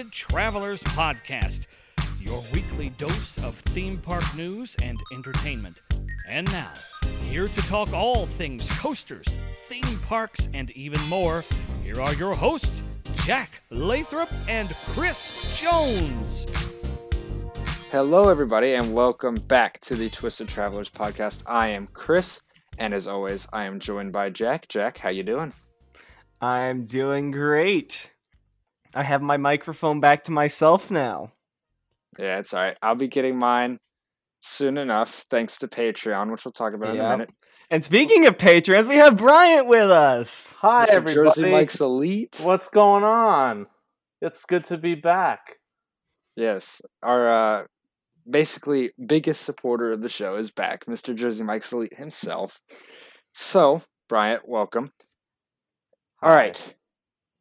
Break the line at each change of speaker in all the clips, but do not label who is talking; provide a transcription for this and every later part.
Twisted Travelers Podcast, your weekly dose of theme park news and entertainment. And now, here to talk all things coasters, theme parks, and even more, here are your hosts, Jack Lathrop and Chris Jones.
Hello, everybody, and welcome back to the Twisted Travelers podcast. I am Chris, and as always, I am joined by Jack. Jack, how you doing?
I'm doing great. I have my microphone back to myself now.
Yeah, it's all right. I'll be getting mine soon enough, thanks to Patreon, which we'll talk about in a minute.
And speaking of patrons, we have Bryant with us.
Hi,
Mr.
everybody.
Jersey Mike's Elite.
What's going on? It's good to be back.
Yes, our uh, basically biggest supporter of the show is back, Mr. Jersey Mike's Elite himself. So, Bryant, welcome. All
Hi.
right.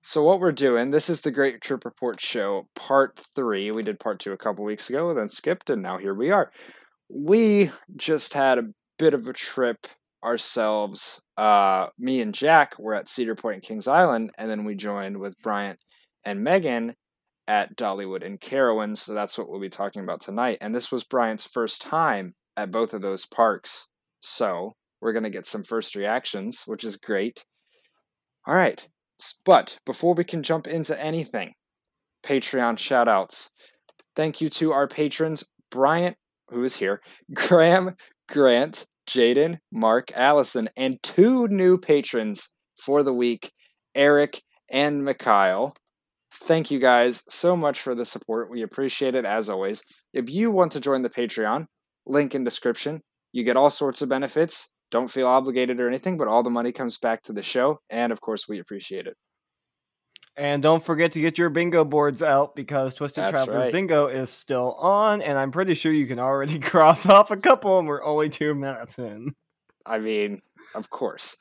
So what we're doing, this is the Great Trip Report show, part three. We did part two a couple weeks ago, then skipped, and now here we are. We just had a bit of a trip ourselves. Uh, me and Jack were at Cedar Point Kings Island, and then we joined with Bryant and Megan at Dollywood and Carowinds. So that's what we'll be talking about tonight. And this was Bryant's first time at both of those parks. So we're going to get some first reactions, which is great. All right. But before we can jump into anything, Patreon shout outs. Thank you to our patrons, Bryant, who is here, Graham, Grant, Jaden, Mark, Allison, and two new patrons for the week, Eric and Mikhail. Thank you guys so much for the support. We appreciate it as always. If you want to join the Patreon, link in description. You get all sorts of benefits. Don't feel obligated or anything, but all the money comes back to the show, and of course, we appreciate it.
And don't forget to get your bingo boards out because Twisted
That's
Travelers
right.
Bingo is still on, and I'm pretty sure you can already cross off a couple, and we're only two minutes in.
I mean, of course.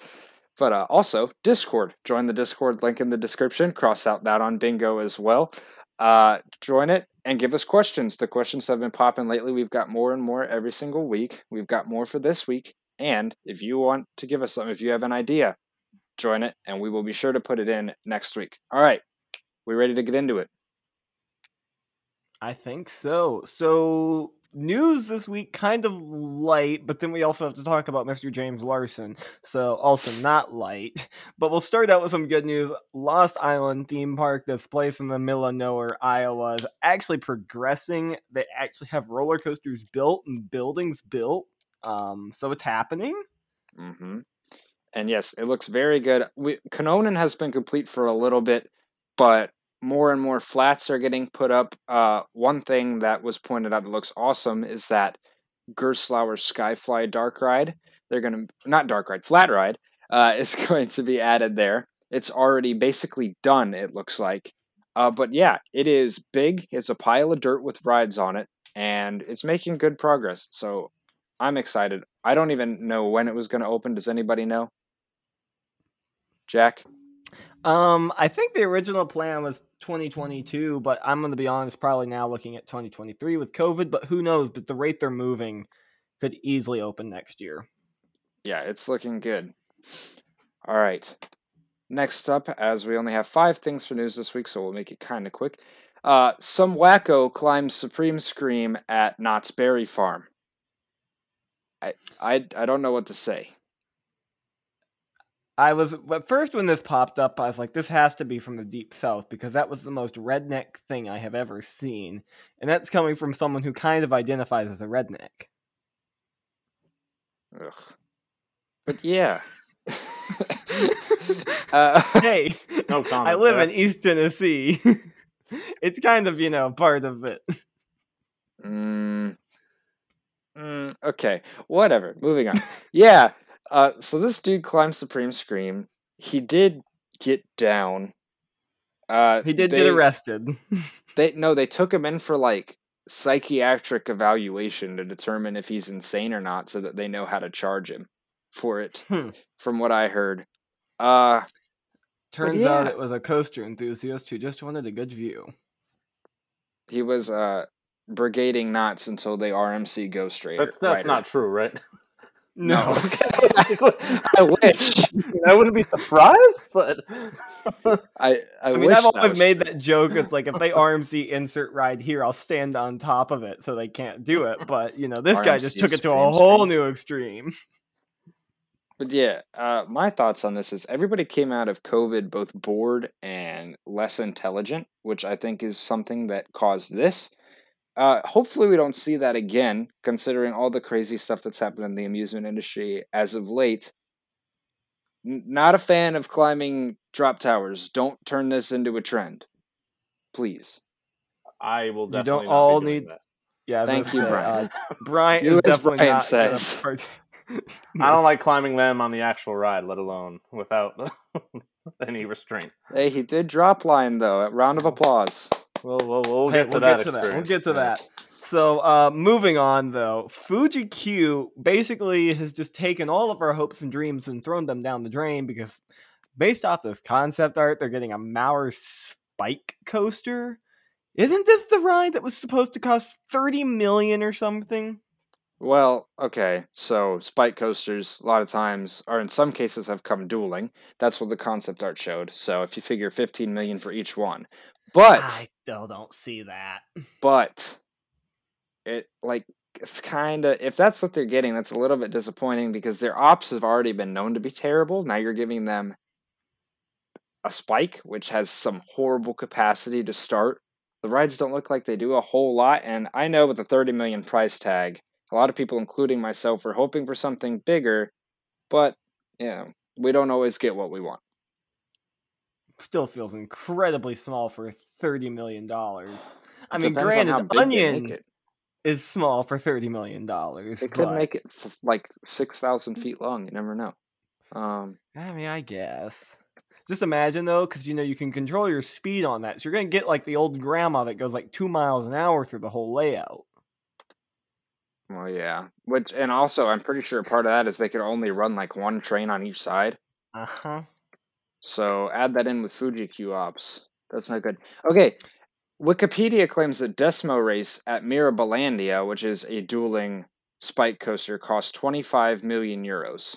But uh, also, Discord. Join the Discord link in the description. Cross out that on bingo as well. Uh, join it and give us questions. The questions have been popping lately. We've got more and more every single week. We've got more for this week. And if you want to give us something, if you have an idea, join it and we will be sure to put it in next week. All right. We ready to get into it?
I think so. So news this week kind of light, but then we also have to talk about Mr. James Larson. So also not light. But we'll start out with some good news. Lost Island theme park this place in the middle of nowhere, Iowa is actually progressing. They actually have roller coasters built and buildings built. Um, so it's happening.
hmm And yes, it looks very good. We, Kanonen has been complete for a little bit, but more and more flats are getting put up. Uh, one thing that was pointed out that looks awesome is that Gerstlauer Skyfly Dark Ride. They're going to, not Dark Ride, Flat Ride, uh, is going to be added there. It's already basically done, it looks like. Uh, but yeah, it is big. It's a pile of dirt with rides on it, and it's making good progress. So I'm excited. I don't even know when it was going to open. Does anybody know? Jack?
Um, I think the original plan was 2022, but I'm going to be honest, probably now looking at 2023 with COVID, but who knows? But the rate they're moving could easily open next year.
Yeah, it's looking good. All right. Next up, as we only have five things for news this week, so we'll make it kind of quick. Uh, some wacko climbs Supreme Scream at Knott's Berry Farm. I, I I don't know what to say.
I was at first when this popped up, I was like, this has to be from the deep south because that was the most redneck thing I have ever seen. And that's coming from someone who kind of identifies as a redneck.
Ugh. But yeah. uh,
hey,
No comment
I live
there.
in East Tennessee. it's kind of, you know, part of it.
Mm, mm, okay, whatever. Moving on. yeah. Uh, so this dude climbed Supreme Scream. He did get down. Uh,
He did
they,
get arrested.
They no, they took him in for like psychiatric evaluation to determine if he's insane or not, so that they know how to charge him for it.
Hmm.
From what I heard. Uh,
Turns out it was a coaster enthusiast who just wanted a good view.
he was uh brigading Knott's until they RMC GhostRider.
That's that's
Rider.
not true, right?
No.
I wish.
I wouldn't be surprised, but
I I,
I mean,
wish
I've always
was
made
true.
that joke. It's like if they RMC insert ride here, I'll stand on top of it so they can't do it. But you know, this guy just took it to a whole
Street.
new extreme.
But yeah, uh, my thoughts on this is everybody came out of COVID both bored and less intelligent, which I think is something that caused this. Uh, hopefully, we don't see that again, considering all the crazy stuff that's happened in the amusement industry as of late. N- not a fan of climbing drop towers. Don't turn this into a trend, please.
I will definitely.
You
definitely
don't
not
all
be doing
need-
that.
Yeah,
Thank you, Brian.
Uh, Brian
You
is definitely
Brian
not
says.
part-
I don't like climbing them on the actual ride, let alone without any restraint.
Hey, he did drop line though. A round of applause.
We'll, we'll, we'll
Hey,
get to
we'll
that
get to that. We'll get to
yeah.
that. So, uh, moving on though, Fuji Q basically has just taken all of our hopes and dreams and thrown them down the drain because, based off this concept art, they're getting a Maurer spike coaster. Isn't this the ride that was supposed to cost thirty million or something?
Well, okay. So spike coasters, a lot of times, or in some cases, have come dueling. That's what the concept art showed. So if you figure fifteen million for each one, but
I still don't see that.
but it like it's kind of if that's what they're getting, that's a little bit disappointing because their ops have already been known to be terrible. Now you're giving them a spike, which has some horrible capacity to start. The rides don't look like they do a whole lot, and I know with the 30 million price tag, a lot of people, including myself, are hoping for something bigger, but yeah, we don't always get what we want.
Still feels incredibly small for thirty million dollars. I
It
mean,
depends
granted,
big they make
Onion is small for thirty million dollars.
They could make it f- like 6,000 feet long. You never know. Um,
I mean, I guess. Just imagine though, because you know you can control your speed on that, so you're gonna get like the old grandma that goes like two miles an hour through the whole layout.
well, yeah. Which, and also, I'm pretty sure part of that is they could only run like one train on each side.
Uh huh.
So add that in with Fuji Q ops. That's not good. Okay. Wikipedia claims that Desmo Race at Mirabilandia, which is a dueling spike coaster, cost 25 million euros.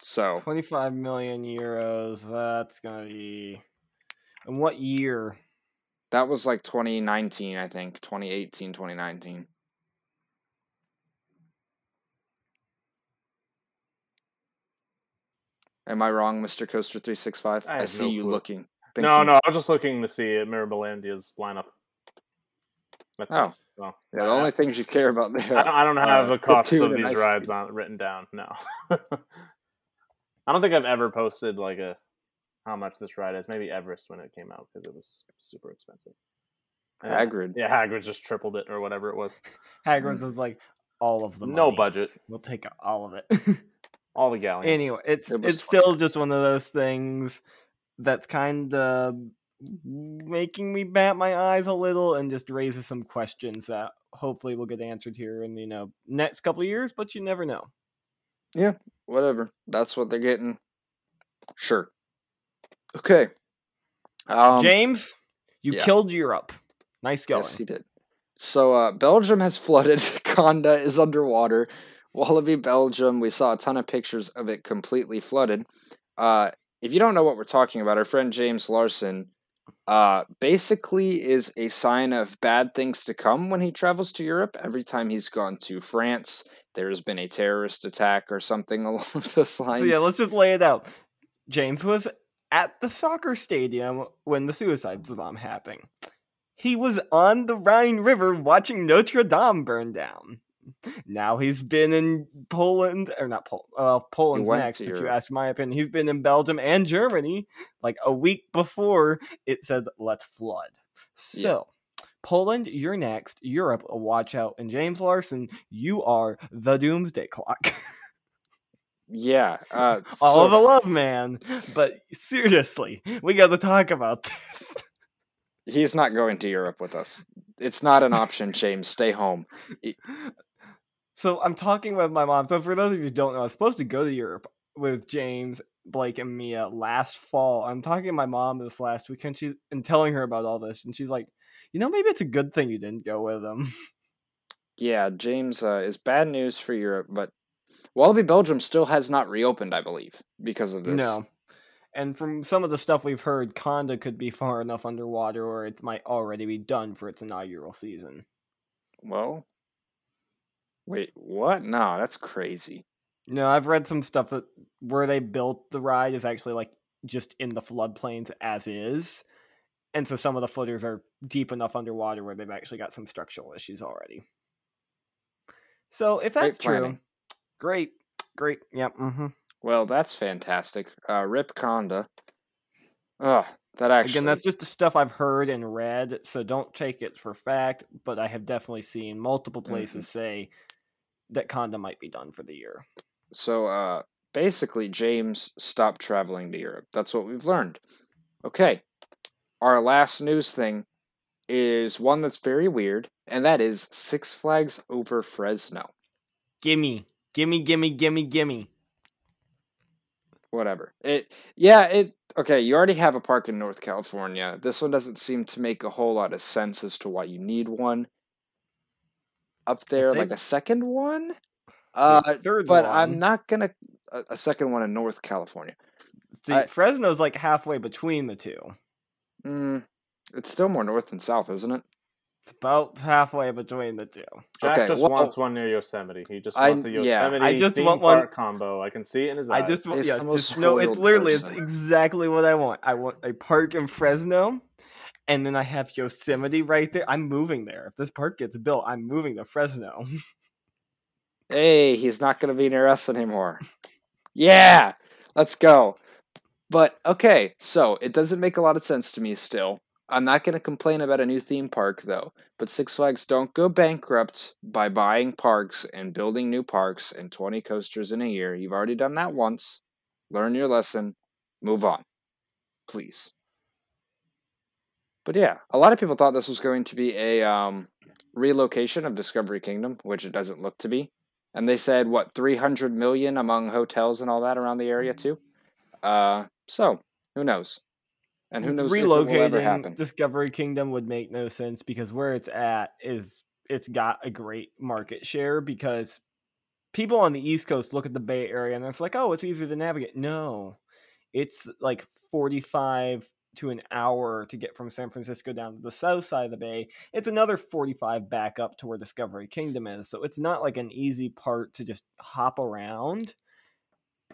So,
Twenty-five million euros. That's gonna be. And what year?
that was like 2019, I think. 2018, 2019. Am I wrong, Mr. Coaster 365?
I
I, see
no
you
clue.
looking.
No,
thinking.
no, I was just looking to see at Mirabilandia's lineup. That's
Oh.
it. So,
Yeah, the only things you care about there.
I don't, I don't have
are uh,
the costs
Platoon
of these
Ice
rides on written down. No, I don't think I've ever posted like a how much this ride is. Maybe Everest when it came out because it was super expensive. And then-
Hagrid.
Yeah, Hagrid just tripled it or whatever it was.
Hagrid's mm. was like all of the
no budget,
We'll take all of it.
all the galleons.
anyway, it's
It
it's
fun.
still just one of those things that's kind of making me bat my eyes a little and just raises some questions that hopefully will get answered here in you know next couple of years. But you never know.
Yeah, whatever. That's what they're getting. Sure. Okay. Um,
James, you
yeah.
killed Europe. Nice going.
Yes, he did. So uh, Belgium has flooded. Kondaa is underwater. Walibi, Belgium. We saw a ton of pictures of it completely flooded. Uh, if you don't know what we're talking about, our friend James Larson uh, basically is a sign of bad things to come when he travels to Europe. Every time he's gone to France, there's been a terrorist attack or something along those lines.
So yeah, let's just lay it out. James was at the soccer stadium when the suicide bomb happened. He was on the Rhine River watching Notre Dame burn down. Now he's been in Poland, or not Poland. Well, Poland's next, if you ask my opinion. He's been in Belgium and Germany like a week before it said let's flood.
Yeah.
So, Poland, you're next. Europe, watch out. And James Larson, you are the doomsday clock.
yeah. Uh,
all
so-
of the love, man. But seriously, we got to talk about this.
He's not going to Europe with us. It's not an option, James. Stay home.
So I'm talking with my mom. So for those of you who don't know, I was supposed to go to Europe with James, Blake, and Mia last fall. I'm talking to my mom this last week, and she and telling her about all this, and she's like, "You know, maybe it's a good thing you didn't go with them."
yeah, James uh, is bad news for Europe, but Walibi Belgium still has not reopened, I believe, because of this.
No. And from some of the stuff we've heard, Kondaa could be far enough underwater or it might already be done for its inaugural season.
Well, wait, what? No, that's crazy.
No, I've read some stuff that where they built the ride is actually like just in the floodplains as is. And so some of the footers are deep enough underwater where they've actually got some structural issues already. So if
Great
that's true, great, great, yep. mm-hmm
Well, that's fantastic. Uh, Rip Kondaa. Ugh, that actually.
Again, that's just the stuff I've heard and read, so don't take it for fact. But I have definitely seen multiple
Mm-hmm.
places say that Kondaa might be done for the year.
So, uh, basically, James stopped traveling to Europe. That's what we've learned. Okay. Our last news thing is one that's very weird, and that is Six Flags over Fresno.
Gimme, gimme, gimme, gimme, gimme.
Whatever. It, yeah, it, okay, you already have a park in North California. This one doesn't seem to make a whole lot of sense as to why you need one up there, like a second one. Uh,
third
but
one.
I'm not gonna a, a second one in North California.
See,
I-
Fresno's like halfway between the two.
Mm, it's still more north than south, isn't it?
It's about halfway between the two.
Jack
Okay,
just
well-
wants one near Yosemite. He just
I-
wants a
yeah.
Yosemite
I just
theme
want one-
park combo. I can see it in his eyes.
I just want,
It's
yeah, just no. It's
spoiled
literally it's exactly what I want. I want a park in Fresno, and then I have Yosemite right there. I'm moving there. If this park gets built, I'm moving to Fresno.
Hey, he's not gonna be near us anymore. yeah, let's go. But okay, so it doesn't make a lot of sense to me still. I'm not gonna complain about a new theme park though. But Six Flags don't go bankrupt by buying parks and building new parks and 20 coasters in a year. You've already done that once. Learn your lesson. Move on. Please. But yeah, a lot of people thought this was going to be a um, relocation of Discovery Kingdom, which it doesn't look to be. And they said what 300 million among hotels and all that around the area too. Uh, so who knows? And who knows if it will ever happen?
Relocating Discovery Kingdom would make no sense because where it's at is it's got a great market share because people on the East Coast look at the Bay Area and it's like, oh, it's easier to navigate. No, it's like 45 to an hour to get from San Francisco down to the south side of the bay. It's another 45 back up to where Discovery Kingdom is. So it's not like an easy part to just hop around.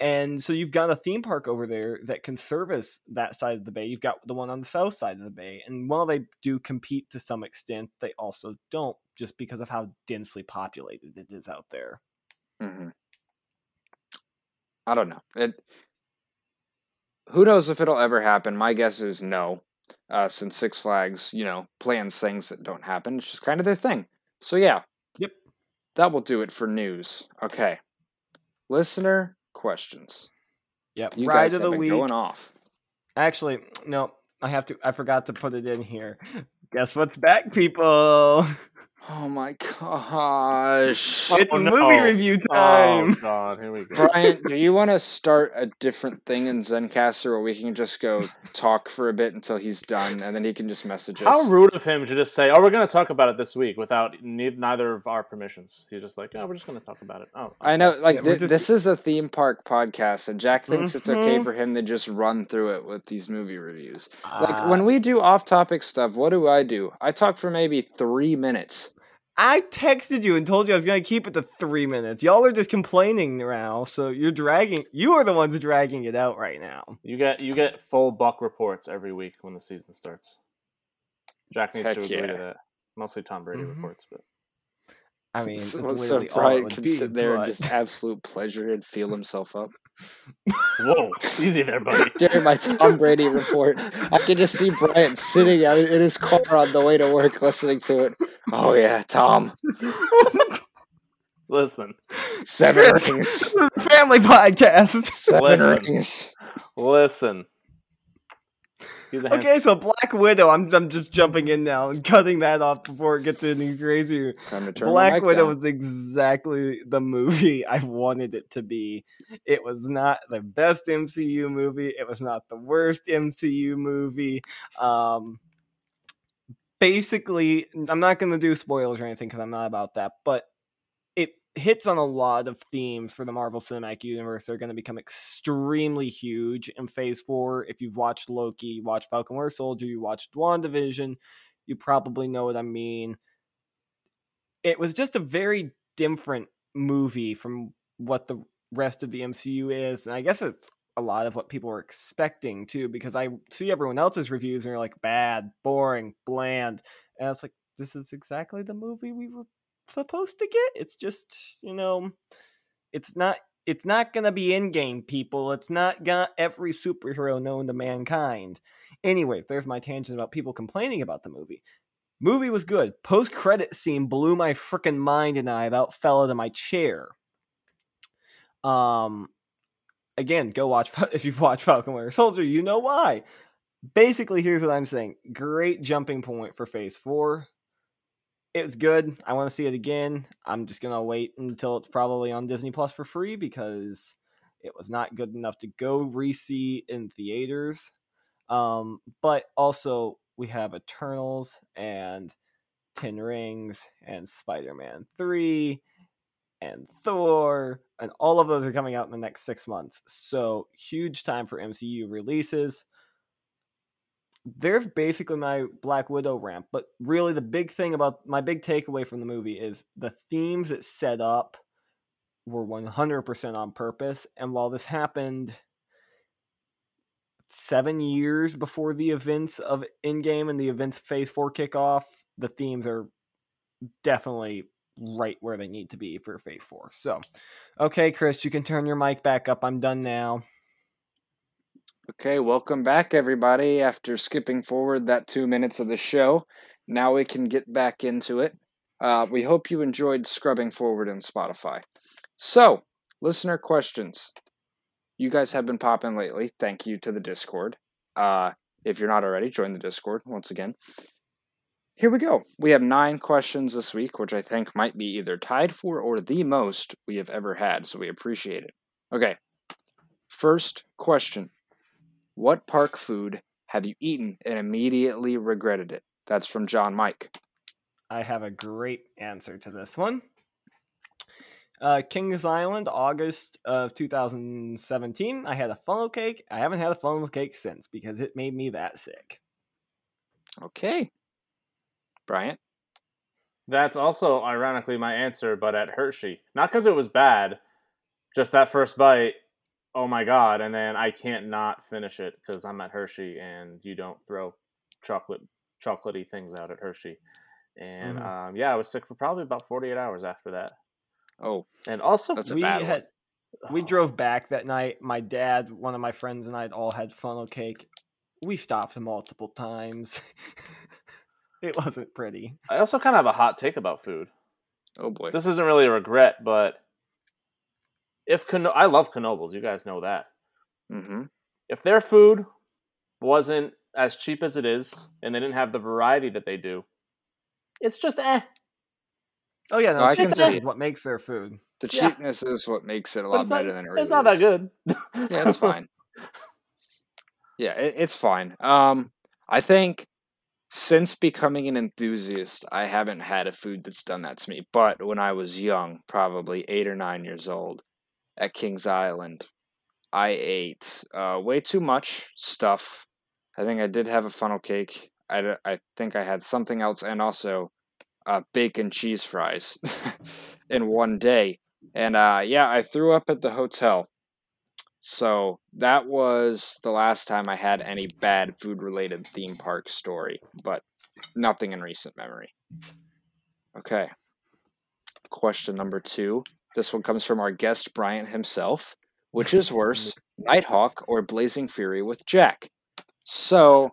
And so you've got a theme park over there that can service that side of the bay. You've got the one on the south side of the bay. And while they do compete to some extent, they also don't just because of how densely populated it is out there.
hmm I don't know. It. Who knows if it'll ever happen? My guess is no, uh, since Six Flags, you know, plans things that don't happen. It's just kind of their thing. So yeah.
Yep.
That will do it for news. Okay. Listener questions.
Yep.
You
Ride
guys
of
have
the
been
week.
going off.
Actually, no, I have to. I forgot to put it in here. Guess what's back, people?
Oh my gosh.
it's
Oh,
movie
no.
review
Oh
time.
God, here we go.
Brian, do you want to start a different thing in Zencastr where we can just go talk for a bit until he's done, and then he can just message us?
How rude of him to just say, "Oh, we're going to talk about it this week" without ne- neither of our permissions. He's just like, "Oh, we're just going to talk about it." Oh,
I know, like
Yeah, we're just-
this is a theme park podcast, and Jack thinks it's okay
Mhm.
for him to just run through it with these movie reviews. Like
Uh,
when we do off-topic stuff, what do I do? I talk for maybe three minutes.
I texted you and told you I was going to keep it to three minutes. Y'all are just complaining now, so you're dragging. You are the ones dragging it out right now.
You get you get full buck reports every week when the season starts. Jack needs
Heck
to agree
yeah.
to that. Mostly Tom Brady
Mhm.
reports, but
I mean, it's
so, so
literally
Brian can
be,
sit there and just absolute pleasure and feel himself up.
Whoa, easy there, buddy.
During my Tom Brady report, I can just see Brian sitting in his car on the way to work, listening to it. Oh yeah, Tom,
Listen,
seven rings,
family podcast.
seven
Listen.
rings.
listen. He's a
Okay, so Black Widow. I'm I'm just jumping in now and cutting that off before it gets any crazier.
Time to turn
Black Widow
down.
was exactly the movie I wanted it to be. It was not the best MCU movie. It was not the worst MCU movie. Um, basically, I'm not going to do spoilers or anything because I'm not about that, but it hits on a lot of themes for the Marvel Cinematic Universe. They're going to become extremely huge in Phase 4. If you've watched Loki, you watched Falcon Winter Soldier, you watched WandaVision, you probably know what I mean. It was just a very different movie from what the rest of the MCU is, and I guess it's a lot of what people were expecting too, because I see everyone else's reviews and they're like bad, boring, bland, and it's like this is exactly the movie we were supposed to get. It's just you know, it's not it's not gonna be Endgame people. It's not got every superhero known to mankind. Anyway, there's my tangent about people complaining about the movie. Movie was good. Post credit scene blew my freaking mind, and I about fell out of my chair. Um, again, go watch if you've watched Falcon Winter Soldier, you know why. Basically, here's what I'm saying: great jumping point for Phase Four. It was good. I want to see it again. I'm just gonna wait until it's probably on Disney Plus for free because it was not good enough to go re-see in theaters. Um, but also we have Eternals and Ten Rings and Spider Man 3 and Thor, and all of those are coming out in the next six months. So, huge time for MCU releases. There's basically my Black Widow ramp, but really the big thing about my big takeaway from the movie is the themes it set up were 100% on purpose. And while this happened seven years before the events of Endgame and the events Phase 4 kickoff, the themes are definitely right where they need to be for Phase 4. So, okay, Chris, you can turn your mic back up. I'm done now.
Okay, welcome back, everybody. After skipping forward that two minutes of the show, now we can get back into it. Uh, we hope you enjoyed scrubbing forward in Spotify. So, listener questions. You guys have been popping lately. Thank you to the Discord. Uh, if you're not already, join the Discord once again. Here we go. We have nine questions this week, which I think might be either tied for or the most we have ever had, so we appreciate it. Okay. First question What park food have you eaten and immediately regretted it? That's from John Mike.
I have a great answer to this one. Uh, Kings Island, August of 2017. I had a funnel cake. I haven't had a funnel cake since because it made me that sick.
Okay. Bryant?
That's also ironically my answer, but at Hershey. Not because it was bad, just that first bite. Oh my god! And then I can't not finish it because I'm at Hershey, and you don't throw chocolate, chocolatey things out at Hershey. And
Mhm.
um, yeah, I was sick for probably about 48 hours after that.
Oh,
And also,
That's a
we
bad one.
had we
Oh,
drove back that night. My dad, one of my friends, and I all had funnel cake. We stopped multiple times. it wasn't pretty.
I also kind of have a hot take about food.
oh boy.
This isn't really a regret, but if Cano- I love Knoebels, you guys know that.
Mm-hmm.
if their food wasn't as cheap as it is and they didn't have the variety that they do, it's just eh.
Oh yeah, no,
I can
cheapness
see
is what makes their food.
The
Yeah.
cheapness is what makes it a lot
it's not-
better than it really
It's not that good.
Yeah, it's fine. Yeah, it, it's fine. Um, I think since becoming an enthusiast, I haven't had a food that's done that to me. But when I was young, probably eight or nine years old, at Kings Island, I ate uh, way too much stuff. I think I did have a funnel cake. I, I think I had something else, and also uh, bacon cheese fries in one day. And uh, yeah, I threw up at the hotel. So that was the last time I had any bad food related theme park story, but nothing in recent memory. Okay. Question number two. This one comes from our guest Bryant himself. Which is worse, Nighthawk or Blazing Fury with Jack? So,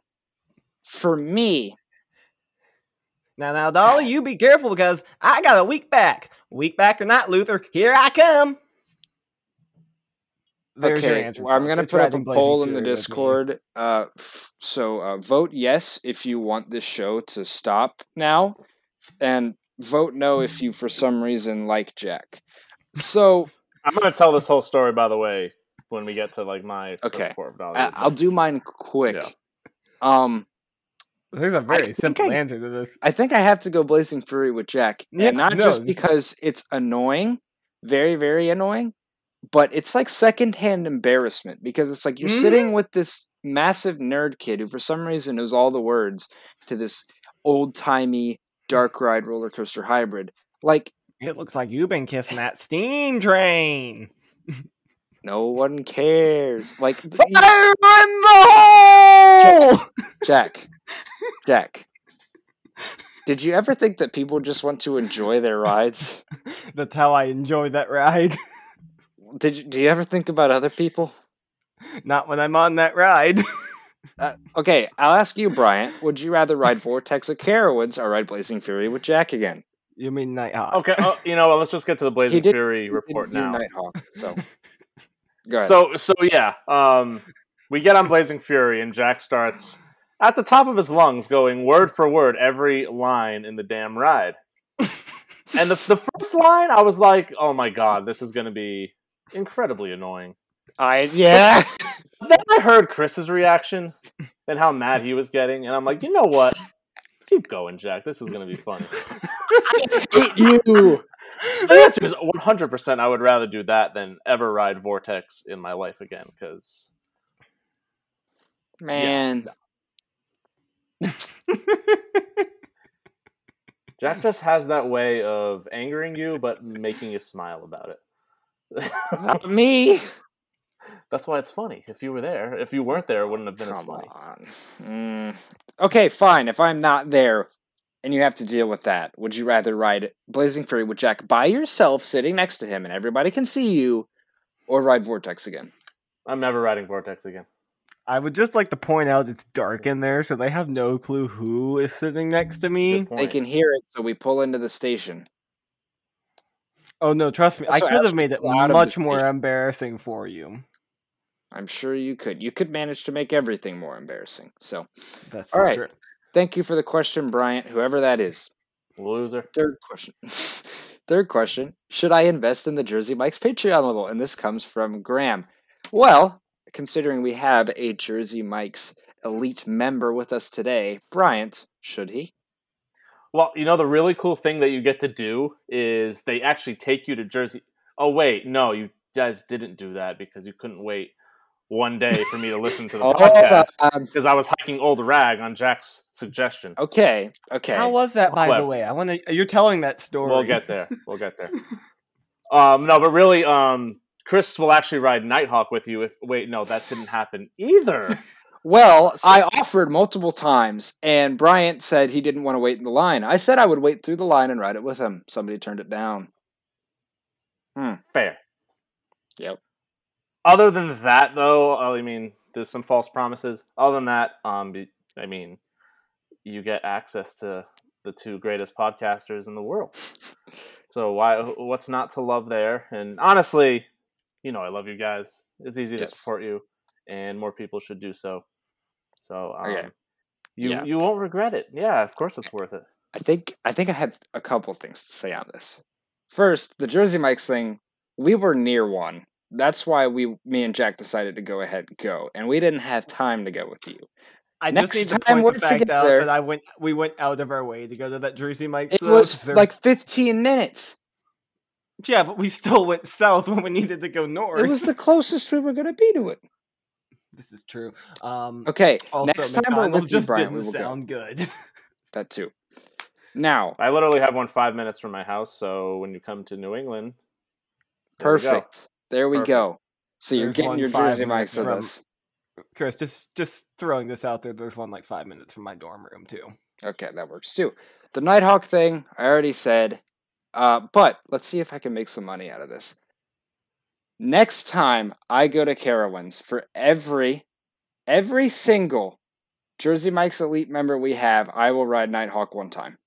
for me,
Now, now, Dolly, you be careful because I got a week back. Week back or not, Luther, here I come. There's your
okay,
answer.
well, I'm going to put up a poll in the
Fury with me.
Discord. Uh, f- so uh, vote yes if you want this show to stop now, and vote no if you, for some reason, like Jack. So
I'm gonna tell this whole story, by the way, when we get to like my
Okay.
report of
I, I'll do mine quick.
Yeah.
Um,
There's a very simple
I-
answer to this.
I think I have to go Blazing Fury with Jack.
Yeah,
and not
no,
just because it's annoying, very, very annoying, but it's like secondhand embarrassment because it's like you're
Mhm.
sitting with this massive nerd kid who, for some reason, knows all the words to this old timey dark ride roller coaster hybrid. Like,
It looks like you've been kissing that steam train.
no one cares. Like,
Fire in the hole!
Jack, Jack, did you ever think that people just want to enjoy their rides?
That's how I enjoy that ride.
Did you, do you ever think about other people?
Not when I'm on that ride.
Uh, okay, I'll ask you, Bryant. Would you rather ride Vortex of Carowinds or ride Blazing Fury with Jack again?
You mean Nighthawk?
Okay, oh, you know? Let's just get to the Blazing
did-
Fury report now.
do Nighthawk, so go ahead.
So so yeah, um, we get on Blazing Fury, and Jack starts at the top of his lungs, going word for word every line in the damn ride. and the the first line, I was like, "Oh my god, this is going to be incredibly annoying."
I yeah.
Then I heard Chris's reaction and how mad he was getting, and I'm like, you know what? Keep going, Jack. This is going to be funny.
hate you.
The answer is 100%. I would rather do that than ever ride Vortex in my life again because
Man,
Jack just has that way of angering you but making you smile about it.
not me.
That's why it's funny. If you were there, if you weren't there, it wouldn't have been as funny.
on. Mm. Okay, fine. If I'm not there and you have to deal with that, would you rather ride Blazing Fury with Jack by yourself, sitting next to him, and everybody can see you, or ride Vortex again?
I'm never riding Vortex again.
I would just like to point out it's dark in there, so they have no clue who is sitting next to me.
They can hear it, so we pull into the station.
Oh no, trust me, I
Also,
could have made it
people out of
much more
station.
embarrassing for you.
I'm sure you could. You could manage to make everything more embarrassing. So,
That's
All right.
true.
thank you for the question, Bryant, whoever that is.
Loser.
Third question. Third question Should I invest in the Jersey Mike's Patreon level? And this comes from Graham. Well, considering we have a Jersey Mike's elite member with us today, Bryant, should he?
Well, you know the really cool thing that you get to do is they actually take you to Jersey. Oh wait, no, you guys didn't do that because you couldn't wait one day for me to listen to the
Hold
podcast
on.
because I was hiking Old Rag on Jack's suggestion.
Okay, okay.
How was that, by
Well-
the way? I want to. You're telling that story.
We'll get there. We'll get there. Um, no, but really, um, Chris will actually ride Nighthawk with you. If wait, no, that didn't happen either.
Well, I offered multiple times, and Bryant said he didn't want to wait in the line. I said I would wait through the line and ride it with him. Somebody turned it down. Hmm.
Fair.
Yep.
Other than that, though, I mean, there's some false promises. Other than that, um, I mean, you get access to the two greatest podcasters in the world. So why? What's not to love there? And honestly, you know, I love you guys. It's easy to support you, and more people should do so. So, um,
Okay.
you
Yeah.
you won't regret it. Yeah, of course it's worth it.
I think I think I had a couple things to say on this. First, the Jersey Mike's thing, we were near one. That's why we me and Jack decided to go ahead and go. And we didn't have time to go with you.
I
Next
just need to
time
point the
we're
fact out
together-
that I went. We went out of our way to go to that Jersey Mike's.
It
though,
was
'cause there-
like 15 minutes.
yeah, but we still went south when we needed to go north.
It was the closest we were going to be to it.
This is true. Um,
Okay,
also,
next time we're
McDonald's
with you, Brian, we
didn't
will go.
sound good.
That too. Now,
I literally have one five minutes from my house. So when you come to New England, there we go.
perfect. There we
Perfect.
go. So you're
There's
getting your Jersey with
from-
us.
Chris, just just throwing this out there. There's one like five minutes from my dorm room too.
Okay, that works too. The Nighthawk thing, I already said. Uh, but let's see if I can make some money out of this. Next time I go to Carowinds, for every every single Jersey Mike's Elite member we have, I will ride Nighthawk one time.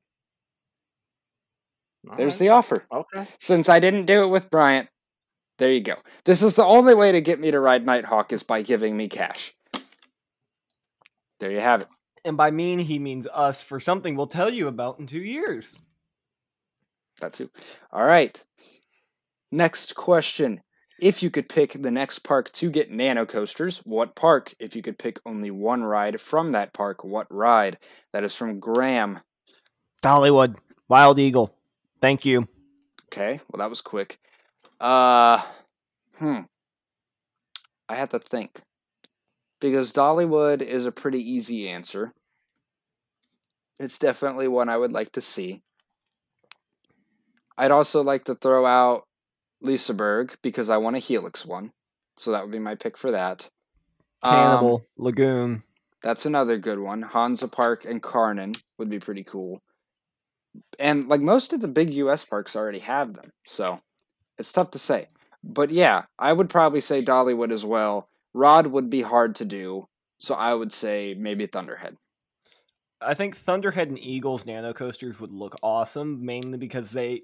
All
There's
right.
the offer.
okay.
Since I didn't do it with Bryant, there you go. This is the only way to get me to ride Nighthawk is by giving me cash. There you have it.
And by mean, he means us for something we'll tell you about in two years.
That too. All right. Next question. If you could pick the next park to get nano coasters, what park? If you could pick only one ride from that park, what ride? That is from Graham.
Dollywood, Wild Eagle. Thank you.
Okay, well that was quick. Uh, hmm. I have to think because Dollywood is a pretty easy answer. It's definitely one I would like to see. I'd also like to throw out Liseberg because I want a Helix one, so that would be my pick for that. Um,
Lagoon.
that's another good one. Hansa Park and Kärnan would be pretty cool. And like most of the big US parks already have them. So it's tough to say. But yeah, I would probably say Dollywood as well. Rod would be hard to do. So I would say maybe Thunderhead.
I think Thunderhead and Eagles nano coasters would look awesome, mainly because they,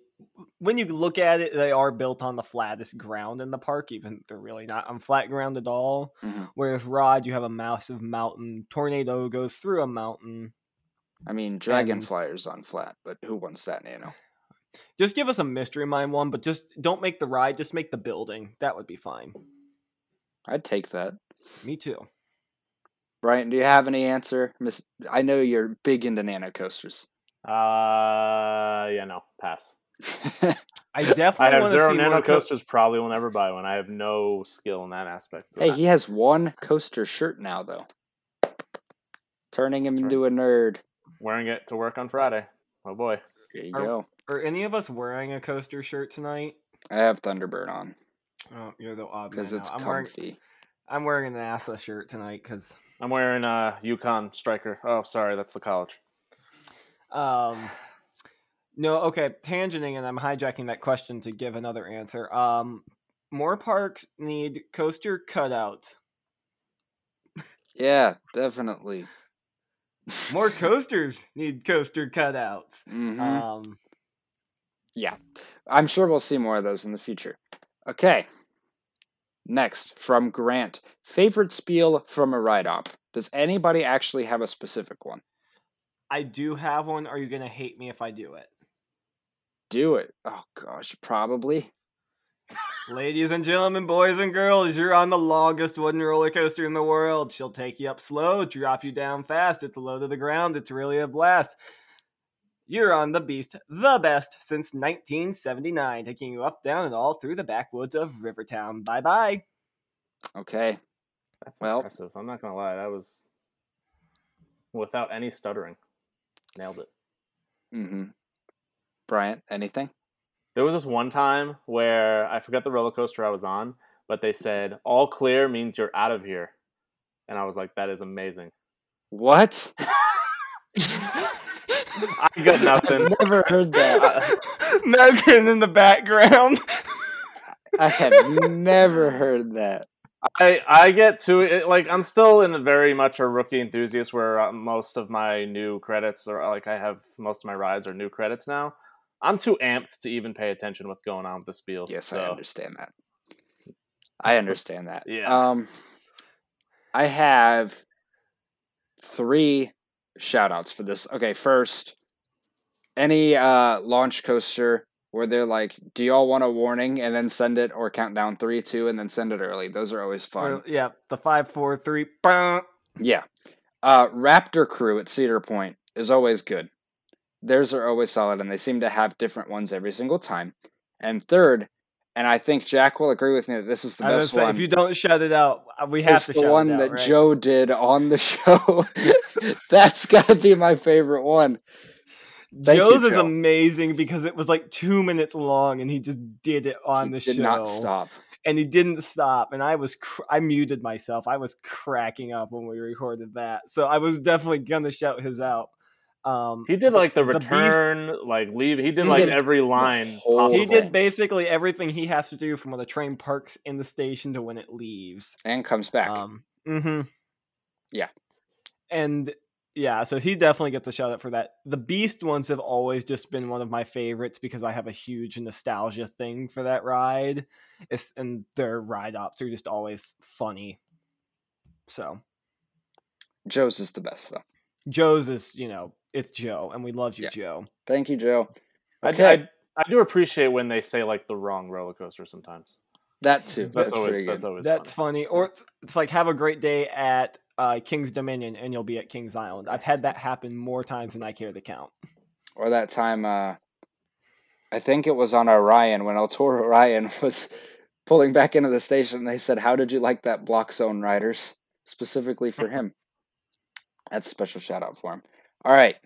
when you look at it, they are built on the flattest ground in the park, even they're really not on flat ground at all.
Mhm.
Whereas Rod, you have a massive mountain. Tornado goes through a mountain.
I mean, Dragonflier's on flat, but who wants that nano?
Just give us a Mystery Mine one, but just don't make the ride, just make the building. That would be fine.
I'd take that.
Me too.
Brian, do you have any answer? Miss I know you're big into nano coasters.
Uh, yeah, no, pass.
I definitely.
I
definitely
have zero
see
nano
more co-
coasters. Probably will never buy one. I have no skill in that aspect. So
hey, he has one coaster shirt now, though. Turning him
That's
into a nerd.
wearing it to work on Friday. Oh boy.
There you
Are-
go.
Are any of us wearing a coaster shirt tonight?
I have Thunderbird on
Oh, you're the odd
because it's
out. I'm wearing,
comfy.
I'm wearing a NASA shirt tonight because
I'm wearing a Yukon Striker. Oh, sorry, that's the college.
Um, no, okay, tangenting, and I'm hijacking that question to give another answer. Um, more parks need coaster cutouts.
Yeah, definitely.
More coasters need coaster cutouts.
Mhm.
Um,
yeah, I'm sure we'll see more of those in the future. Okay. Next, from Grant. Favorite spiel from a ride op. Does anybody actually have a specific one?
I do have one. Are you gonna hate me if I do it?
Do it. Oh gosh, probably.
Ladies and gentlemen, boys and girls, you're on the longest wooden roller coaster in the world. She'll take you up slow, drop you down fast. It's low to the ground. It's really a blast. You're on the Beast, the best since 1979, taking you up, down, and all through the backwoods of Rivertown. Bye bye.
Okay.
That's
Well-
impressive. I'm not gonna lie, that was without any stuttering. Nailed it.
Mm-hmm. Bryant, anything?
There was this one time where I forgot the roller coaster I was on, but they said all clear means you're out of here, and I was like, that is amazing.
What?
I got nothing.
I've never heard that.
Uh,
Megan in the background.
I have never heard that.
I I get to it like I'm still in a very much a rookie enthusiast where uh, most of my new credits are like I have most of my rides are new credits now. I'm too amped to even pay attention to what's going on with the spiel.
Yes, I understand that. I understand that.
Yeah.
Um I have three shout outs for this. Okay, first, any uh launch coaster where they're like, Do y'all want a warning and then send it or count down three, two, and then send it early. Those are always fun.
Or- yeah, the five, four, three. bah.
Yeah. Uh, Raptor Crew at Cedar Point is always good. Theirs are always solid, and they seem to have different ones every single time. And third, and I think Jack will agree with me that this is the
I
best
say,
one.
if you don't shut it out, uh, we have to
the one
it out,
that
right?
Joe did on the show. That's got to be my favorite one. Thank you,
Joe's is
Joe.
amazing because it was like two minutes long, and he just did it on
He
the
did
show.
not stop.
and he didn't stop. And I was, cr- I muted myself. I was cracking up when we recorded that, so I was definitely gonna shout his out. Um,
He did like the
the Beast-
return, like leave. He did
He
like
did
every line. possible.
he did basically everything he has to do from when the train parks in the station to when it leaves.
And comes back.
Um, mm-hmm.
Yeah.
And yeah, so he definitely gets a shout out for that. The Beast ones have always just been one of my favorites because I have a huge nostalgia thing for that ride. It's, and their ride ops are just always funny. So
Joe's is the best, though.
Joe's is, you know, it's Joe, and we love you,
Yeah.
Joe.
Thank you, Joe.
I,
Okay.
I, I do appreciate when they say like the wrong roller coaster sometimes.
That too.
That's,
That's,
always that's always
That's
funny.
funny. Or it's, it's like have a great day at uh, King's Dominion and you'll be at King's Island. I've had that happen more times than I care to count.
Or that time, uh, I think it was on Orion when El Toro Orion was pulling back into the station. They said, "How did you like that block zone riders specifically for him?" That's a special shout out for him. All right,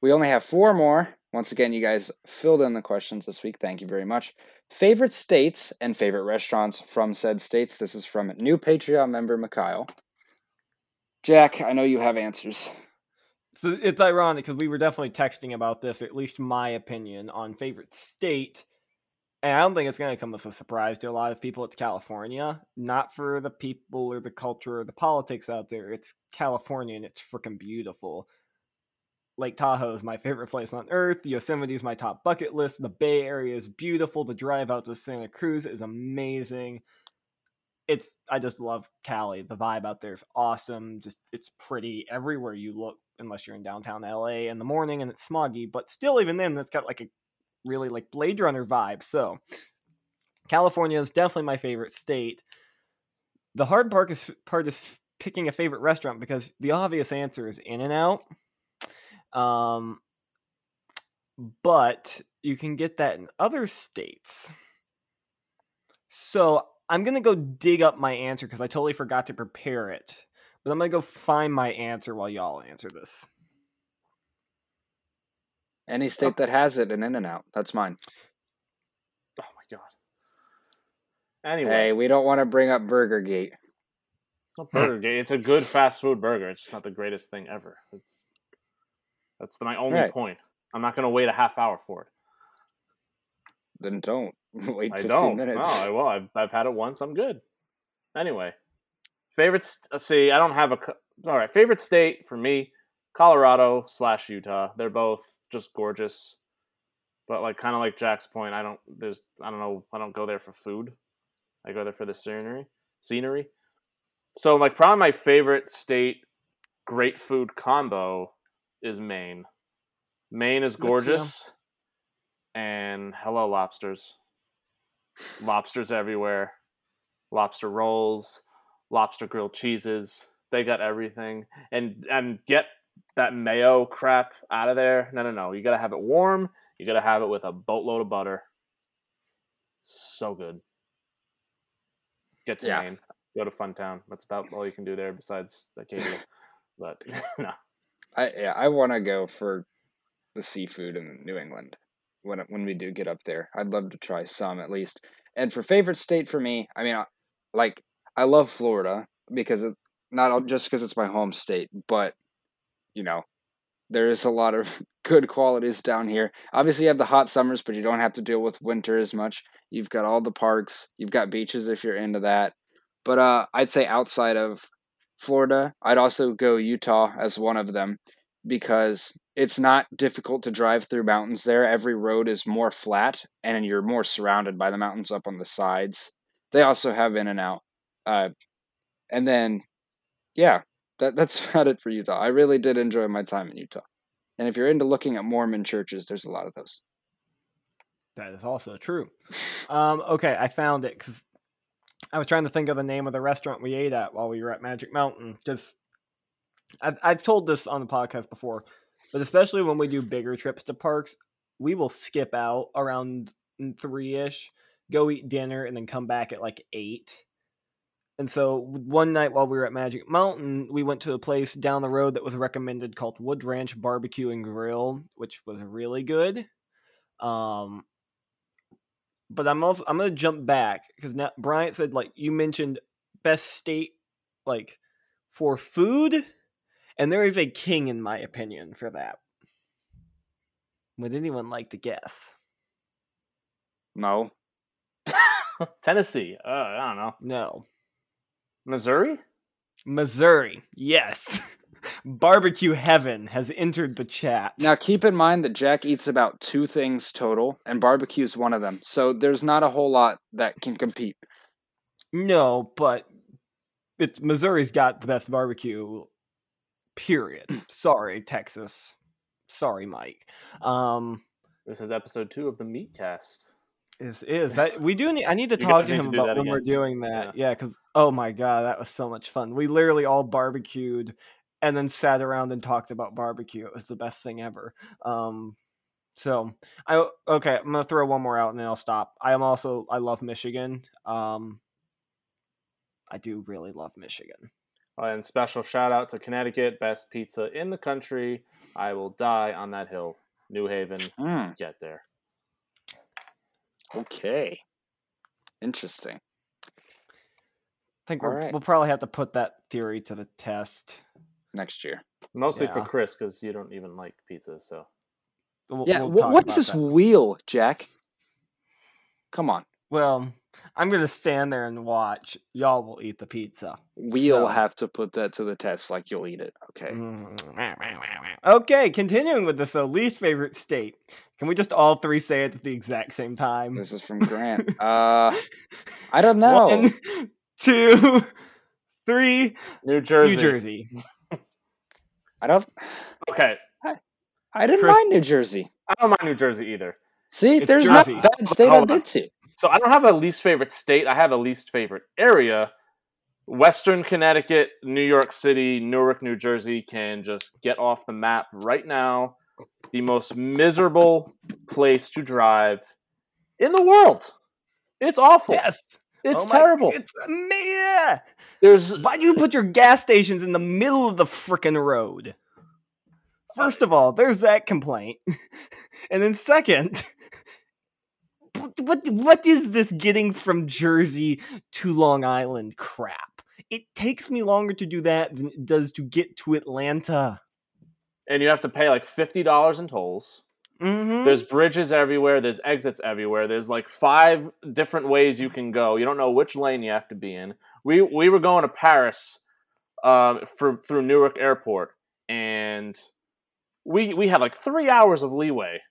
we only have four more. Once again, you guys filled in the questions this week. Thank you very much. Favorite states and favorite restaurants from said states. This is from new Patreon member Mikhail. Jack, I know you have answers.
So it's ironic because we were definitely texting about this, at least my opinion, on favorite state. And I don't think it's going to come as a surprise to a lot of people. It's California. Not for the people or the culture or the politics out there. It's California and it's freaking beautiful. Lake Tahoe is my favorite place on earth. Yosemite is my top bucket list. The Bay Area is beautiful. The drive out to Santa Cruz is amazing. It's I just love Cali. The vibe out there is awesome. Just it's pretty everywhere you look, unless you're in downtown LA in the morning and it's smoggy. But still, even then, that's got like a really like Blade Runner vibe. So California is definitely my favorite state. The hard part is part is picking a favorite restaurant because the obvious answer is In and Out. Um, but you can get that in other states. So I'm gonna go dig up my answer because I totally forgot to prepare it. But I'm gonna go find my answer while y'all answer this.
Any state that has it, an In and Out. That's mine.
Oh my god. Anyway,
Hey, we don't want to bring up Burger Gate.
it's not Burger Gate. It's a good fast food burger. It's just not the greatest thing ever. It's that's my only
Right.
point. I'm not gonna wait a half hour for it.
Then don't wait
I
15
don't.
minutes.
No, I will. I've, I've had it once. I'm good. Anyway, favorite. st- Let's uh, see. I don't have a. co- All right, favorite state for me, Colorado slash Utah. They're both just gorgeous, but like kind of like Jack's point. I don't. There's. I don't know. I don't go there for food. I go there for the scenery. Scenery. So like probably my favorite state, great food combo, is Maine. Maine is
Good to know.
gorgeous, and hello lobsters. Lobsters everywhere. Lobster rolls lobster grilled cheeses. They got everything. And and get that mayo crap out of there. No no no. You gotta have it warm. You gotta have it with a boatload of butter. So good. Get to
Yeah.
maine. Go to funtown that's about all you can do there besides acadia. But no
I yeah, I want to go for the seafood in New England when when we do get up there. I'd love to try some at least. And for favorite state for me, I mean, I, like I love Florida because it, not just because it's my home state, but you know, there is a lot of good qualities down here. Obviously, you have the hot summers, but you don't have to deal with winter as much. You've got all the parks, you've got beaches if you're into that. But uh, I'd say outside of Florida, I'd also go Utah as one of them because it's not difficult to drive through mountains there. Every road is more flat and you're more surrounded by the mountains up on the sides. They also have In and Out. Uh, and then, yeah, that, that's about it for Utah. I really did enjoy my time in Utah. And if you're into looking at Mormon churches, there's a lot of those.
That is also true. Um, okay, I found it because I was trying to think of the name of the restaurant we ate at while we were at Magic Mountain. Because I've, I've told this on the podcast before, but especially when we do bigger trips to parks, we will skip out around three ish, go eat dinner, and then come back at like eight. And so one night while we were at Magic Mountain, we went to a place down the road that was recommended called Wood Ranch Barbecue and Grill, which was really good. Um, but I'm also I'm gonna jump back because now Bryant said like you mentioned best state like for food, and there is a king in my opinion for that. Would anyone like to guess?
No.
tennessee uh, i don't know
No,
missouri
Missouri. Yes, barbecue heaven has entered the chat.
Now, keep in mind that Jack eats about two things total, and barbecue is one of them. So there's not a whole lot that can compete.
No, but it's Missouri's got the best barbecue. Period. Sorry, Texas. Sorry, Mike. Um,
this is episode two of the meatcast
This is that we do need. I need to
You
talk to him
to
about
that
when we're doing that. Yeah, because oh my god, that was so much fun. We literally all barbecued and then sat around and talked about barbecue. It was the best thing ever. Um, so I okay, I'm gonna throw one more out and then I'll stop. I am also I love Michigan. Um, I do really love Michigan.
And special shout out to Connecticut, best pizza in the country. I will die on that hill. New Haven,
Hmm,
get there.
okay. Interesting.
I think we're,
right.
we'll probably have to put that theory to the test.
Next year.
Mostly for Chris because you don't even like pizza. So
We'll-
Yeah.
we'll
what's this
that.
wheel, Jack? Come on.
Well, I'm gonna stand there and watch. Y'all will eat the pizza.
We'll
So-
have to put that to the test like you'll eat it. Okay.
Mm. Okay, continuing with this though, least favorite state. Can we just all three say it at the exact same time?
This is from Grant. uh I don't know.
One, two, three.
New Jersey.
New Jersey.
I don't
Okay,
I didn't
Chris-
mind New Jersey.
I don't mind New Jersey either.
See,
It's
there's not
Jersey.
a bad state I've been to.
So I don't have a least favorite state. I have a least favorite area. Western Connecticut, New York City, Newark, New Jersey can just get off the map right now. The most miserable place to drive in the world. It's awful.
Yes.
It's
Oh my-
terrible.
It's yeah.
There's
Why do you put your gas stations in the middle of the frickin' road? First of all, there's that complaint, and then second, what what what is this getting from Jersey to Long Island crap? It takes me longer to do that than it does to get to Atlanta.
and you have to pay like fifty dollars in tolls.
Mm-hmm.
There's bridges everywhere. There's exits everywhere. There's like five different ways you can go. You don't know which lane you have to be in. We we were going to Paris, um, for through Newark Airport, and we we had like three hours of leeway,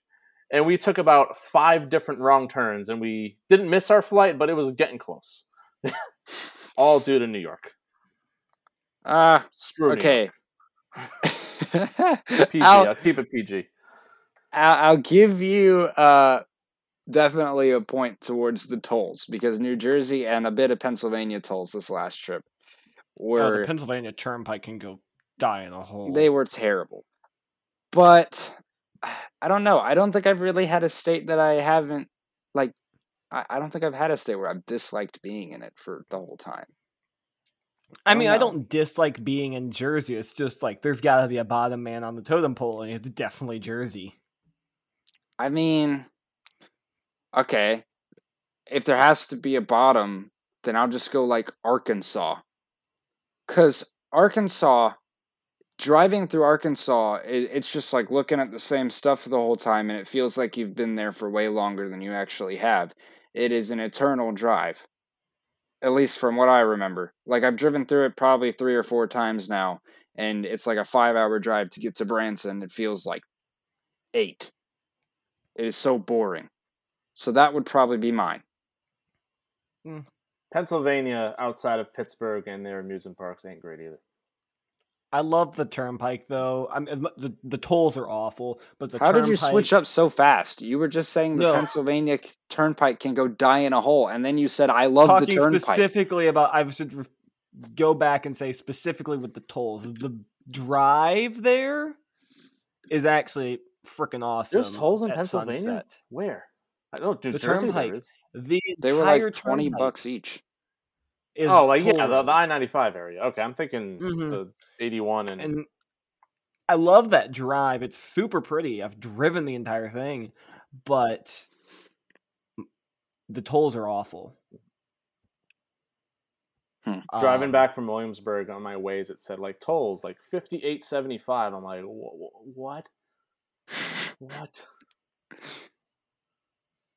and we took about five different wrong turns, and we didn't miss our flight, but it was getting close. All due to New York.
Ah,
Screw New
okay.
PG.
I'll,
I'll keep it PG.
I'll, I'll give you uh, definitely a point towards the tolls because New Jersey and a bit of Pennsylvania tolls this last trip
Oh,
were
the Pennsylvania Turnpike can go die in a hole.
they were terrible. But I don't know. I don't think I've really had a state that I haven't like. I, I don't think I've had a state where I've disliked being in it for the whole time.
I
don't
mean, I don't dislike being in Jersey. It's just like there's got to be a bottom man on the totem pole, and it's definitely Jersey.
I mean, okay, if there has to be a bottom, then I'll just go like Arkansas. Because Arkansas, driving through Arkansas, it, it's just like looking at the same stuff the whole time, and it feels like you've been there for way longer than you actually have. It is an eternal drive, at least from what I remember. Like, I've driven through it probably three or four times now, and it's like a five hour drive to get to Branson. It feels like eight. It is so boring. So that would probably be mine. Hmm.
Pennsylvania, outside of Pittsburgh and their amusement parks, ain't great either.
I love the Turnpike though. I'm the the tolls are awful, but the
How did you switch up so fast? You were just saying the
No.
Pennsylvania Turnpike can go die in a hole, and then you said I love the Turnpike.
specifically about, I should re- go back and say specifically with the tolls. The drive there is actually freaking awesome.
There's tolls in Pennsylvania.
Sunset.
Where? I don't do
The
Jersey.
Turnpike.
There is.
The
They were
entire
like twenty bucks each.
Oh, like yeah, the, the I ninety five area. Okay, I'm thinking
Mhm.
the eighty one and,
and I love that drive. It's super pretty. I've driven the entire thing, but the tolls are awful.
Hmm.
driving
Um,
back from Williamsburg on my ways. It said like tolls like fifty eight seventy five. I'm like, "Wh- wh- what? What?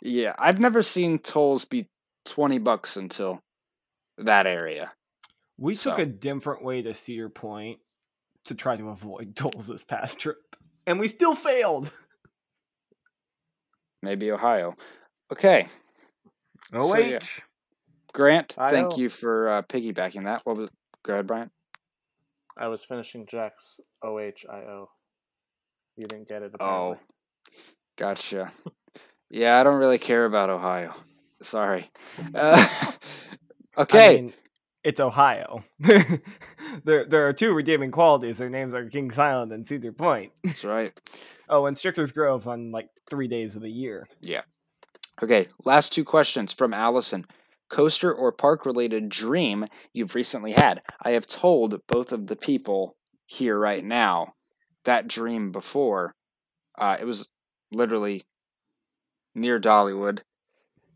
Yeah, I've never seen tolls be twenty bucks until that area.
we took a different way to Cedar Point to try to avoid tolls this past trip, and we still failed.
Maybe Ohio. Okay,
Oh
So, yeah. Grant,
I
thank
know.
you for uh, piggybacking that. What was? Go ahead, Brian.
I was finishing Jack's O H I O. You didn't get it.
Oh, gotcha. Yeah, I don't really care about Ohio. Sorry. Uh, okay.
I mean, it's Ohio. there, there are two redeeming qualities. Their names are Kings Island and Cedar Point.
That's right.
Oh, and Stricker's Grove on like three days of the year. Yeah.
Okay, last two questions from Allison. Coaster or park related dream you've recently had? I have told both of the people here right now that dream before. Uh, it was literally near Dollywood.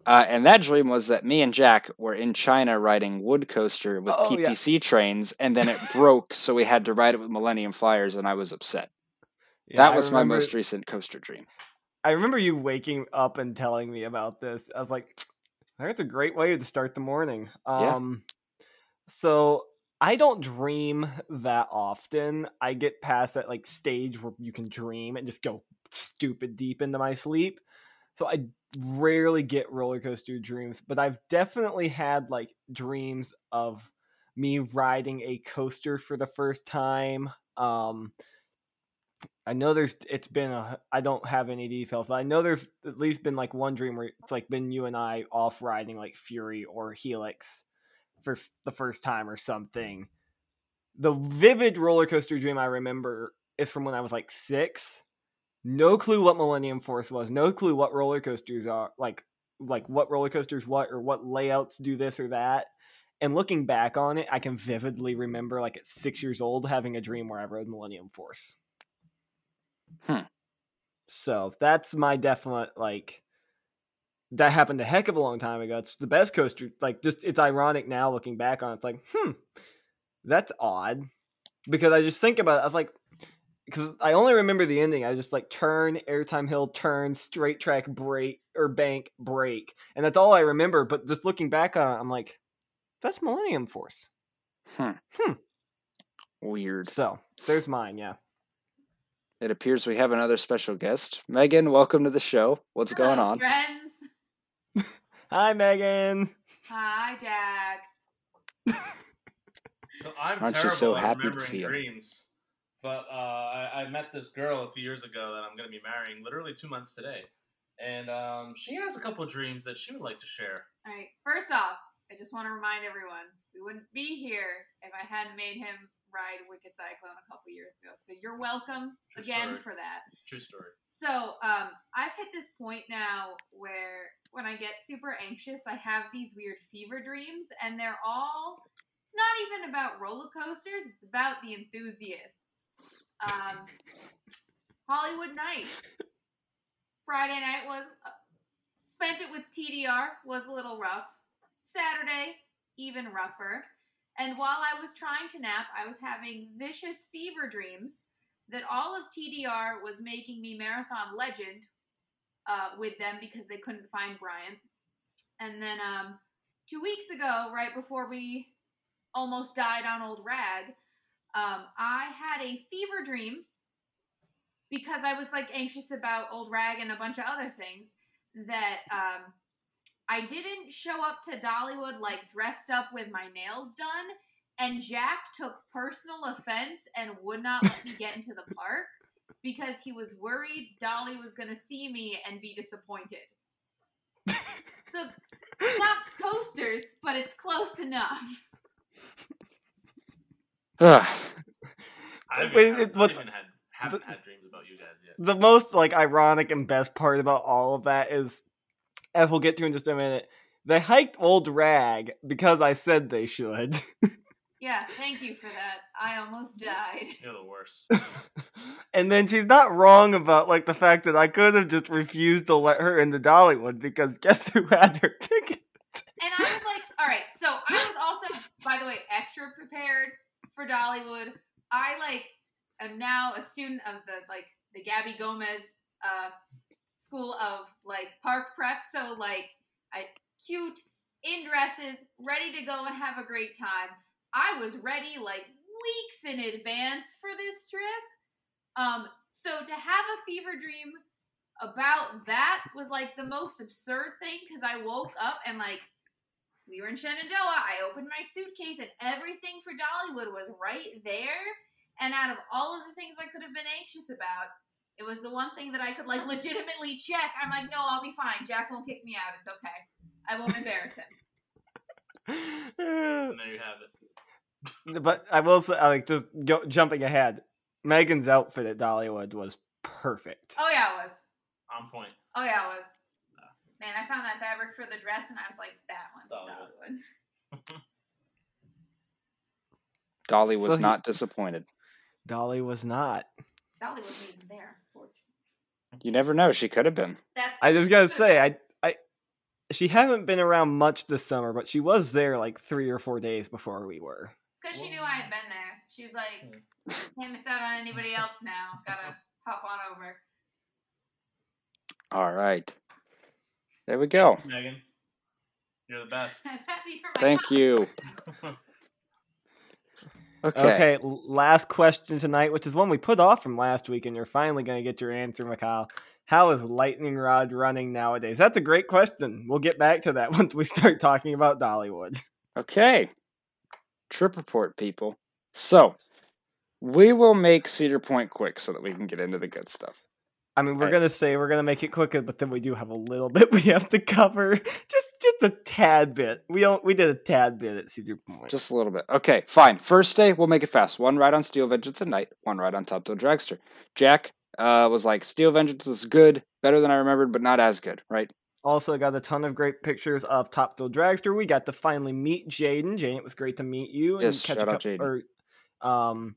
Uh, and that dream was that me and Jack were in China riding wood coaster with
Oh, yeah.
PTC trains, and then it broke, so we had to ride it with Millennium Flyers, and I was upset.
Yeah,
that was my most recent coaster dream.
I remember you waking up and telling me about this. I was like, that's a great way to start the morning.
Yeah.
Um so I don't dream that often. I get past that like stage where you can dream and just go stupid deep into my sleep. So I rarely get roller coaster dreams, but I've definitely had like dreams of me riding a coaster for the first time. Um I know there's it's been a I don't have any details, but I know there's at least been like one dream where it's like been you and I off riding like Fury or Helix for the first time or something. The vivid roller coaster dream I remember is from when I was like six. No clue what Millennium Force was. No clue what roller coasters are like like what roller coasters what or what layouts do this or that. And looking back on it, I can vividly remember like at six years old having a dream where I rode Millennium Force.
Hmm.
So that's my definite like that happened a heck of a long time ago. It's the best coaster. Like just it's ironic now looking back on it. It's like, hmm, that's odd. Because I just think about it, I was like because I only remember the ending. I just like turn, airtime hill, turn, straight track, break or bank, break. And that's all I remember. But just looking back on it, I'm like, that's Millennium Force.
Hmm.
Hmm.
Weird.
So there's mine, yeah.
It appears we have another special guest. Megan, welcome to the show. What's going on?
friends?
Hi Megan.
Hi, Jack.
So I'm
Aren't you so
at
happy to
remembering
see him?
But uh, I, I met this girl a few years ago that I'm going to be marrying literally two months today. And um, she has a couple dreams that she would like to share.
All right. First off, I just want to remind everyone we wouldn't be here if I hadn't made him ride Wicked Cyclone a couple years ago. So you're welcome
True
again
story.
for that.
True story.
So um, I've hit this point now where when I get super anxious, I have these weird fever dreams, and they're all. It's not even about roller coasters. It's about the enthusiasts. Um, Holiwood Nights. Friday night was uh, spent it with TDR was a little rough. Saturday even rougher. And while I was trying to nap, I was having vicious fever dreams that all of TDR was making me marathon legend uh, with them because they couldn't find Brian. And then um, two weeks ago, right before we almost died on Old Rag, um, I had a fever dream because I was like anxious about Old Rag and a bunch of other things that um, I didn't show up to Dollywood like dressed up with my nails done, and Jack took personal offense and would not let me get into the park because he was worried Dolly was going to see me and be disappointed. so, not coasters, but it's close enough.
Ugh.
I
Wait,
haven't,
it- what's-
even had, haven't had dreams about you guys yet.
the most like ironic and best part about all of that is as we'll get to in just a minute they hiked old rag because i said they should
Yeah, thank you for that. I almost died.
You're the worst.
and then she's not wrong about like the fact that i could have just refused to let her into dollywood because guess who had her ticket
And I was like, all right. So I was also, by the way, extra prepared for Dollywood. I like am now a student of the like the Gabby Gomez uh, school of like park prep. So like I cute in dresses, ready to go and have a great time. I was ready like weeks in advance for this trip. Um, so to have a fever dream about that was like the most absurd thing because I woke up and like we were in Shenandoah. I opened my suitcase and everything for Dollywood was right there. And out of all of the things I could have been anxious about, It was the one thing that I could like legitimately check. I'm like, no, I'll be fine. Jack won't kick me out. It's okay. I won't embarrass him.
And there you have it.
but I will say, like, just go, jumping ahead, Megan's outfit at Dollywood was perfect.
Oh yeah, it was.
On point.
Oh yeah, it was. Man, I found that fabric for the dress, and I was like, that one,
Dollywood.
Dollywood.
Dolly was
So he-
not disappointed.
Dolly was not.
Dolly wasn't even there.
You never know; she could have been.
That's.
I was gonna say, I, I, she hasn't been around much this summer, but she was there like three or four days before we were.
It's because she knew I had been there. She was like,
Hmm.
can't miss out on anybody else now. Gotta hop on over.
All right, there we go.
Megan, you're the best.
I'm happy for my
Thank you. Okay.
Okay, last question tonight, which is one we put off from last week, and you're finally going to get your answer, Mikhail. How is Lightning Rod running nowadays? That's a great question. We'll get back to that once we start talking about Dollywood.
Okay. Trip report, people. So, we will make Cedar Point quick so that we can get into the good stuff.
I mean, we're
Right.
gonna say we're gonna make it quicker, but then we do have a little bit we have to cover. Just, just a tad bit. We don't. We did a tad bit at Cedar Point.
Just a little bit. Okay, fine. First day, we'll make it fast. One ride on Steel Vengeance at night, one ride on Top Thrill Dragster. Jack uh, was like, Steel Vengeance is good, better than I remembered, but not as good, right?
Also got a ton of great pictures of Top Thrill Dragster. We got to finally meet Jaden. Jaden, it was great to meet you.
Yes,
catch
shout
a
out Jaden.
Um,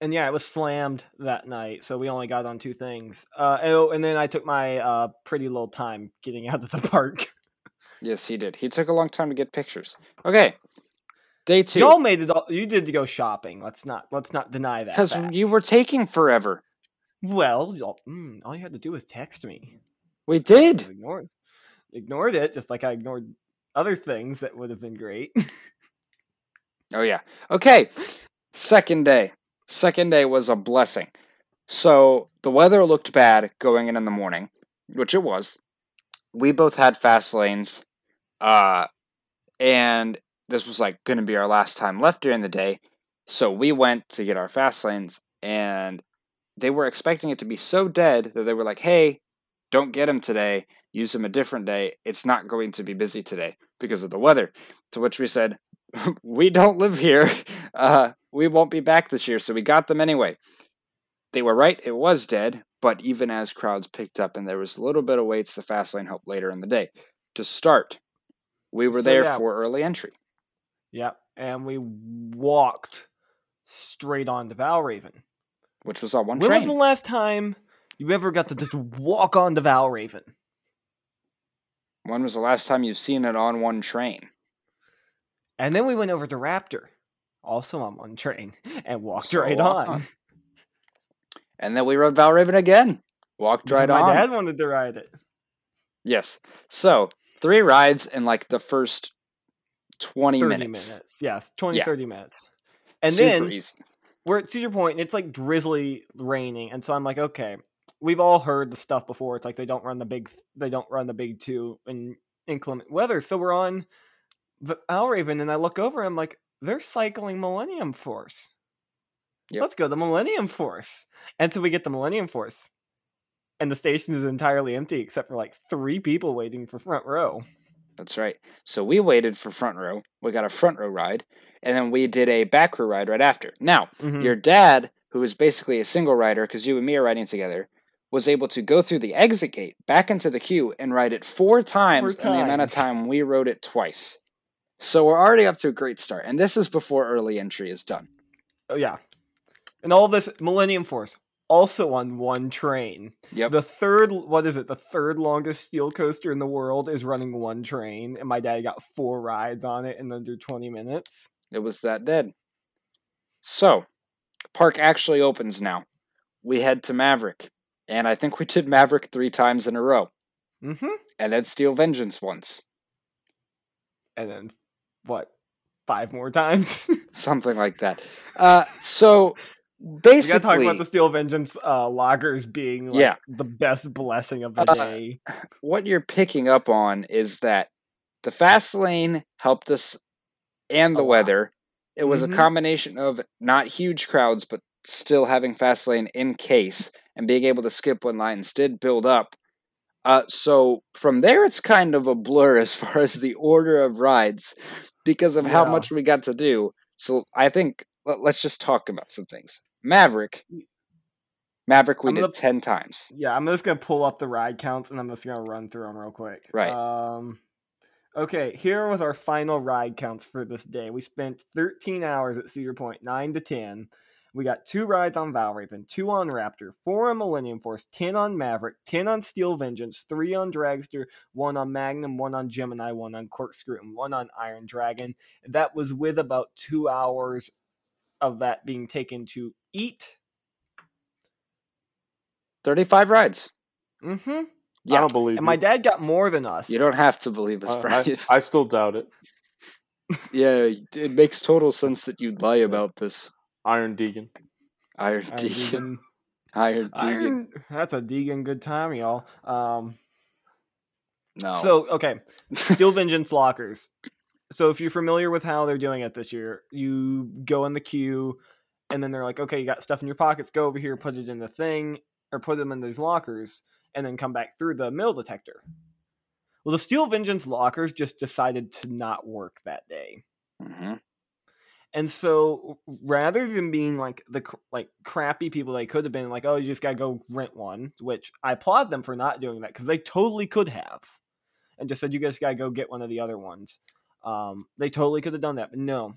and yeah, it was slammed that night, so we only got on two things. Uh, oh, and then I took my uh pretty little time getting out of the park.
Yes, he did. He took a long time to get pictures. Okay, day two.
Y'all made it. All, you did to go shopping. Let's not. Let's not deny that.
Because you were taking forever.
Well, y'all- mm, all you had to do was text me.
We did.
Ignored, ignored it, just like I ignored other things that would have been great.
Oh yeah. Okay. Second day. Second day was a blessing. So the weather looked bad going in in the morning, which it was. We both had fast lanes, uh, and this was like going to be our last time left during the day. So we went to get our fast lanes, and they were expecting it to be so dead that they were like, "Hey, don't get them today. Use them a different day. It's not going to be busy today because of the weather." To which we said, we don't live here. Uh, we won't be back this year, so we got them anyway. They were right, it was dead, but even as crowds picked up and there was a little bit of waits, the fast lane helped later in the day. To start, we were
So,
there
yeah.
for early entry.
yep, and we walked straight on to Valraven.
Which was on one
when was the last time you ever got to just walk on to Valraven?
When was the last time you've seen it on one train?
And then we went over to Raptor, also on one train, and walked
So
right
on.
on.
And then we rode Valraven again. Walked right
My
on.
My dad wanted to ride it.
Yes. So, three rides in like the first 20
30
minutes.
minutes. Yeah, 20,
Yeah.
30 minutes. And
Super
then
easy.
we're at Cedar Point and it's like drizzly raining. And so I'm like, okay, we've all heard the stuff before. It's like they don't run the big they don't run the big two in inclement weather. So we're on Valraven and I look over, I'm like, they're cycling Millennium Force.
Yep.
Let's go to Millennium Force. And so we get the Millennium Force. And the station is entirely empty except for like three people waiting for front row.
That's right. So we waited for front row. We got a front row ride, and then we did a back row ride right after. Now,
Mhm.
your dad, who is basically a single rider because you and me are riding together, was able to go through the exit gate back into the queue and ride it four times in the amount of time we rode it twice. So we're already up to a great start, and this is before early entry is done.
Oh yeah. And all this Millennium Force also on one train.
Yep.
The third what is it? The third longest steel coaster in the world is running one train and my dad got four rides on it in under 20 minutes.
It was that dead. So, park actually opens now. We head to Maverick, and I think we did Maverick three times in a row,
Mhm.
and then Steel Vengeance once.
And then what? Five more times.
something like that. Uh, so
we got to talk about the Steel Vengeance uh loggers being like
Yeah.
the best blessing of the
Uh,
day.
what you're picking up on is that the fast lane helped us, and the
lot.
weather. It was
Mhm.
a combination of not huge crowds, but still having fast lane in case, and being able to skip when lines did build up. Uh, so from there, it's kind of a blur as far as the order of rides because of how much we got to do. So I think let, let's just talk about some things. Maverick, Maverick, we
I'm
did
gonna-
ten times.
Yeah, I'm just gonna pull up the ride counts and I'm just gonna run through them real quick.
Right.
Um. Okay, here was our final ride counts for this day. We spent 13 hours at Cedar Point, nine to 10. We got two rides on Valraven, two on Raptor, four on Millennium Force, 10 on Maverick, 10 on Steel Vengeance, three on Dragster, one on Magnum, one on Gemini, one on Corkscrew, and one on Iron Dragon. That was with about two hours of that being taken to eat.
Thirty-five rides.
Mm-hmm.
I don't believe
And my
you.
dad got more than us.
You don't have to believe us,
Uh, I, I still doubt it.
yeah, it makes total sense that you'd lie about this.
Iron Deegan.
Iron
Iron
Deegan.
Deegan.
Iron Deegan.
Iron, that's a Deegan good time, y'all. Um,
No.
So okay, Steel Vengeance lockers. So if you're familiar with how they're doing it this year, you go in the queue, and then they're like, okay, you got stuff in your pockets. Go over here, put it in the thing, or put them in these lockers, and then come back through the mill detector. Well, the Steel Vengeance lockers just decided to not work that day.
Mhm.
And so rather than being like the like crappy people they could have been like, oh, you just gotta go rent one, which I applaud them for not doing that because they totally could have, and just said you guys gotta go get one of the other ones. Um, they totally could have done that, but no,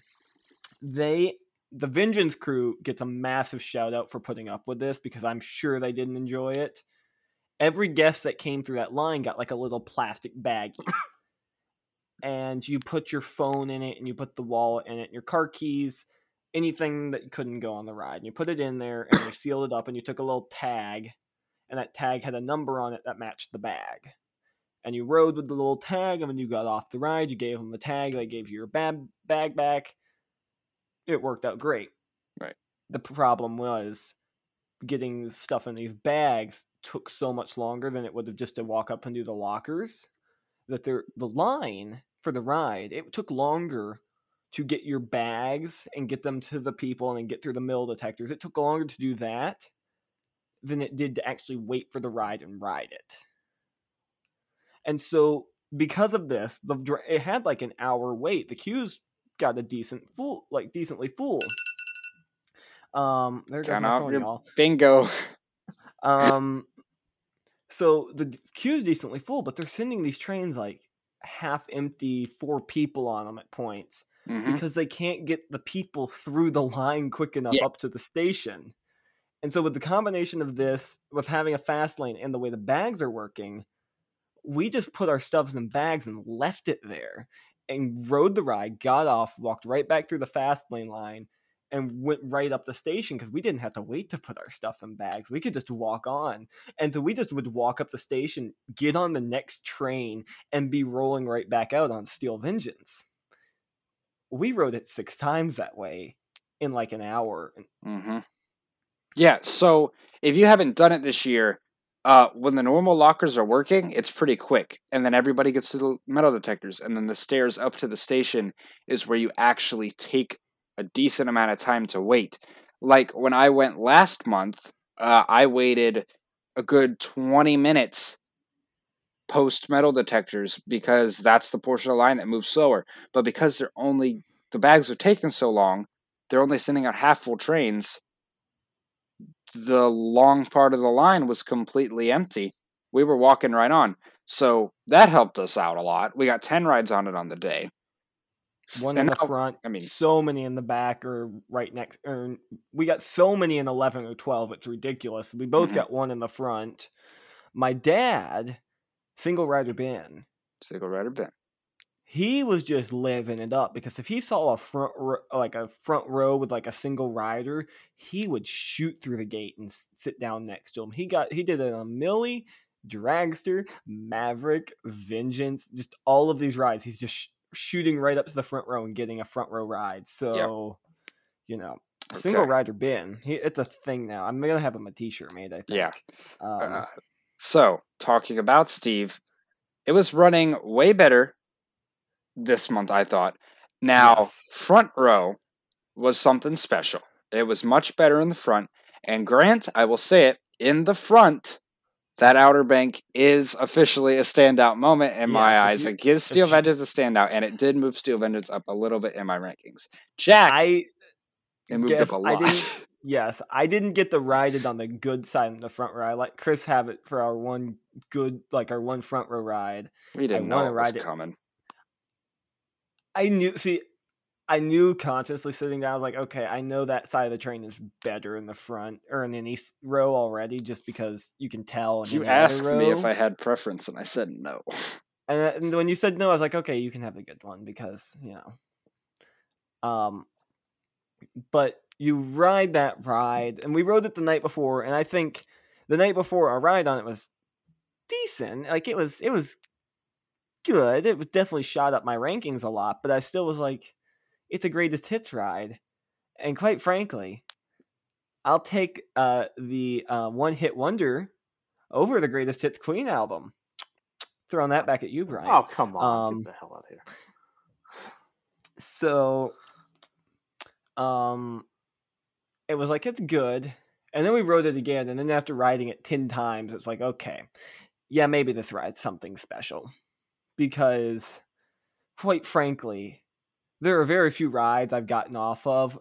they the Vengeance crew gets a massive shout out for putting up with this because I'm sure they didn't enjoy it. Every guest that came through that line got like a little plastic baggie and you put your phone in it and you put the wallet in it and your car keys anything that couldn't go on the ride and you put it in there and you sealed it up and you took a little tag and that tag had a number on it that matched the bag. And you rode with the little tag and when you got off the ride you gave them the tag they gave you your bag, bag back. It worked out great.
Right.
the problem was getting stuff in these bags took so much longer than it would have just to walk up and do the lockers that there the line for the ride it took longer to get your bags and get them to the people and get through the mill detectors. It took longer to do that than it did to actually wait for the ride and ride it. And so because of this the it had like an hour wait. The queues got a decent full like decently full. Um there goes
Count
my
off
phone,
your-
y'all.
Bingo.
um, so the queue's decently full, but they're sending these trains like half empty, four people on them at points
Mhm.
because they can't get the people through the line quick enough
Yeah.
up to the station. And so, with the combination of this, with having a fast lane and the way the bags are working, we just put our stuffs in bags and left it there and rode the ride, got off, walked right back through the fast lane line, and went right up the station because we didn't have to wait to put our stuff in bags. We could just walk on. And so we just would walk up the station, get on the next train, and be rolling right back out on Steel Vengeance. We rode it six times that way in like an hour. And
hmm Yeah, so if you haven't done it this year, uh, when the normal lockers are working, it's pretty quick, and then everybody gets to the metal detectors, and then the stairs up to the station is where you actually take a decent amount of time to wait. Like when I went last month, uh, I waited a good twenty minutes post metal detectors because that's the portion of the line that moves slower. But because they're only the bags are taking so long, they're only sending out half full trains the long part of the line was completely empty. We were walking right on. So that helped us out a lot. We got 10 rides on it on the day.
One in the front,
I mean-
so many in the back or right next. Or we got so many in 11 or 12. It's ridiculous. We both
Mhm.
got one in the front. My dad, single rider Ben,
Single rider Ben.
he was just living it up because if he saw a front ro- like a front row with like a single rider, he would shoot through the gate and sit down next to him. He got he did it on Millie, Dragster, Maverick, Vengeance, just all of these rides. He's just shooting right up to the front row and getting a front row ride. So, you know, single rider Ben, he, it's a thing now. I'm gonna have him a T-shirt made. I think.
Yeah.
Um,
Uh, so, talking about Steve, it was running way better this month, I thought. Now,
Yes.
front row was something special. It was much better in the front. And Grant, I will say it, in the front, that Outer Bank is officially a standout moment in my
Yes, if
eyes.
you-
it gives Steel Vengeance a standout, and it did move Steel Vengeance up a little bit in my rankings. Jack,
I
it moved up a
I
lot.
didn't- yes, I didn't get the ride it on the good side in the front row. I let Chris have it for our one good, like our one front row ride.
we didn't know
wanna
it was
it.
coming.
I knew. See, I knew consciously sitting down. I was like, okay, I know that side of the train is better in the front or in any row already, just because you can tell.
You asked me if. I had preference, and I said no.
And, and when you said no, I was like, okay, you can have a good one because you know. Um, but you ride that ride, and we rode it the night before, and I think the night before our ride on it was decent. Like it was, it was good. It definitely shot up my rankings a lot, but I still was like, it's a greatest hits ride, and quite frankly, I'll take uh the uh, one hit wonder over the greatest hits Queen album. Throwing that back at you, Brian.
Oh come on,
Um,
get the hell out of here.
so um it was like it's good and then we wrote it again and then after writing it 10 times it's like okay yeah maybe this ride's something special because quite frankly there are very few rides i've gotten off of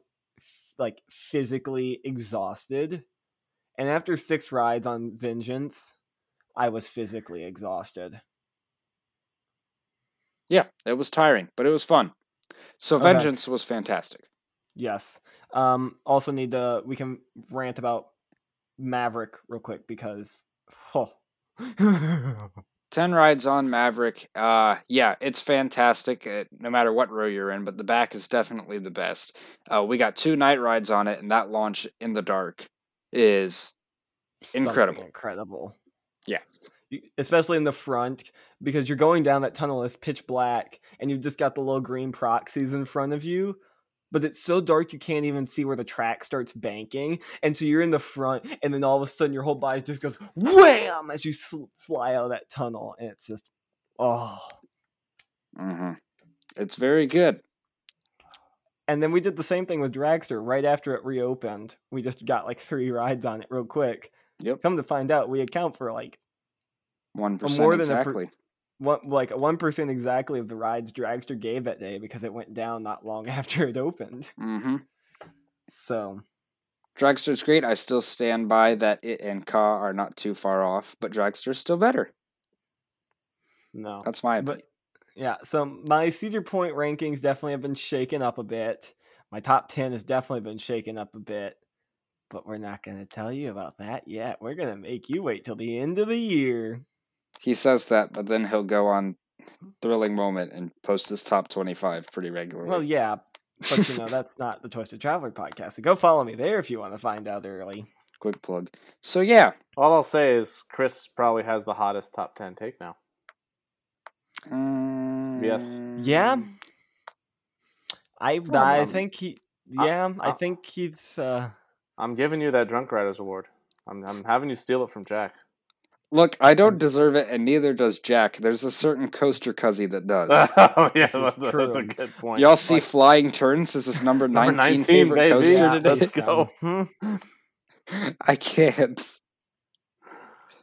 like physically exhausted and after six rides on vengeance i was physically exhausted
Yeah, it was tiring, but it was fun. So
Okay.
Vengeance was fantastic.
Yes. Um also need to we can rant about Maverick real quick because oh.
10 rides on Maverick. Uh yeah, it's fantastic uh, no matter what row you're in, but the back is definitely the best. Uh we got two night rides on it and that launch in the dark is
Something
Incredible.
Incredible.
Yeah.
Especially in the front because you're going down that tunnel it's pitch black and you've just got the little green proxies in front of you. But it's so dark you can't even see where the track starts banking, and so you're in the front, and then all of a sudden your whole body just goes wham as you sl- fly out of that tunnel, and it's just oh.
mhm. It's very good.
And then we did the same thing with Dragster right after it reopened. We just got like three rides on it real quick.
Yep.
Come to find out, we account for like
1%
more than a per-
exactly.
One like one percent exactly of the rides Dragster gave that day because it went down not long after it opened.
Mhm.
So
Dragster's great. I still stand by that it and Ka are not too far off, but Dragster's still better.
No.
That's my
but yeah, so my Cedar Point rankings definitely have been shaken up a bit. My top ten has definitely been shaken up a bit. But we're not gonna tell you about that yet. We're gonna make you wait till the end of the year.
He says that, but then he'll go on Thrilling Moment and post his top 25 pretty regularly.
Well, yeah, but you know that's not the Twisted Traveler podcast. So go follow me there if you want to find out early.
Quick plug. So, yeah.
All I'll say is Chris probably has the hottest top ten take now. Yes.
Yeah,
Mm,
I I think he.
Uh,
Yeah, I
uh,
think he's. uh
I'm giving you that drunk riders award. I'm I'm having you steal it from Jack.
Look, I don't deserve it, and neither does Jack. There's a certain coaster cuzzy that does.
oh yeah,
This
that's, a- that's a good point.
Y'all see
Like,
Flying Turns as his number 19,
Number 19,
favorite
baby.
coaster
Yeah,
today?
let's go.
mhm.
I can't.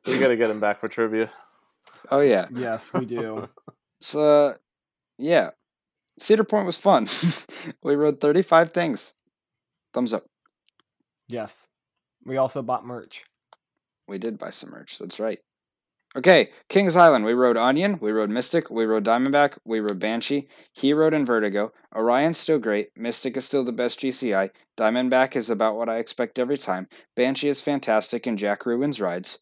we gotta get him back for trivia.
Oh, yeah.
Yes, we do.
So, yeah. Cedar Point was fun. we rode 35 things. Thumbs up.
yes, we also bought merch.
We did buy some merch. That's right. Okay, Kings Island. We rode Orion. We rode Mystic. We rode Diamondback. We rode Banshee. He rode in Vertigo. Orion's still great. Mystic is still the best GCI. Diamondback is about what I expect every time. Banshee is fantastic, and Jack ruins rides.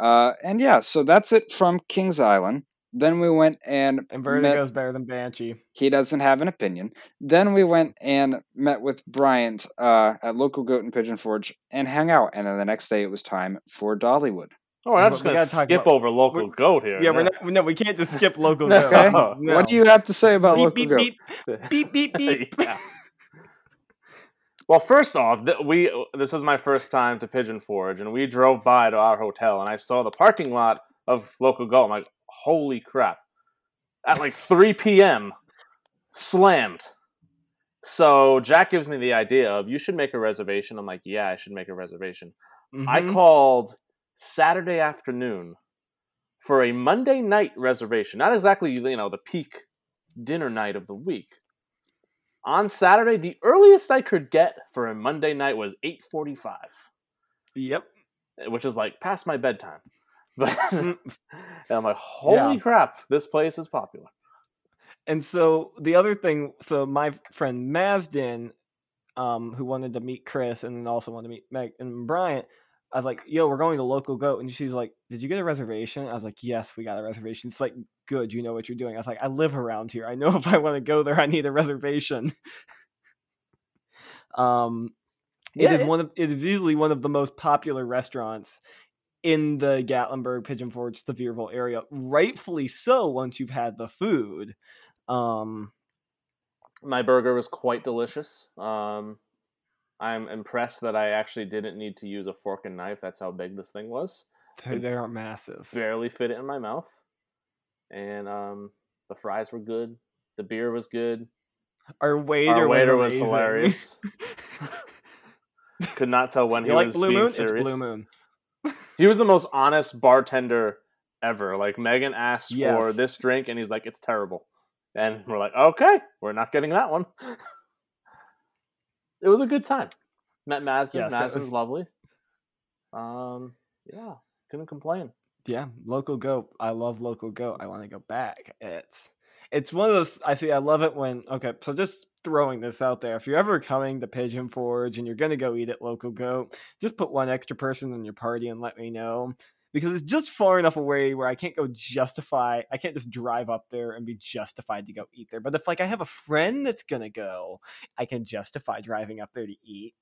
Uh, and yeah, so that's it from Kings Island. Then we went and
And
met-
Vertigo's better than Banshee.
he doesn't have an opinion. Then we went and met with Bryant uh, at local Goat and Pigeon Forge and hung out. And then the next day it was time for Dollywood.
Oh,
I'm
just gonna skip
about-
over local
we're-
goat here.
Yeah,
no.
we're not. No, we can't just skip local. Goat.
Okay.
No.
What do you have to say about
beep,
local
beep,
Goat?
beep, beep, beep, beep.
Yeah. Well, first off, th- we this was my first time to Pigeon Forge, and we drove by to our hotel, and I saw the parking lot of Local goat. I'm like, holy crap! At like 3 p.m., slammed. So Jack gives me the idea of you should make a reservation. I'm like, yeah, I should make a reservation. I
Mhm.
called Saturday afternoon for a Monday night reservation. Not exactly, you know, the peak dinner night of the week. On Saturday, the earliest I could get for a Monday night was 8:45,
Yep.
which is like past my bedtime. But and I'm like, holy
Yeah.
crap, this place is popular.
And so the other thing, so my friend Mazden, um, who wanted to meet Chris and then also wanted to meet Meg and Bryant, I was like, "Yo, we're going to Local Goat," and she's like, "Did you get a reservation?" I was like, "Yes, we got a reservation." It's like, "Good, you know what you're doing." I was like, "I live around here. I know if I want to go there, I need a reservation." um, it
Yeah,
is
it-
one of it is easily one of the most popular restaurants in the Gatlinburg, Pigeon Forge, Sevierville area. Rightfully so. Once you've had the food, um,
My burger was quite delicious. Um, I'm impressed that I actually didn't need to use a fork and knife. That's how big this thing was.
they, they are massive.
Barely fit it in my mouth. And um, the fries were good. The beer was good.
Our waiter,
Our waiter was,
amazing.
hilarious. Could not tell when
you
he
like
was
Blue
being
Moon?
serious.
It's Blue Moon.
He was the most honest bartender ever. Like Megan asked for this drink, and he's like, "It's terrible," and we're like, "Okay, we're not getting that one." it was a good time. Met Mazin.
Yes,
Mazin's
was-
lovely. Um, yeah, couldn't complain.
Yeah, local goat. I love local goat. I want to go back. It's it's one of those. I see. I love it when. Okay, so just throwing this out there. If you're ever coming to Pigeon Forge and you're gonna go eat at local goat, just put one extra person in your party and let me know because it's just far enough away where I can't go justify. I can't just drive up there and be justified to go eat there. But if like I have a friend that's gonna go, I can justify driving up there to eat.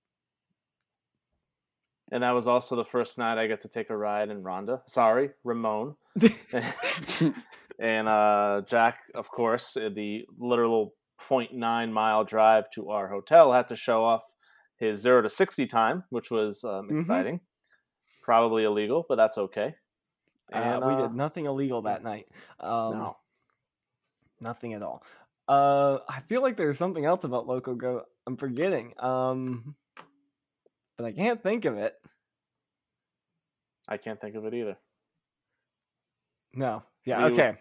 And that was also the first night I got to take a ride in Rhonda. Sorry, Ramon. and uh, Jack, of course, uh, the literal 0.9 mile drive to our hotel, had to show off his zero to 60 time, which was um,
Mhm.
exciting. Probably illegal, but that's okay.
Uh, we
uh,
did nothing illegal that night. Um,
no.
Nothing at all. Uh, I feel like there's something else about Loco Go. I'm forgetting. Um, but I can't think of it.
I can't think of it either.
No. Yeah.
We-
okay.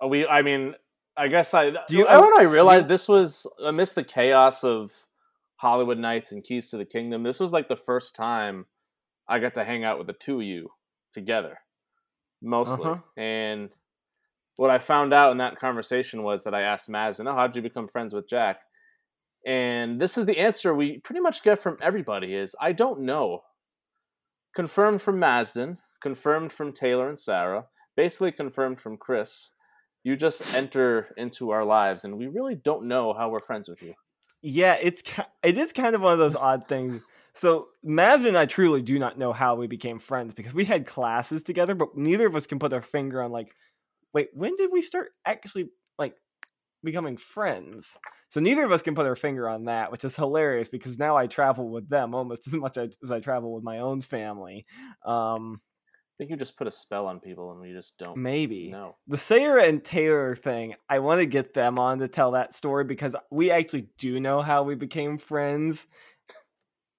Oh, we, I mean, I guess I.
Do you-
I when I
you-
realized this was amidst the chaos of Holiwood Nights and Keys to the Kingdom. This was like the first time I got to hang out with the two of you together, mostly.
Uh-huh.
And what I found out in that conversation was that I asked Mazin, "Oh, how'd you become friends with Jack?" And this is the answer we pretty much get from everybody: is I don't know. Confirmed from Mazin, confirmed from Taylor and Sarah, basically confirmed from Chris. You just enter into our lives, and we really don't know how we're friends with you.
Yeah, it's it is kind of one of those odd things. So Maz and I truly do not know how we became friends because we had classes together, but neither of us can put our finger on like, wait, when did we start actually becoming friends? So neither of us can put our finger on that, which is hilarious because now I travel with them almost as much as I travel with my own family. Um,
I think you just put a spell on people, and we just don't
maybe
know.
the Sarah and Taylor thing, I want to get them on to tell that story because we actually do know how we became friends.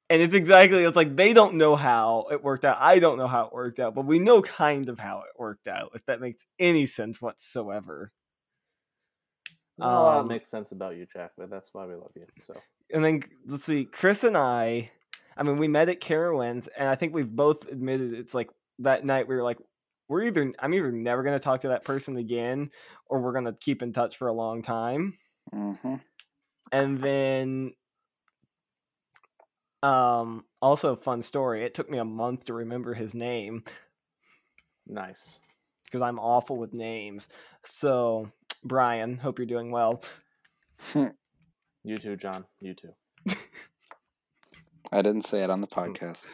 And it's exactly, it's like they don't know how it worked out. I don't know how it worked out, but we know kind of how it worked out, if that makes any sense whatsoever.
Not a lot
Um,
makes sense about you, Jack, but that's why we love you. So
And then let's see, Chris and I, I mean, we met at Carowinds, and I think we've both admitted it's like that night we were like, we're either, I'm either never going to talk to that person again, or we're going to keep in touch for a long time.
hmm
and then um also fun story it took me a month to remember his name
nice.
because i'm awful with names so brian hope you're doing well
You too, John. You too.
I didn't say it on the podcast.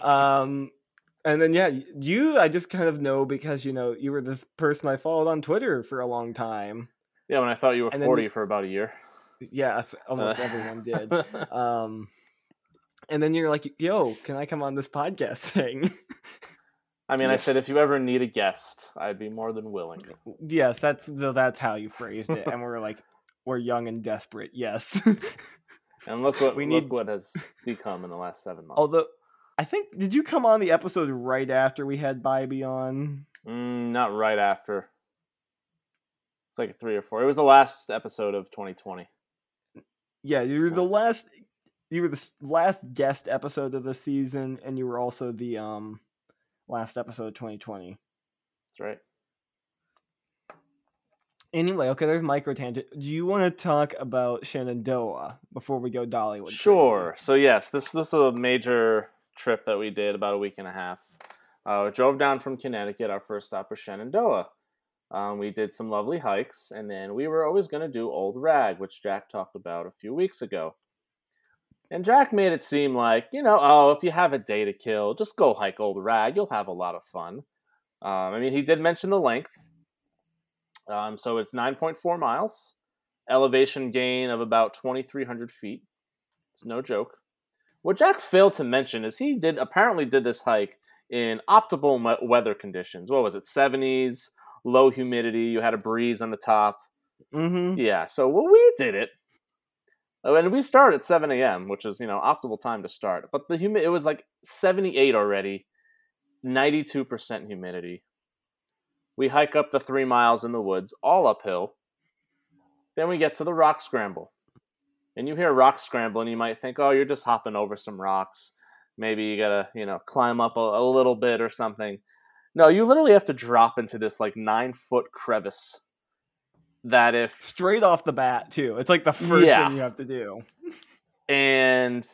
um and then yeah you i just kind of know because you know you were this person i followed on twitter for a long time
Yeah, when I thought you were
And
forty
the-
for about a year.
yes almost
Uh,
everyone did um and then you're like yo can i come on this podcast thing
I mean, I said if you ever need a guest, I'd be more than willing.
Yes, that's that's how you phrased it, and we're like, we're young and desperate. Yes,
And look what
We
look
need-
what has become in the last seven months.
although I think did you come on the episode right after we had Bybee on?
Mm, not right after. It's like three or four. It was the last episode of 2020.
Yeah, you were the last. You were the last guest episode of the season, and you were also the um last episode of 2020.
That's right.
Anyway, okay, there's micro tangent. Do you want to talk about Shenandoah before we go Dollywood? crazy?
Sure. So yes, this this was a major trip that we did about a week and a half. Uh, we drove down from Connecticut. Our first stop was Shenandoah. Um, we did some lovely hikes, and then we were always going to do Old Rag, which Jack talked about a few weeks ago. And Jack made it seem like, you know, oh, if you have a day to kill, just go hike Old Rag. You'll have a lot of fun. Um, I mean, he did mention the length. Um, so it's 9.4 miles, elevation gain of about 2,300 feet. It's no joke. What Jack failed to mention is he did apparently did this hike in optimal weather conditions. What was it? 70s, low humidity. You had a breeze on the top.
Mhm.
Yeah. So well, we did it, Oh, and we start at 7 a.m., which is you know optimal time to start. But the humi- it was like 78 already, 92% humidity. We hike up the three miles in the woods, all uphill. Then we get to the rock scramble. And you hear rock scramble, and you might think, oh, you're just hopping over some rocks. Maybe you gotta, you know, climb up a, a little bit or something. No, you literally have to drop into this like nine foot crevice. That if
Straight off the bat, too. It's like the first
Yeah.
thing you have to do.
and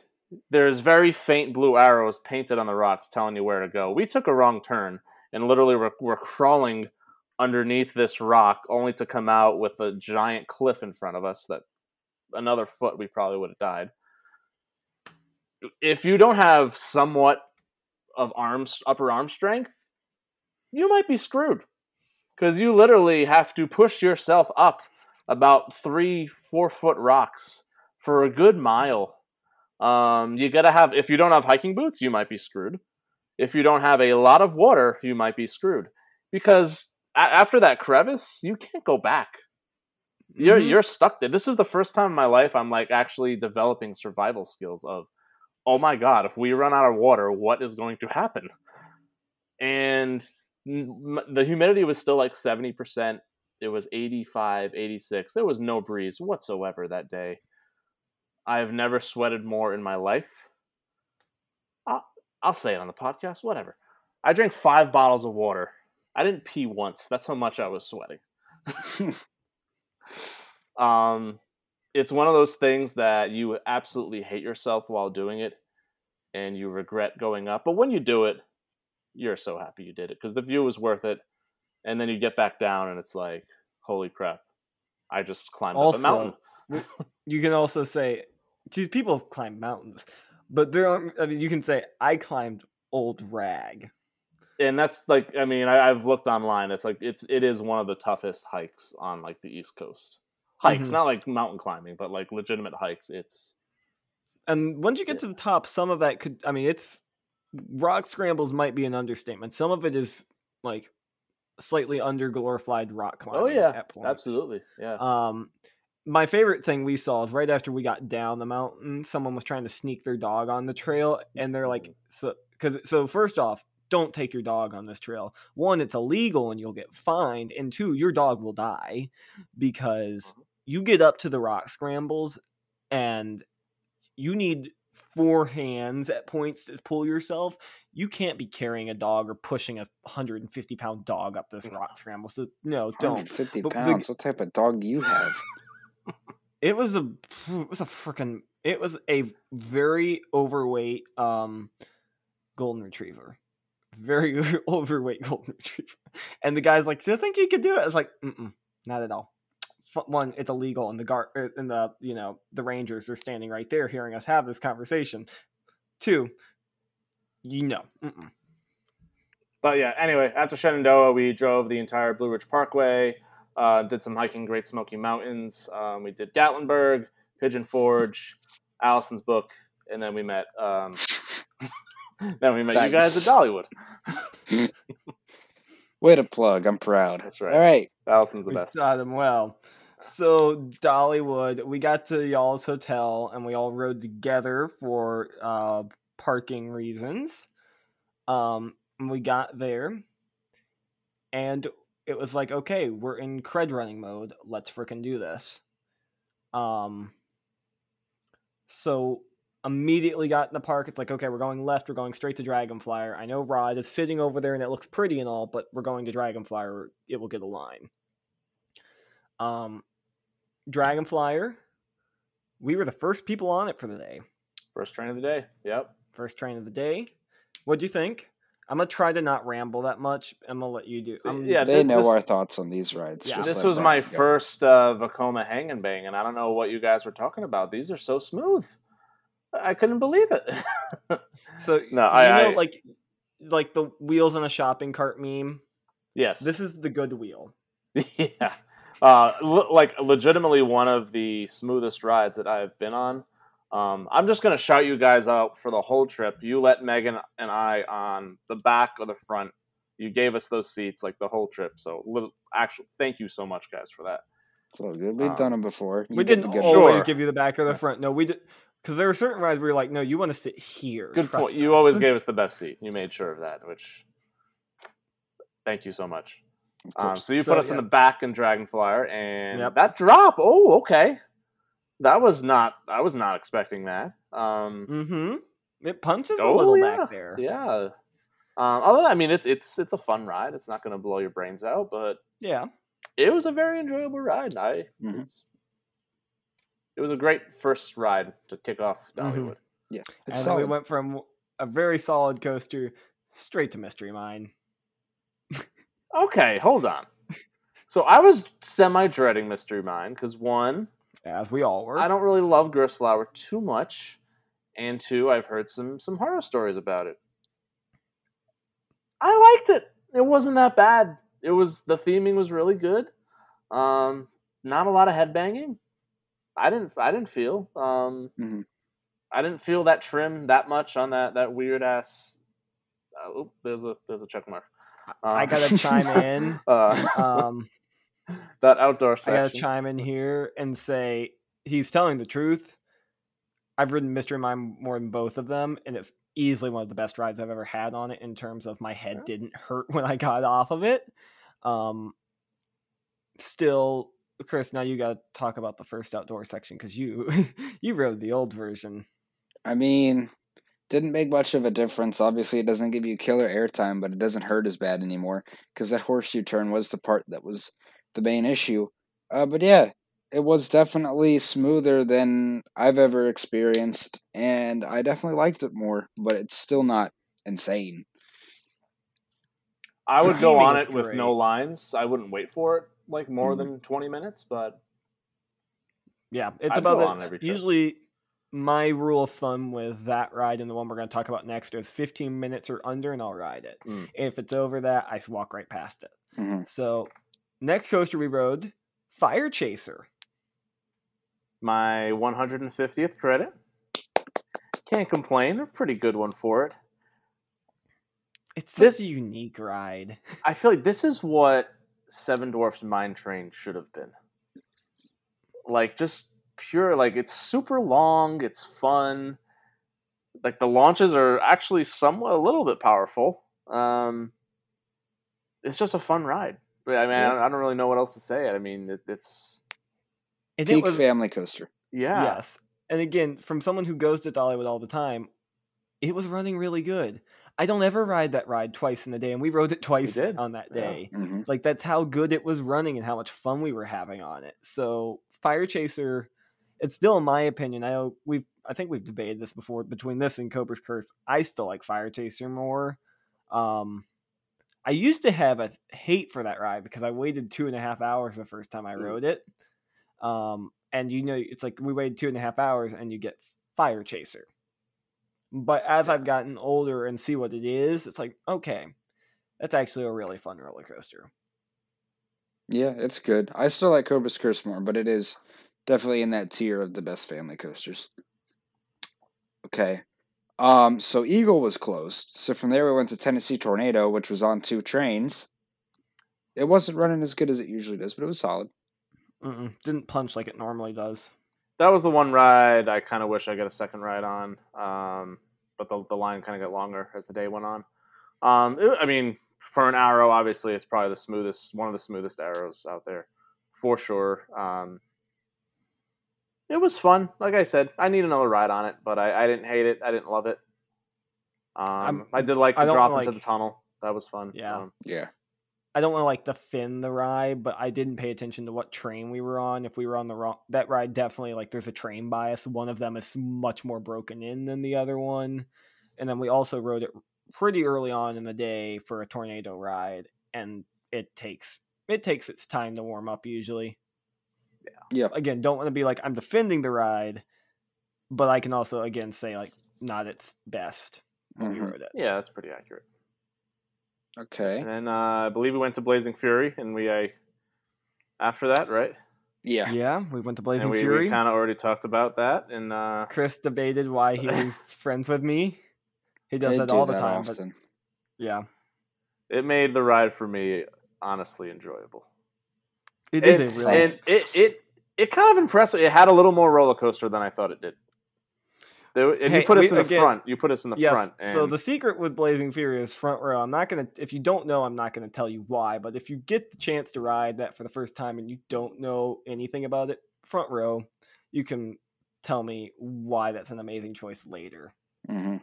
there's very faint blue arrows painted on the rocks telling you where to go. We took a wrong turn and literally were, were crawling underneath this rock only to come out with a giant cliff in front of us that another foot we probably would have died. If you don't have somewhat of arms upper arm strength, you might be screwed. Because you literally have to push yourself up about three, four foot rocks for a good mile. Um, you gotta have if you don't have hiking boots, you might be screwed. If you don't have a lot of water, you might be screwed because a- after that crevice, you can't go back. You're
Mhm.
you're stuck there. This is the first time in my life I'm like actually developing survival skills of, oh my god, if we run out of water, what is going to happen? And the humidity was still like 70%. It was 85, 86. There was no breeze whatsoever that day. I've never sweated more in my life. I'll, I'll say it on the podcast, whatever. I drank five bottles of water. I didn't pee once. That's how much I was sweating. Um, it's one of those things that you absolutely hate yourself while doing it, and you regret going up. But when you do it, you're so happy you did it because the view was worth it. And then you get back down, and it's like, holy crap! I just climbed up a mountain.
You can also say, geez, people have climbed mountains, but there are, I mean, you can say, I climbed Old Rag.
and that's like i mean I, i've looked online it's like it's it is one of the toughest hikes on like the east coast hikes
Mhm.
not like mountain climbing but like legitimate hikes it's
And once you get
Yeah.
to the top, some of that could, I mean, it's rock scrambles might be an understatement. Some of it is like slightly under glorified rock climbing.
oh yeah absolutely yeah
Um, my favorite thing we saw is right after we got down the mountain, someone was trying to sneak their dog on the trail, and they're like, so because so first off, don't take your dog on this trail. One, it's illegal and you'll get fined, and two, your dog will die because you get up to the rock scrambles and you need four hands at points to pull yourself. You can't be carrying a dog or pushing a 150 pound dog up this rock scramble. So no, don't.
150
But the-
pounds. What type of dog do you have?
It was a it was a freaking it was a very overweight um golden retriever. Very overweight golden retriever. And the guy's like, "Do you think you could do it?" I was like, Mm-mm, "Not at all." F- One, it's illegal, and the guard and the you know the rangers are standing right there hearing us have this conversation. Two, you know, mm-mm.
but yeah anyway after shenandoah we drove the entire blue ridge parkway uh, did some hiking great smoky mountains um, we did gatlinburg pigeon forge allison's book and then we met um, then we met you guys at dollywood
Way to plug. I'm proud.
That's right.
All right.
allison's the
we
best
saw them well. So Dollywood, we got to y'all's hotel and we all rode together for uh, parking reasons. Um, we got there, and it was like, okay, we're in cred running mode. Let's freaking do this. Um, so immediately got in the park. It's like, okay, we're going left. We're going straight to Dragonflier. I know Rod is sitting over there, and it looks pretty and all, but we're going to Dragonflier. It will get a line. Um, Dragonflier. We were the first people on it for the day.
First train of the day. Yep.
First train of the day. What'd you think? I'm gonna try to not ramble that much. I'm gonna let you do. I'm-
yeah,
They
thi-
know our thoughts on these rides.
Yeah.
just
This
let
was my
Brian
first uh, Vekoma hang and bang, and I don't know what you guys were talking about. These are so smooth. I couldn't believe it.
So
No,
you
I-
know,
I-
like, like the wheels on a shopping cart meme.
yes.
This is the good wheel.
yeah. Uh, le- like legitimately one of the smoothest rides that I've been on. Um, I'm just gonna shout you guys out for the whole trip. You let Megan and I on the back or the front. You gave us those seats like the whole trip. So little, actually, thank you so much, guys, for that.
It's all good. We've
Um,
done them before. You
we
did
didn't
the good
always
Sure.
give you the back or the front. No, we did because there are certain rides where you're like, no, you want to sit here.
Good
Trust
point. You always gave us the best seat. You made sure of that, which thank you so much.
Of
Um, so you
So,
put us in the back in Dragonflier, and
Yep.
that drop. Oh, okay. That was not. I was not expecting that. Um,
Mm-hmm. It punches a
oh
little
yeah,
back there.
yeah. Um, although I mean, it's it's it's a fun ride. It's not going to blow your brains out, but
Yeah.
it was a very enjoyable ride. I.
Mhm.
It was a great first ride to kick off
Mhm.
Dollywood.
yeah,
And
it's
then we went from a very solid coaster straight to Mystery Mine.
Okay, hold on. So I was semi dreading Mystery Mine because one,
As we all were.
I don't really love Gerstlauer too much, and two, I've heard some some horror stories about it. I liked it. It wasn't that bad. It was the theming was really good. Um, not a lot of headbanging. I didn't. I didn't feel. Um,
Mhm.
I didn't feel that trim that much on that that weird ass. Uh, oop, there's a there's a check mark.
I
Uh,
gotta chime in.
Uh,
Um,
that outdoor section.
I gotta chime in here and say he's telling the truth. I've ridden Mystery Mine more than both of them, and it's easily one of the best rides I've ever had on it in terms of my head
Yeah.
didn't hurt when I got off of it. Um, still, Chris, now you got to talk about the first outdoor section because you you rode the old version.
I mean, didn't make much of a difference. Obviously, it doesn't give you killer airtime, but it doesn't hurt as bad anymore because that horseshoe turn was the part that was the main issue. Uh, but yeah, it was definitely smoother than I've ever experienced, and I definitely liked it more. But it's still not insane.
I would go on it with
great.
no lines. I wouldn't wait for it like more
Mhm.
than twenty minutes, but
Yeah, it's
I'd
about
go
it.
on every trip.
Usually, my rule of thumb with that ride and the one we're going to talk about next is 15 minutes or under, and I'll ride it.
Mm.
If it's over that i walk right past it.
Mhm.
So, next coaster we rode, Fire Chaser.
my 150th credit. Can't complain. A pretty good one for it.
It's
This-
a unique ride.
I feel like this is what Seven Dwarfs Mine Train should have been. Like just pure like it's super long, it's fun. Like the launches are actually somewhat a little bit powerful. Um it's just a fun ride. But I mean, I,
Yeah.
don't, I don't really know what else to say. I mean, it, it's
And
Peak
it was
family coaster.
yeah.
yes. And again, from someone who goes to Dollywood all the time, it was running really good. I don't ever ride that ride twice in a day, and we rode it twice on that
yeah.
day.
hmm
like that's how good it was running and how much fun we were having on it so fire chaser it's still in my opinion i know we've i think we've debated this before between this and cobra's curse i still like fire chaser more um i used to have a hate for that ride because i waited two and a half hours the first time i
Mm.
rode it um and you know it's like we waited two and a half hours and you get fire chaser but as i've gotten older and see what it is it's like okay that's actually a really fun roller coaster
Yeah, it's good. I still like Cobra's Curse more, but it is definitely in that tier of the best family coasters. Okay. Um, so Eagle was closed. So from there we went to Tennessee Tornado, which was on two trains. It wasn't running as good as it usually does, but it was solid.
Mm-mm, didn't punch like it normally does.
that was the one ride I kind of wish I got a second ride on. Um, but the the line kind of got longer as the day went on. Um, it- I mean, for an arrow, obviously, it's probably the smoothest, one of the smoothest arrows out there, for sure. Um, it was fun. Like I said, I need another ride on it, but I, I didn't hate it. I didn't love it. Um,
I'm-
did like the drop
like-
into the tunnel. That was fun.
Yeah.
Um,
Yeah.
I don't want to like defend the ride, but I didn't pay attention to what train we were on. If we were on the wrong, that ride definitely like there's a train bias. One of them is much more broken in than the other one, and then we also rode it pretty early on in the day for a tornado ride, and it takes it takes its time to warm up usually.
Yeah.
Again, don't want to be like I'm defending the ride, but I can also again say like not its best when we
Mhm.
rode it.
yeah, that's pretty accurate.
Okay.
And then uh, I believe we went to Blazing Fury, and we uh, after that, right?
Yeah.
Yeah, we went to Blazing
and we,
Fury.
we kind of already talked about that, and uh,
Chris debated why he was friends with me. He does
They
that
do
all the
that
time. But yeah,
it made the ride for me honestly enjoyable.
It is
It-
a really.
and it it it kind of impressed. me. It had a little more roller coaster than I thought it did. There, and
Hey,
you put us
we-
in the
again-
front. You put us in the
yes.
front. And
So the secret with Blazing Fury is front row. I'm not gonna. If you don't know, I'm not gonna tell you why. But if you get the chance to ride that for the first time and you don't know anything about it, front row, you can tell me why that's an amazing choice later.
hmm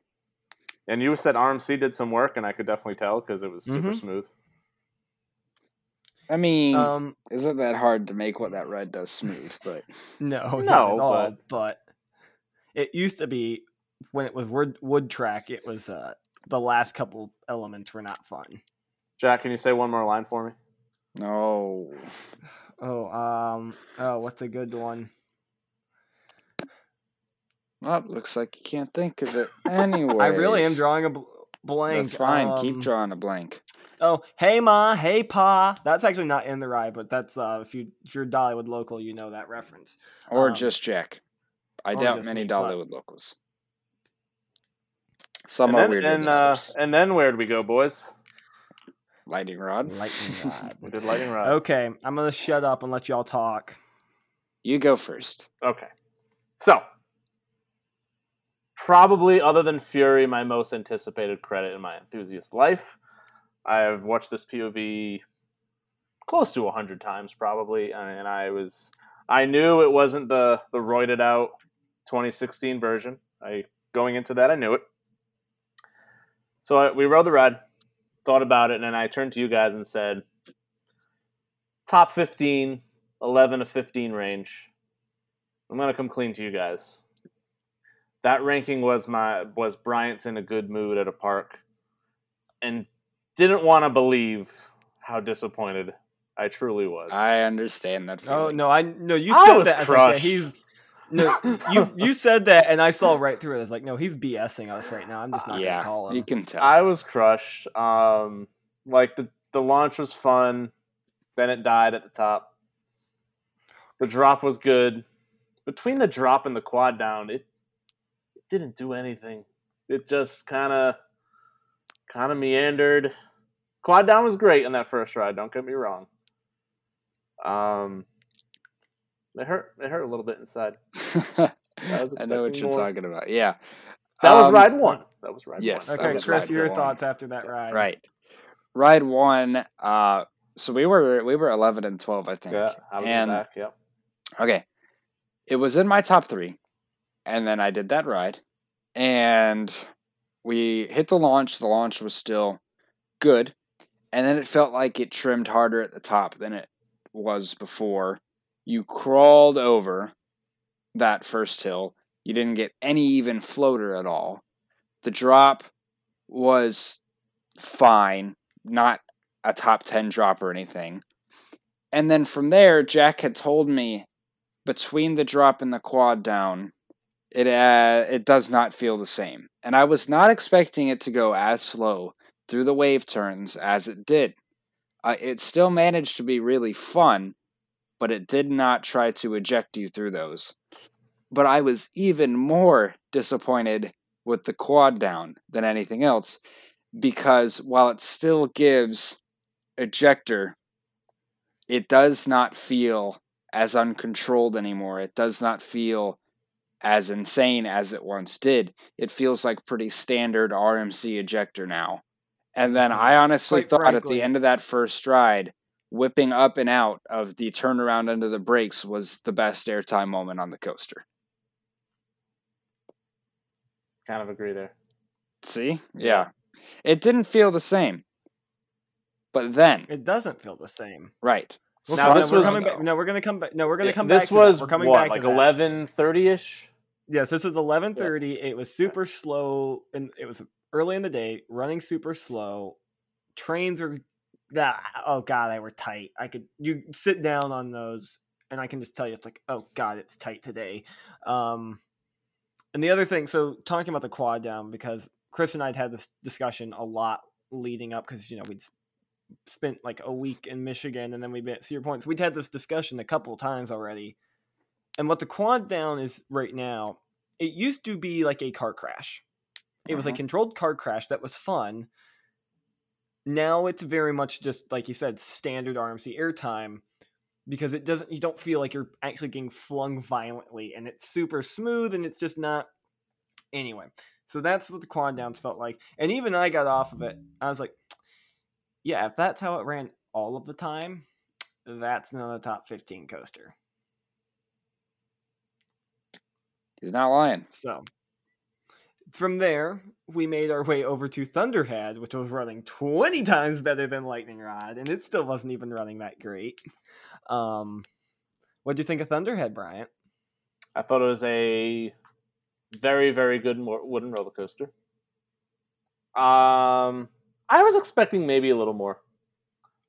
and you said RMC did some work, and I could definitely tell because it was super
Mhm.
smooth.
I mean,
Um,
isn't that hard to make what that ride does smooth? But
no, not
No,
at all.
but-
But it used to be when it was wood, wood track. It was uh, the last couple elements were not fun.
Jack, can you say one more line for me?
no.
Oh, um, oh, what's a good one?
Well, looks like you can't think of it anyway.
I really am drawing a bl- blank.
That's fine. Keep
um,
drawing a blank.
Oh, hey ma, hey pa. That's actually not in the ride, but that's uh, if you if you're a Dollywood local, you know that reference.
Or
um,
just Jack. I doubt many
me, but-
Dollywood locals. Some
and
are
then,
weirder
and,
than
uh,
others.
and then where'd we go, boys?
Lightning rod.
Lightning rod.
We did lightning rod.
Okay, I'm gonna shut up and let y'all talk.
you go first.
Okay. So, probably other than Fury, my most anticipated credit in my enthusiast life. I've watched this POV close to 100 times probably and I was I knew it wasn't the the roided out 2016 version. I going into that I knew it. So I, we rode the ride, thought about it and then I turned to you guys and said top 15, 11 to 15 range. I'm gonna come clean to you guys. That ranking was my was Bryant's in a good mood at a park, and didn't want to believe how disappointed I truly was.
I understand that
Oh no, I no, you
I
said
was
that. I was like, yeah,
crushed.
he's no, you you said that, and I saw right through it. I was like, no, he's BSing us right now. I'm just not
yeah,
gonna call him.
you can tell.
I was crushed. Um, like the the launch was fun, then it died at the top. The drop was good. Between the drop and the quad down, it, it didn't do anything. It just kind of kind of meandered. Quad down was great in that first ride. Don't get me wrong. Um, it hurt. It hurt a little bit inside. was
I know what you're
more.
talking about. Yeah.
That was
Um,
ride one. That was ride
yes,
one.
that
okay, Chris, your
one.
thoughts after that ride?
Right. Ride one. Uh, so we were we were eleven and twelve, I think.
Yeah, I was
and
back. Yep.
okay, it was in my top three, and then I did that ride, and we hit the launch. The launch was still good, and then it felt like it trimmed harder at the top than it was before. You crawled over that first hill. You didn't get any even floater at all. The drop was fine, not a top 10 drop or anything. And then from there, Jack had told me between the drop and the quad down, it uh, it does not feel the same. And I was not expecting it to go as slow through the wave turns as it did. Uh, it still managed to be really fun, but it did not try to eject you through those. But I was even more disappointed with the quad down than anything else because while it still gives ejector, it does not feel as uncontrolled anymore. It does not feel as insane as it once did. It feels like pretty standard RMC ejector now. And then I honestly
Quite
thought at the end of that first stride, whipping up and out of the turnaround under the brakes was the best airtime moment on the coaster.
Kind of agree there.
See? Yeah. It didn't feel the same. But then,
It doesn't feel the same.
right.
We'll
Now, this was-
coming back. No, we're gonna come back. No, we're gonna
Yeah,
come
this
back. This
was.
We're coming
what,
back
like
to that.
eleven thirty ish.
Yes, this was eleven thirty. It was super slow, and it was early in the day, running super slow. Trains are, that oh god, they were tight. I could you sit down on those, and I can just tell you, it's like, oh god, it's tight today. Um, and the other thing, so talking about the quad down because Chris and I had had this discussion a lot leading up because you know we'd spent like a week in Michigan, and then we been to your points. We'd had this discussion a couple times already. And what the quad down is right now, it used to be like a car crash. It was a
Mhm.
controlled car crash that was fun. Now it's very much just like you said, standard RMC airtime because it doesn't you don't feel like you're actually getting flung violently and it's super smooth and it's just not anyway. So that's what the quad downs felt like. And even I got off of it. I was like, yeah, if that's how it ran all of the time, that's not a top 15 coaster.
He's not lying.
So from there, we made our way over to Thunderhead, which was running 20 times better than Lightning Rod, and it still wasn't even running that great. Um, what do you think of Thunderhead, Bryant?
I thought it was a very, very good wooden roller coaster. Um, I was expecting maybe a little more.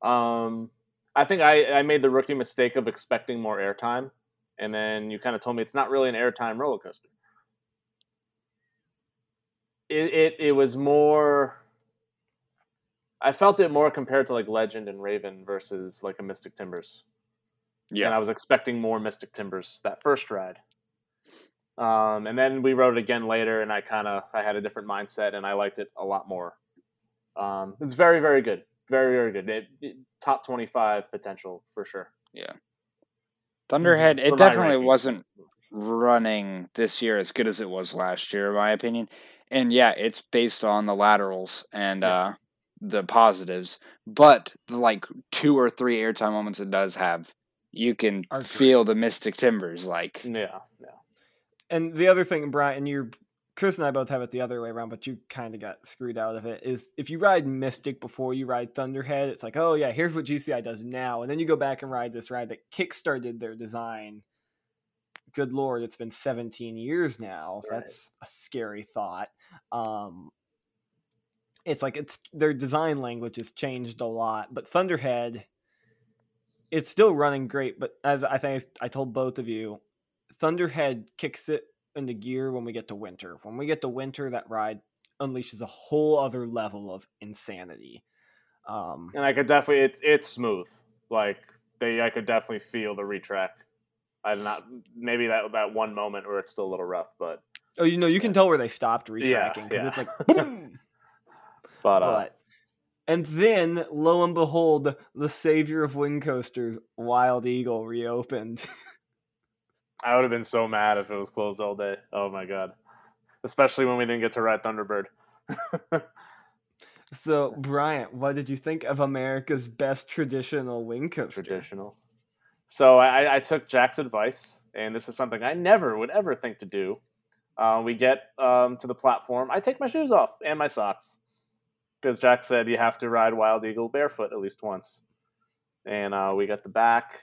Um, I think I, I made the rookie mistake of expecting more airtime, and then you kind of told me it's not really an airtime roller coaster. It, it it was more. I felt it more compared to like Legend and Raven versus like a Mystic Timbers Yeah. and I was expecting more Mystic Timbers that first ride. Um, and then we rode it again later, and I kind of I had a different mindset, and I liked it a lot more. Um, it's very very good, very very good. It, it- top twenty five potential for sure. Yeah.
Thunderhead,
For
it definitely
rankings.
wasn't running this year as good as it was last year, in my opinion. And yeah, it's based on the laterals and
Yeah.
uh, the positives, but the, like two or three airtime moments it does have, you can
Are
feel the Mystic Timbers. Like,
Yeah, yeah.
And the other thing, Brian, and you Chris and I both have it the other way around, but you kind of got screwed out of it. Is if you ride Mystic before you ride Thunderhead, it's like, oh yeah, here's what GCI does now, and then you go back and ride this ride that kickstarted their design. Good lord, it's been 17 years now.
Right.
That's a scary thought. Um, it's like it's their design language has changed a lot, but Thunderhead, it's still running great. But as I think I told both of you, Thunderhead kicks it into gear when we get to winter. When we get to winter, that ride unleashes a whole other level of insanity. Um,
And I could definitely it's it's smooth. Like they, I could definitely feel the retrack. I did not maybe that that one moment where it's still a little rough, but
oh, you know, you can tell where they stopped retracking because
yeah.
it's like boom.
but uh,
but and then lo and behold, the savior of wing coasters, Wild Eagle, reopened.
I would have been so mad if it was closed all day. Oh my god. Especially when we didn't get to ride Thunderbird.
so, Bryant, what did you think of America's best traditional wing coaster?
Traditional. So I, I took Jack's advice, and this is something I never would ever think to do. Uh, we get um, to the platform. I take my shoes off and my socks because Jack said you have to ride Wild Eagle barefoot at least once. And uh, we got the back.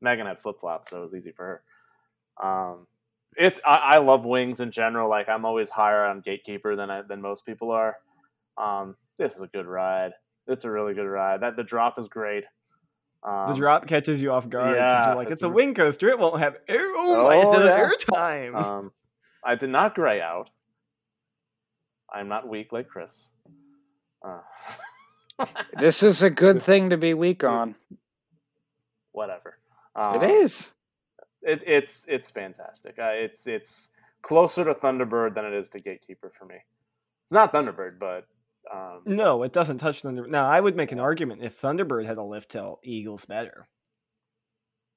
Megan had flip flops, so it was easy for her. Um, it's I, I love wings in general. Like I'm always higher on Gatekeeper than I, than most people are. Um, this is a good ride. It's a really good ride. That the drop is great. Um,
The drop catches you off guard because
yeah,
you're like,
it's
it's a
re-
wing coaster. It won't have air. Oh, my, it's an
yeah.
air time.
Um, I did not gray out. I'm not weak like Chris. Uh,
this is a good thing to be weak on.
whatever.
It
Um,
is.
It, it's it's fantastic. Uh, it's it's closer to Thunderbird than it is to Gatekeeper for me. It's not Thunderbird, but um,
no, it doesn't touch Thunder. Now, I would make an argument if Thunderbird had a lift hill, Eagle's better.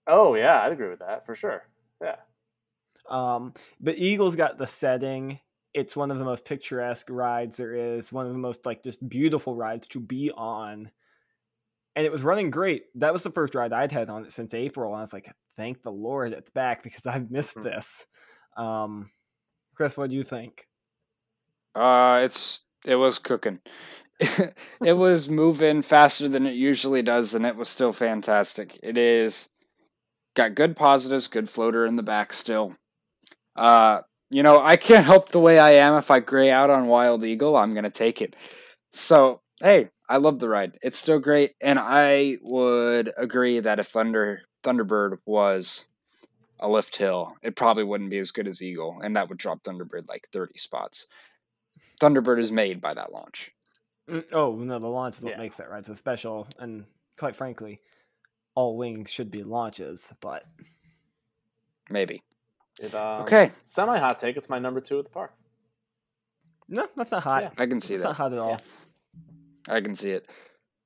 oh yeah, I'd agree with that for sure. Yeah,
Um, but Eagles got the setting. It's one of the most picturesque rides there is. One of the most like just beautiful rides to be on. And it was running great. That was the first ride I'd had on it since April. And I was like, thank the Lord it's back because I've missed
Hmm.
this. Um, Chris, what do you think?
Uh, it's it was cooking. it was moving faster than it usually does, and it was still fantastic. It is got good positives, good floater in the back still. Uh, you know, I can't help the way I am. If I gray out on Wild Eagle, I'm gonna take it. So hey, I love the ride. It's still great, and I would agree that if Thunder Thunderbird was a lift hill, it probably wouldn't be as good as Eagle, and that would drop Thunderbird like 30 spots. Thunderbird is made by that launch.
Mm, Oh no, the launch is what
Yeah.
makes it right. so special. And quite frankly, all wings should be launches. But
Maybe.
It, um,
Okay,
Semi hot take. It's my number two at the park.
no, that's not hot.
Yeah.
I can see
It's
that.
not hot at all.
I can see it.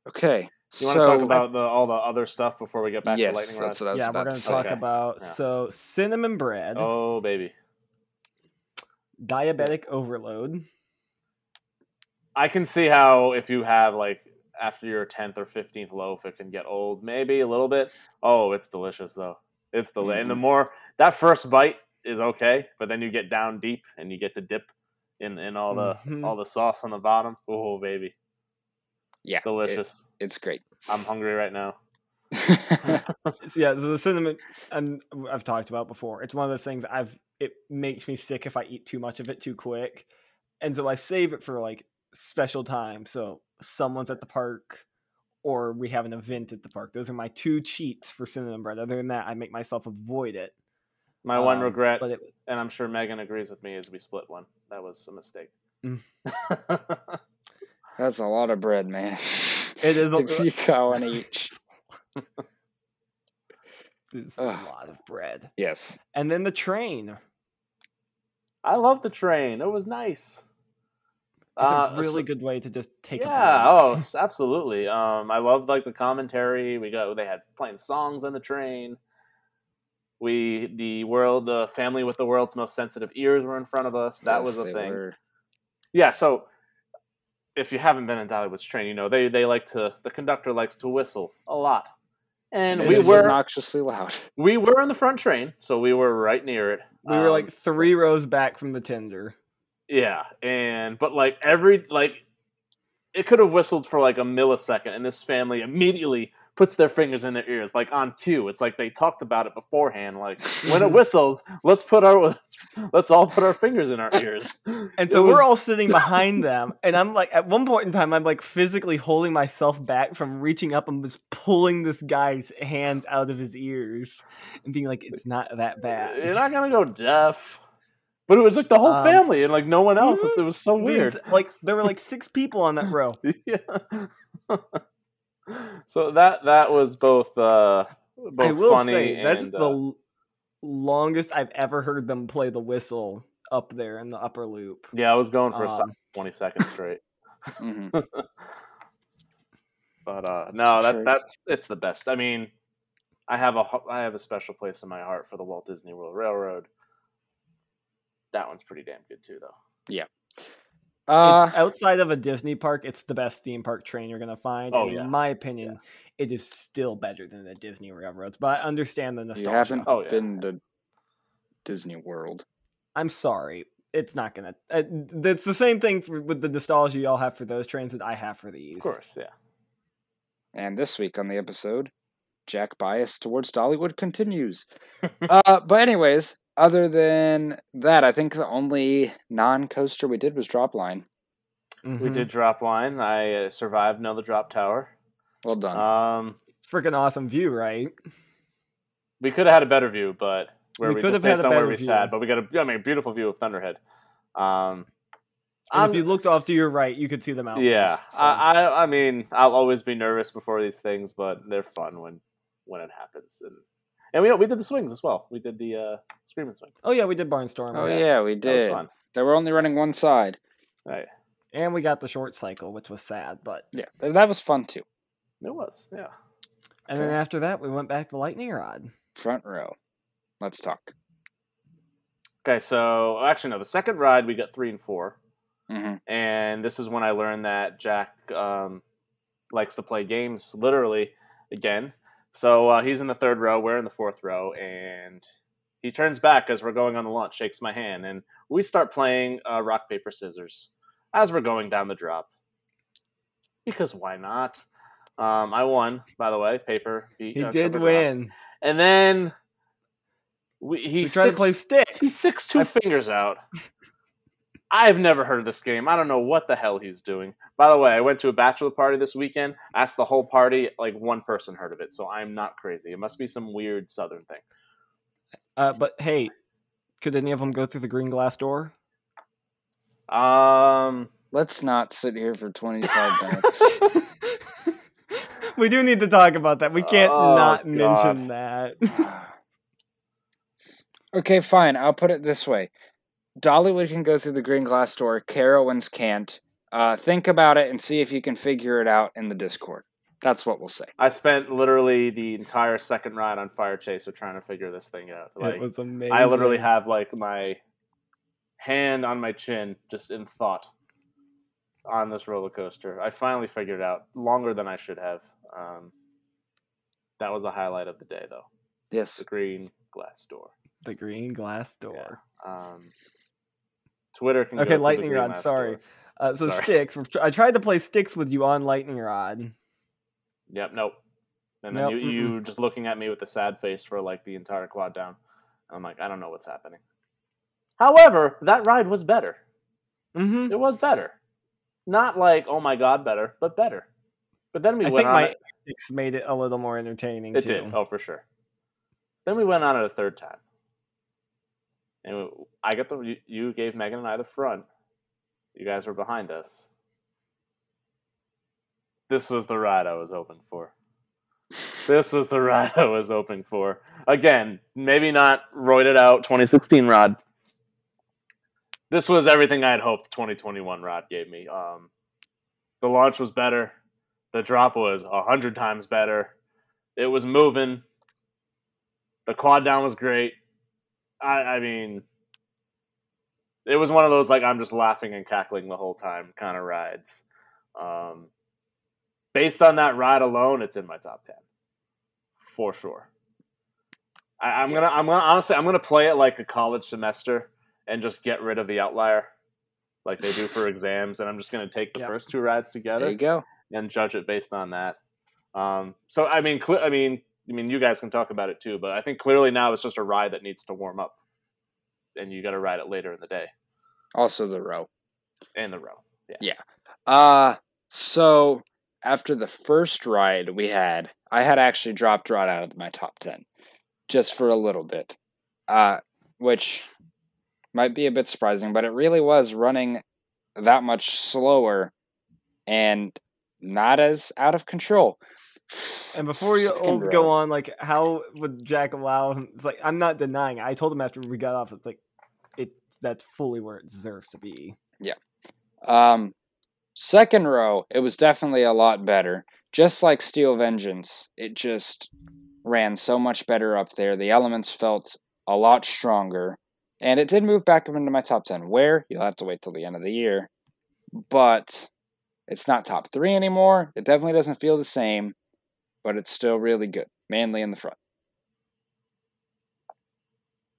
Okay.
You want
so,
to talk about the all the other stuff before we get back
yes,
to lightning
that's what I was
yeah, we're going
to
to
say.
talk
Okay.
about so cinnamon bread,
Oh baby,
diabetic overload.
I can see how if you have like after your tenth or fifteenth loaf, it can get old, maybe a little bit. Oh, it's delicious though. It's del- and the
Mhm.
more that first bite is okay, but then you get down deep and you get to dip in in all the
Mhm.
all the sauce on the bottom. Oh baby,
yeah, it-
delicious.
it's great.
I'm hungry right now.
Yeah, so the cinnamon, and I've talked about before. It's one of those things I've. It makes me sick if I eat too much of it too quick, and so I save it for like special time. So someone's at the park, or we have an event at the park. Those are my two cheats for cinnamon bread. Other than that, I make myself avoid it.
My one
Um,
regret,
but it,
and I'm sure Megan agrees with me, is we split one. That was a mistake.
Mm.
That's a lot of bread, man.
It is a-
if you got one each.
it's a lot of bread,
Yes.
and then the train.
I love the train. It was nice.
It's
Uh,
a really
so-
good way to just take a
yeah
break.
oh s- absolutely um i loved like the commentary we got they had playing songs on the train we the world the family with the world's most sensitive ears were in front of us that
Yes,
was a
they
thing
were.
yeah so if you haven't been in dollywood's train you know they they like to the conductor likes to whistle a lot and
It
we
is
were
obnoxiously loud.
we were in the front train so we were right near it
We were
Um,
like three rows back from the tender.
Yeah, and but like every like it could have whistled for like a millisecond, and this family immediately puts their fingers in their ears, like on cue. It's like they talked about it beforehand. Like when it whistles, let's put our let's all put our fingers in our ears.
And so
was-
we're all sitting behind them, and I'm like, at one point in time, I'm like physically holding myself back from reaching up and just pulling this guy's hands out of his ears and being like, it's not that bad.
You're not gonna go deaf, but it was like the whole
Um,
family and like no one else. It,
mhm.
it was so
The
weird.
ent- Like there were like six people on that row.
yeah. so that that was both uh both
I will
funny
say that's
and,
the
uh,
l- longest I've ever heard them play the whistle up there in the upper loop.
yeah. I was going for a solid
Um,
twenty seconds straight.
hmm
But uh no, that that's it's the best. I mean, I have a ho- I have a special place in my heart for the Walt Disney World Railroad. That one's pretty damn good too, though.
Uh,
it's outside of a Disney park, it's the best theme park train you're gonna find.
Oh, yeah.
In my opinion, it is still better than the Disney railroads. But I understand the
you
nostalgia.
haven't
Oh, yeah.
been to Disney World.
I'm sorry, it's not gonna. Uh, it's the same thing for, with the nostalgia y'all have for those trains that I have for these.
Of course, yeah.
And this week on the episode, Jack bias towards Dollywood continues. uh, but anyways, other than that, I think the only non-coaster we did was drop line.
We
Mhm.
did drop line. I uh, survived another drop tower.
Well done.
Um,
freaking awesome view, right?
we could have had a better view, but where
We
we,
could
just
have had
based
a
on where we
view.
sat, but we got a I mean a beautiful view of Thunderhead. Um,
And if you looked off to your right, you could see the mountains.
yeah,
so-
I, I I mean I'll always be nervous before these things, but they're fun when when it happens. And and we we did the swings as well. We did the uh, screaming swing.
oh yeah, we did Barnstorm.
oh
right?
yeah, we
That
did.
was fun.
They were only running one side.
Right.
and we got the short cycle, which was sad, but
Yeah, that was fun too.
It was, yeah.
and then after that we went back to lightning rod.
Front row. Let's talk.
Okay, so actually no, the second ride we got three and four,
hmm
and this is when I learned that Jack um, likes to play games literally again. So uh, he's in the third row, we're in the fourth row, and he turns back as we're going on the launch, shakes my hand, and we start playing uh, rock paper scissors as we're going down the drop. Because why not? Um, I won, by the way. Paper. beat,
He
uh,
did
cover drop.
win.
and then we, he
We tried to play sticks-
he
sticks.
sticks two
I-
fingers out. I've never heard of this game. I don't know what the hell he's doing. By the way, I went to a bachelor party this weekend. Asked the whole party, like one person heard of it, so I'm not crazy. It must be some weird southern thing.
Uh, but hey, could any of them go through the green glass door?
Um,
Let's not sit here for 25 minutes.
we do need to talk about that. We can't
Oh,
not
God.
mention that.
okay, fine. I'll put it this way Dollywood can go through the green glass door, Carowinds can't. Uh, think about it and see if you can figure it out in the Discord. That's what we'll say.
I spent literally the entire second ride on Fire Chaser trying to figure this thing out. Like,
it was amazing.
I literally have like my hand on my chin, just in thought, on this roller coaster. I finally figured it out longer than I should have. Um, that was a highlight of the day, though.
Yes.
The green glass door.
the green glass door.
Um, Twitter can.
Okay, lightning rod. Sorry. Uh, so
Sorry.
sticks. I tried to play sticks with you on lightning rod.
Yep. Nope. And then
Nope,
you, you just looking at me with a sad face for like the entire quad down. I'm like, I don't know what's happening. However, that ride was better.
Mm-hmm.
It was better. Not like, oh my god, better, but better. But then we
I
went
think
on
my
it.
made it a little more entertaining
It
too.
did, oh for sure. Then we went on it a third time, and I got the. you- gave Megan and I the front. You guys were behind us. This was the ride I was hoping for. This was the ride I was hoping for. Again, maybe not roided out 2016 rod. This was everything I had hoped 2021 rod gave me. Um, the launch was better. The drop was a hundred times better. It was moving. The quad down was great. I, I mean, it was one of those like I'm just laughing and cackling the whole time kind of rides. Um, based on that ride alone, it's in my top ten for sure. I, I'm gonna, I'm gonna honestly, I'm gonna play it like a college semester and just get rid of the outlier, like they do for exams, and I'm just gonna take the
Yep.
first two rides together
There you go.
and judge it based on that. Um, so I mean, cle I mean, I mean, you guys can talk about it too, but I think clearly now it's just a ride that needs to warm up, and you got to ride it later in the day
Also, the row.
and the row. Yeah. Yeah.
Uh, so after the first ride we had, I had actually dropped right out of my top 10 just for a little bit. Uh, which might be a bit surprising, but it really was running that much slower and not as out of control.
And before you old go on, like how would Jack allow him? It's like I'm not denying. it. I told him after we got off, it's like it that's fully where it deserves to be. Yeah.
Um, second row, it was definitely a lot better. Just like Steel Vengeance, it just ran so much better up there. The elements felt a lot stronger, and it did move back up into my top 10. Where? You'll have to wait till the end of the year. But it's not top three anymore. It definitely doesn't feel the same, but it's still really good, mainly in the front.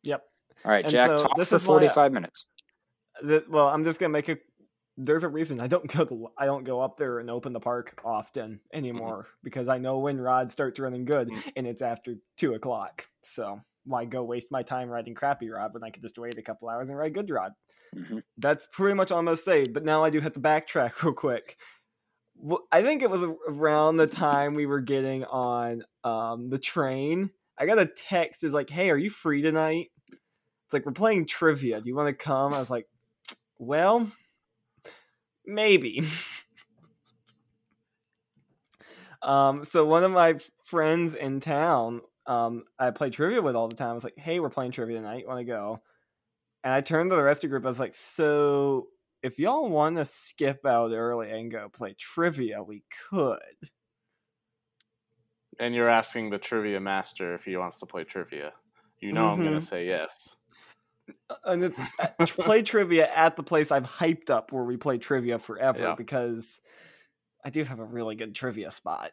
Yep.
All right,
And
Jack,
so
talk
this
for
why
45 minutes.
The, well, I'm just gonna make a. There's a reason I don't go. To, I don't go up there and open the park often anymore because I know when Rod starts running good
Mm.
and it's after two o'clock. So why go waste my time riding crappy Rod when I could just wait a couple hours and ride good Rod?
Mhm.
That's pretty much all I'm gonna say. But now I do have to backtrack real quick. I think it was around the time we were getting on um, the train. I got a text. Is like, "Hey, are you free tonight?" It's like we're playing trivia. Do you want to come? I was like, "Well, maybe." um, so one of my friends in town, um, I play trivia with all the time. I was like, "Hey, we're playing trivia tonight. Want to go?" And I turned to the rest of the group. I was like, "So, if y'all want to skip out early and go play trivia, we could."
And you're asking the trivia master if he wants to play trivia. You know I'm
Mhm.
gonna say yes.
and it's uh, play trivia at the place I've hyped up where we play trivia forever
Yeah.
because I do have a really good trivia spot.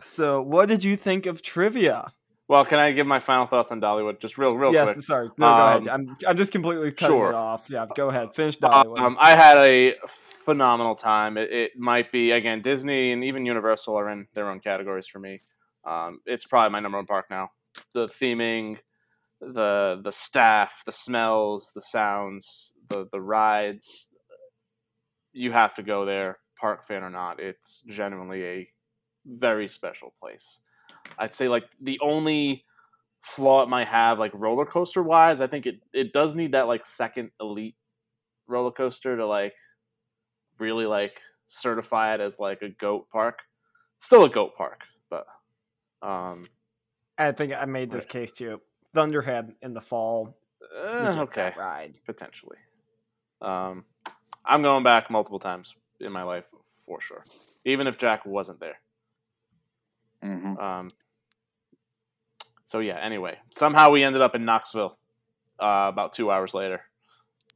So, what did you think of trivia?
Well, can I give my final thoughts on Dollywood? Just real, real
yes,
quick.
Yes, sorry. No, go
Um,
ahead. I'm I'm just completely cutting
sure.
it off. Yeah, go ahead. Finish Dollywood.
Um, I had a phenomenal time. It, it might be again Disney and even Universal are in their own categories for me. Um, it's probably my number one park now. The theming, the the staff, the smells, the sounds, the the rides. You have to go there, park fan or not. It's genuinely a very special place. I'd say like the only flaw it might have, like roller coaster wise, I think it it does need that like second elite roller coaster to like really like certify it as like a goat park. Still a goat park, but um
I think I made this case too. Thunderhead in the fall. legit
okay,
ride.
potentially. Um I'm going back multiple times in my life for sure. Even if Jack wasn't there.
hmm
Um so yeah, anyway, somehow we ended up in Knoxville uh, about 2 hours later.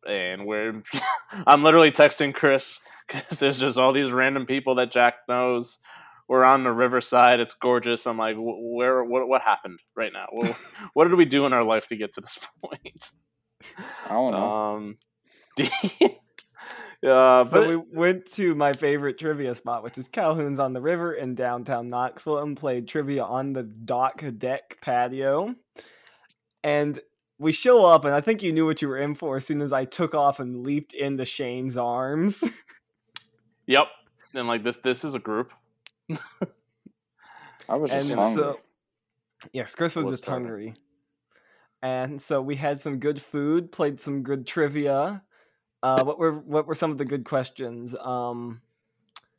And we're I'm literally texting Chris cuz there's just all these random people that Jack knows. We're on the riverside. It's gorgeous. I'm like, where? What? What happened right now? What, what did we do in our life to get to this point?
I don't know.
Um, do you- uh,
so
but
we went to my favorite trivia spot, which is Calhoun's on the River in downtown Knoxville, and played trivia on the dock deck patio. And we show up, and I think you knew what you were in for as soon as I took off and leaped into Shane's arms.
yep. And like this, this is a group.
I was just
and
hungry.
so, yes, Chris was
Was
just
starving.
hungry. And so we had some good food, played some good trivia. Uh, what were what were some of the good questions? Um,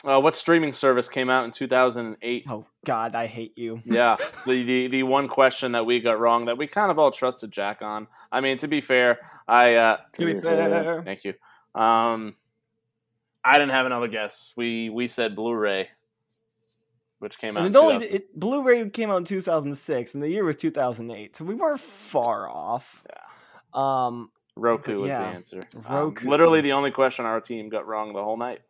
Uh, what streaming service came out in 2008?
oh God, I hate you.
Yeah, the, the the one question that we got wrong that we kind of all trusted Jack on. I mean, to be fair, I uh,
To be
fair.
thank you. Um, I didn't have another guess. We we said Blu-ray, which came out.
And
in
only it, Blu-ray came out in 2006, and the year was 2008, so we weren't far off. Yeah. Um,
Roku was
yeah,
the answer. Um, literally the only question our team got wrong the whole night.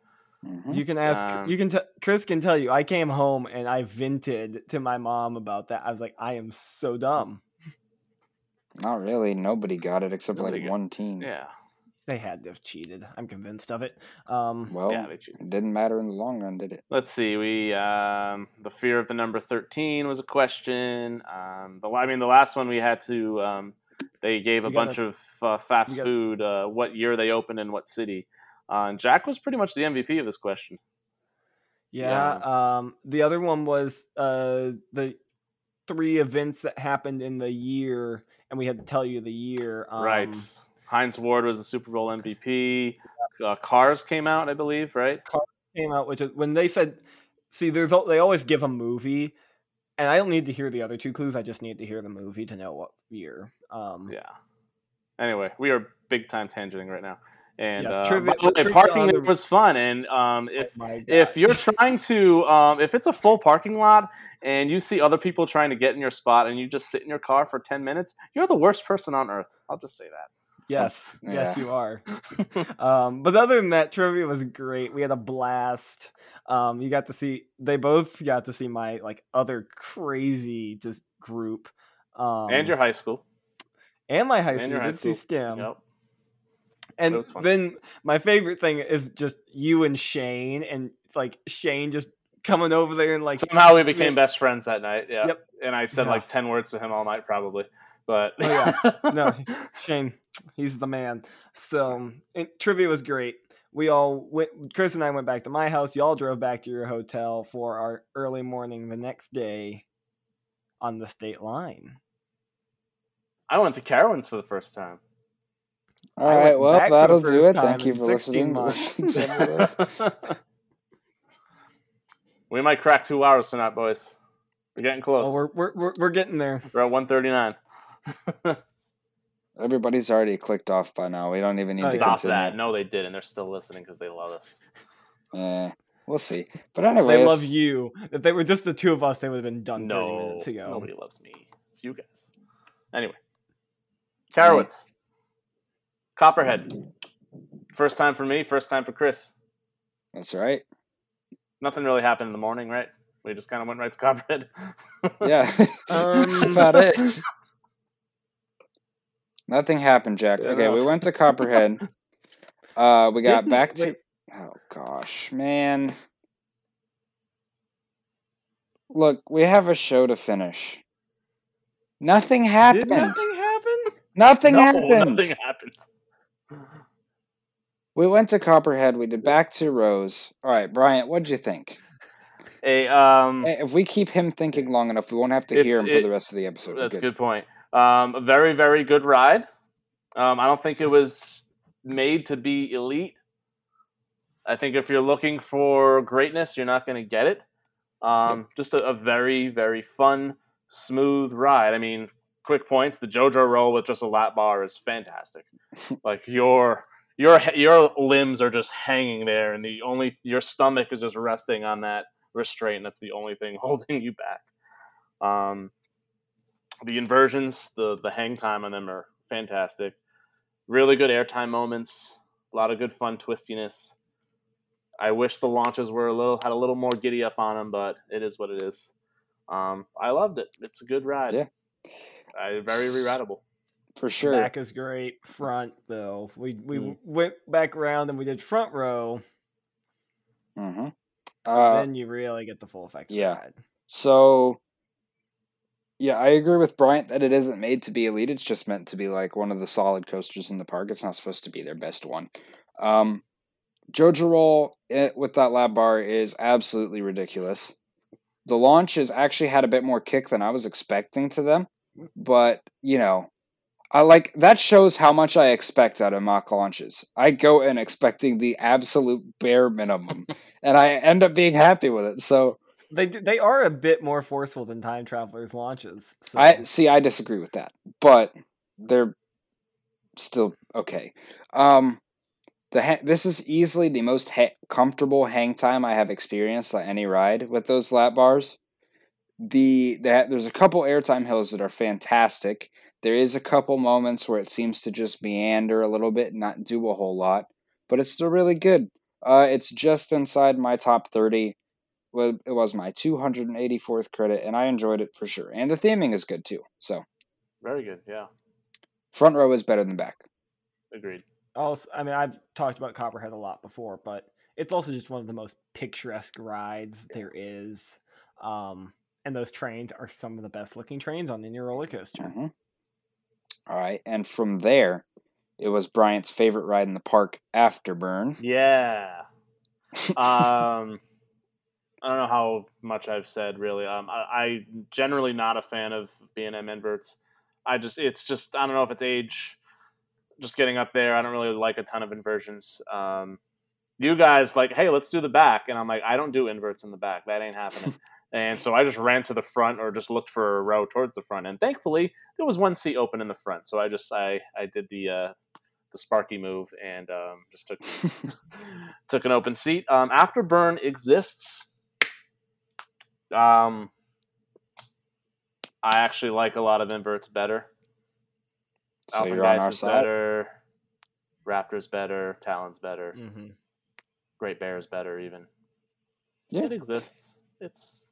Mhm.
you can ask,
Um,
you can, t- Chris can tell you. I came home and I vented to my mom about that. I was like, I am so dumb.
Not really. Nobody got it except
Nobody
like
got-
one team.
Yeah,
They had to have cheated. I'm convinced of it. Um,
Well,
yeah. They cheated.
it didn't matter in the long run, did it?
Let's see. We um, the fear of the number thirteen was a question. Um, the I mean the last one we had to um, they gave a
You gotta-
bunch of uh, fast
gotta-
food. Uh, what year they opened in what city? Uh, and Jack was pretty much the MVP of this question.
yeah. Um, the other one was uh, the three events that happened in the year, and we had to tell you the year. Um,
right. Hines Ward was the Super Bowl MVP. Uh, Cars came out, I believe. Right.
Cars came out, which is when they said, "See, there's they always give a movie." And I don't need to hear the other two clues. I just need to hear the movie to know what year. Um,
Yeah. Anyway, we are big time tangenting right now. And
Yes,
uh,
trivia-
way, parking
the-
was fun. And um, if
my
if you're trying to um, if it's a full parking lot and you see other people trying to get in your spot and you just sit in your car for 10 minutes you're the worst person on earth i'll just say that
Yes, yes, you are. um, but other than that, trivia was great. We had a blast. Um, you got to see. They both got to see my like other crazy just group. Um,
and your high school
and my high
and
school.
your high
did see
school.
STEM.
yep.
And then my favorite thing is just you and Shane, and it's like Shane just coming over there and like
somehow we became
Yeah.
best friends that night yeah
Yep.
and i said
Yeah.
like 10 words to him all night probably but
Oh, yeah. no, Shane, he's the man. So it, trivia was great. We all went. Chris and I went back to my house. Y'all drove back to your hotel for our early morning the next day on the state line.
i went to carowinds for the first time
All
I
right, well,
back for the
that'll do it. Thank you for listening. to
months.
this episode.
we might crack two hours tonight boys we're getting close
Oh, we're, we're we're we're getting there.
we're at 139
Everybody's already clicked off by now. We don't even need
Oh,
to
yeah.
Stop
continue.
that. No, they didn't. They're still listening because they love us.
Eh, we'll see. But anyways,
They love you. If they were just the two of us, they would have been done thirty
No,
minutes ago.
nobody loves me. It's you guys. Anyway, Carowinds. Copperhead. First time for me, first time for Chris.
That's right.
Nothing really happened in the morning, right? We just kind of went right to Copperhead.
Yeah, that's
Um,
about it. Nothing happened, Jack.
Fair
Okay, we went to Copperhead. Uh, we got
Didn't-
back to.
wait.
Oh gosh, man. Look, we have a show to finish. Nothing happened.
Did nothing happen?
Nothing
no,
happened.
nothing happened.
We went to Copperhead. We did back to Rose. All right, Bryant, what'd you think?
Hey, um,
If we keep him thinking long enough, we won't have to hear him for the rest of the episode.
That's a
good.
good point. Um, a very, very good ride. Um, I don't think it was made to be elite. I think if you're looking for greatness, you're not going to get it. Um, Just a, a very, very fun, smooth ride. I mean, quick points: the JoJo roll with just a lap bar is fantastic. like your your your limbs are just hanging there, and the only your stomach is just resting on that restraint. That's the only thing holding you back. Um, the inversions, the the hang time on them are fantastic. Really good airtime moments. A lot of good fun twistiness. I wish the launches were a little had a little more giddy up on them, but it is what it is. Um, I loved it. It's a good ride.
Yeah.
I, very re-rideable.
For sure.
Back is great. Front though, we we
Mm.
went back around and we did front row.
hmm Uh,
then you really get the full effect. Of
yeah.
the ride.
So, yeah, I agree with Bryant that it isn't made to be elite. It's just meant to be like one of the solid coasters in the park. It's not supposed to be their best one. Um, Jojo Roll eh, with that lap bar is absolutely ridiculous. The launch has actually had a bit more kick than I was expecting to them, but you know, I like that shows how much I expect out of Mack launches. I go in expecting the absolute bare minimum, and I end up being happy with it. So.
They they are a bit more forceful than Time Travelers launches. So.
I see. I disagree with that, but they're still okay. Um, the ha- this is easily the most ha- comfortable hang time I have experienced on any ride with those lap bars. The that there's a couple airtime hills that are fantastic. There is a couple moments where it seems to just meander a little bit, and not do a whole lot, but it's still really good. Uh, it's just inside my top thirty. Well, it was my 284th credit, and I enjoyed it for sure. And the theming is good too. So
Very good. Yeah,
front row is better than back.
agreed.
also, I mean, I've talked about Copperhead a lot before, but it's also just one of the most picturesque rides there is. Um, and those trains are some of the best looking trains on any roller coaster.
Mhm. All right, and from there, it was Bryant's favorite ride in the park, Afterburn.
Yeah. um, I don't know how much I've said really. Um, I, I generally not a fan of B and M inverts. I just it's just I don't know if it's age, just getting up there. I don't really like a ton of inversions. Um, you guys like, hey, let's do the back, and I'm like, I don't do inverts in the back. That ain't happening. and so I just ran to the front or just looked for a row towards the front, and thankfully there was one seat open in the front. So I just I I did the uh, the Sparky move and um, just took took an open seat. Um, Afterburn exists. Um, I actually like a lot of inverts better.
so you're on our
is
side.
better. Raptor's better. Talon's better.
Mm-hmm.
Great Bear's better. Even
Yeah.
it exists. It's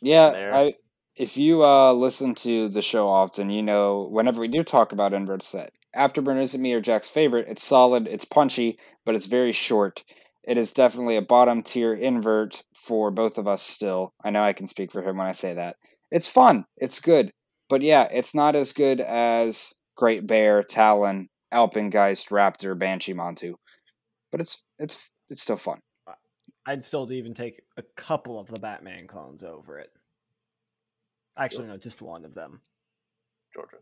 Yeah,
there.
I. If you uh, listen to the show often, you know whenever we do talk about inverts, that Afterburn isn't me or Jack's favorite. It's solid, it's punchy, but it's very short. It is definitely a bottom tier invert for both of us. Still, I know I can speak for him when I say that. It's fun, it's good, but yeah, it's not as good as Great Bear, Talon, Alpengeist, Raptor, Banshee, Montu. But it's it's it's still fun.
I'd still even take a couple of the Batman clones over it. Actually, no, just one of them.
Georgia.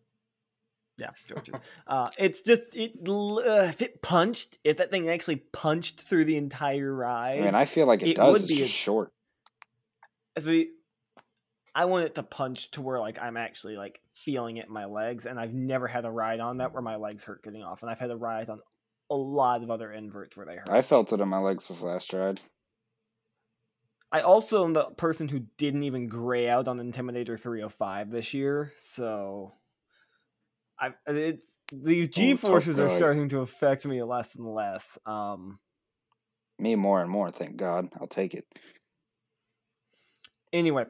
Yeah, George's. uh, it's just it. Uh, if it punched, if that thing actually punched through the entire ride,
I mean, I feel like it,
it
does.
would
It's
be
just
a-
short.
the I want it to punch to where like I'm actually like feeling it in my legs, and I've never had a ride on that where my legs hurt getting off, and I've had a ride on a lot of other inverts where they hurt.
I felt it in my legs this last ride.
I also am the person who didn't even gray out on Intimidator 305 this year, so I it's these
Oh,
G
tough
forces are starting to affect me less and less. Um.
Me more and more, thank God. I'll take it.
Anyway,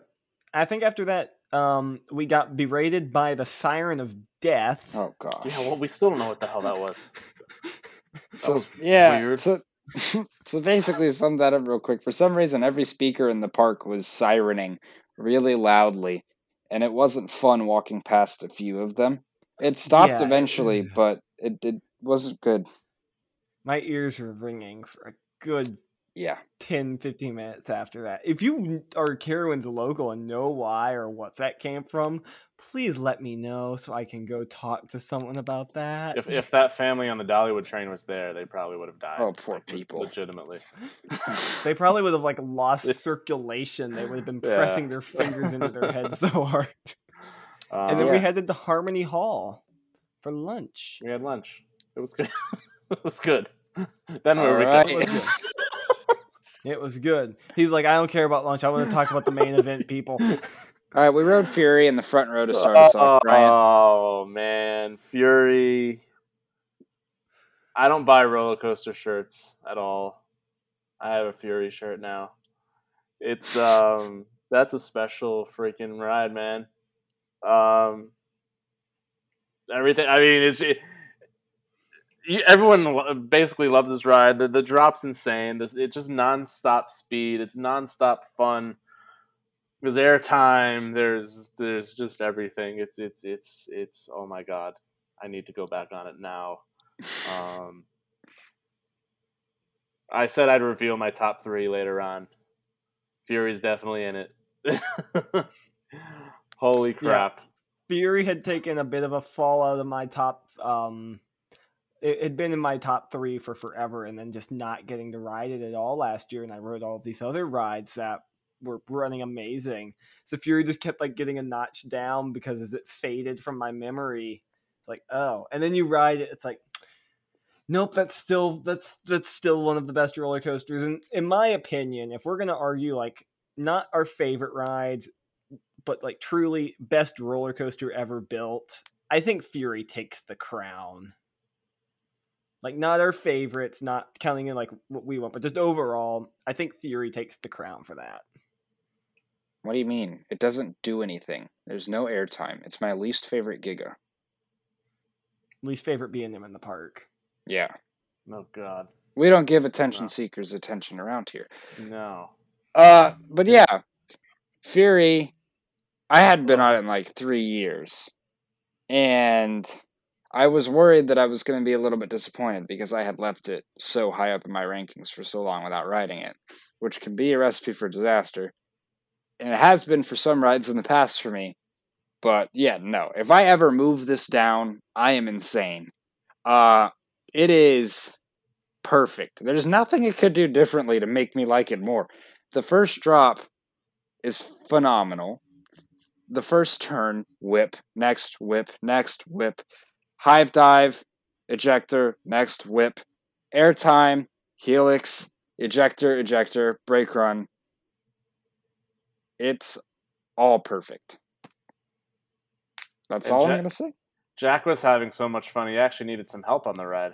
I think after that, um, we got berated by the Siren of Death.
Oh gosh.
Yeah, well, we still don't know what the hell that was.
So yeah,
weird.
so so basically, to sum that up real quick. For some reason, every speaker in the park was sirening really loudly, and it wasn't fun walking past a few of them. It stopped
Yeah, it-
eventually, but it, it wasn't good.
My ears were ringing for a good
Yeah,
10, 15 minutes after that. If you are Carowinds local and know why or what that came from, please let me know so I can go talk to someone about that.
If if that family on the Dollywood train was there, they probably would have died.
Oh, poor
like,
people.
Legitimately.
they probably would have like lost circulation. They would have been
Yeah.
pressing their fingers into their heads so hard.
Um,
And then
Yeah.
we headed to Harmony Hall for lunch.
we had lunch. It was good. it was good. Then we
All
were
right.
It was good. It was good. He's like, I don't care about lunch. I want to talk about the main event, people.
All right, we rode Fury in the front row to start us off, Brian.
Oh man, Fury. I don't buy roller coaster shirts at all. I have a Fury shirt now. It's um that's a special freaking ride, man. Um everything I mean it's it, everyone basically loves this ride. The the drop's insane. This it's just nonstop speed. It's nonstop fun. There's airtime. There's there's just everything. It's it's it's it's oh my god. I need to go back on it now. Um, I said I'd reveal my top three later on. Fury's definitely in it. Holy crap!
Fury had taken a bit of a fall out of my top. Um, it had been in my top three for forever, and then just not getting to ride it at all last year. And I rode all of these other rides that were running amazing. So Fury just kept like getting a notch down because as it faded from my memory, like oh, and then you ride it, it's like. Nope, that's still that's that's still one of the best roller coasters. And in my opinion, if we're gonna argue like not our favorite rides, but like truly best roller coaster ever built. I think Fury takes the crown. Like not our favorites, not counting in like what we want, but just overall, I think Fury takes the crown for that.
What do you mean? It doesn't do anything. There's no airtime. It's my least favorite Giga.
Least favorite being them in the park.
Yeah.
Oh god,
We don't give attention
No.
seekers attention around here.
no.
Uh, but yeah, Fury. I hadn't been on it in like three years, and I was worried that I was going to be a little bit disappointed because I had left it so high up in my rankings for so long without riding it, which can be a recipe for disaster. And it has been for some rides in the past for me. But yeah, no. If I ever move this down, I am insane. Uh, it is perfect. There's nothing it could do differently to make me like it more. The first drop is phenomenal. The first turn, whip, next whip, next whip, hive dive, ejector, next whip, airtime, helix, ejector, ejector, brake run. It's all perfect. That's
And
all I'm
Jack-
going to say.
Jack was having so much fun. He actually needed some help on the ride.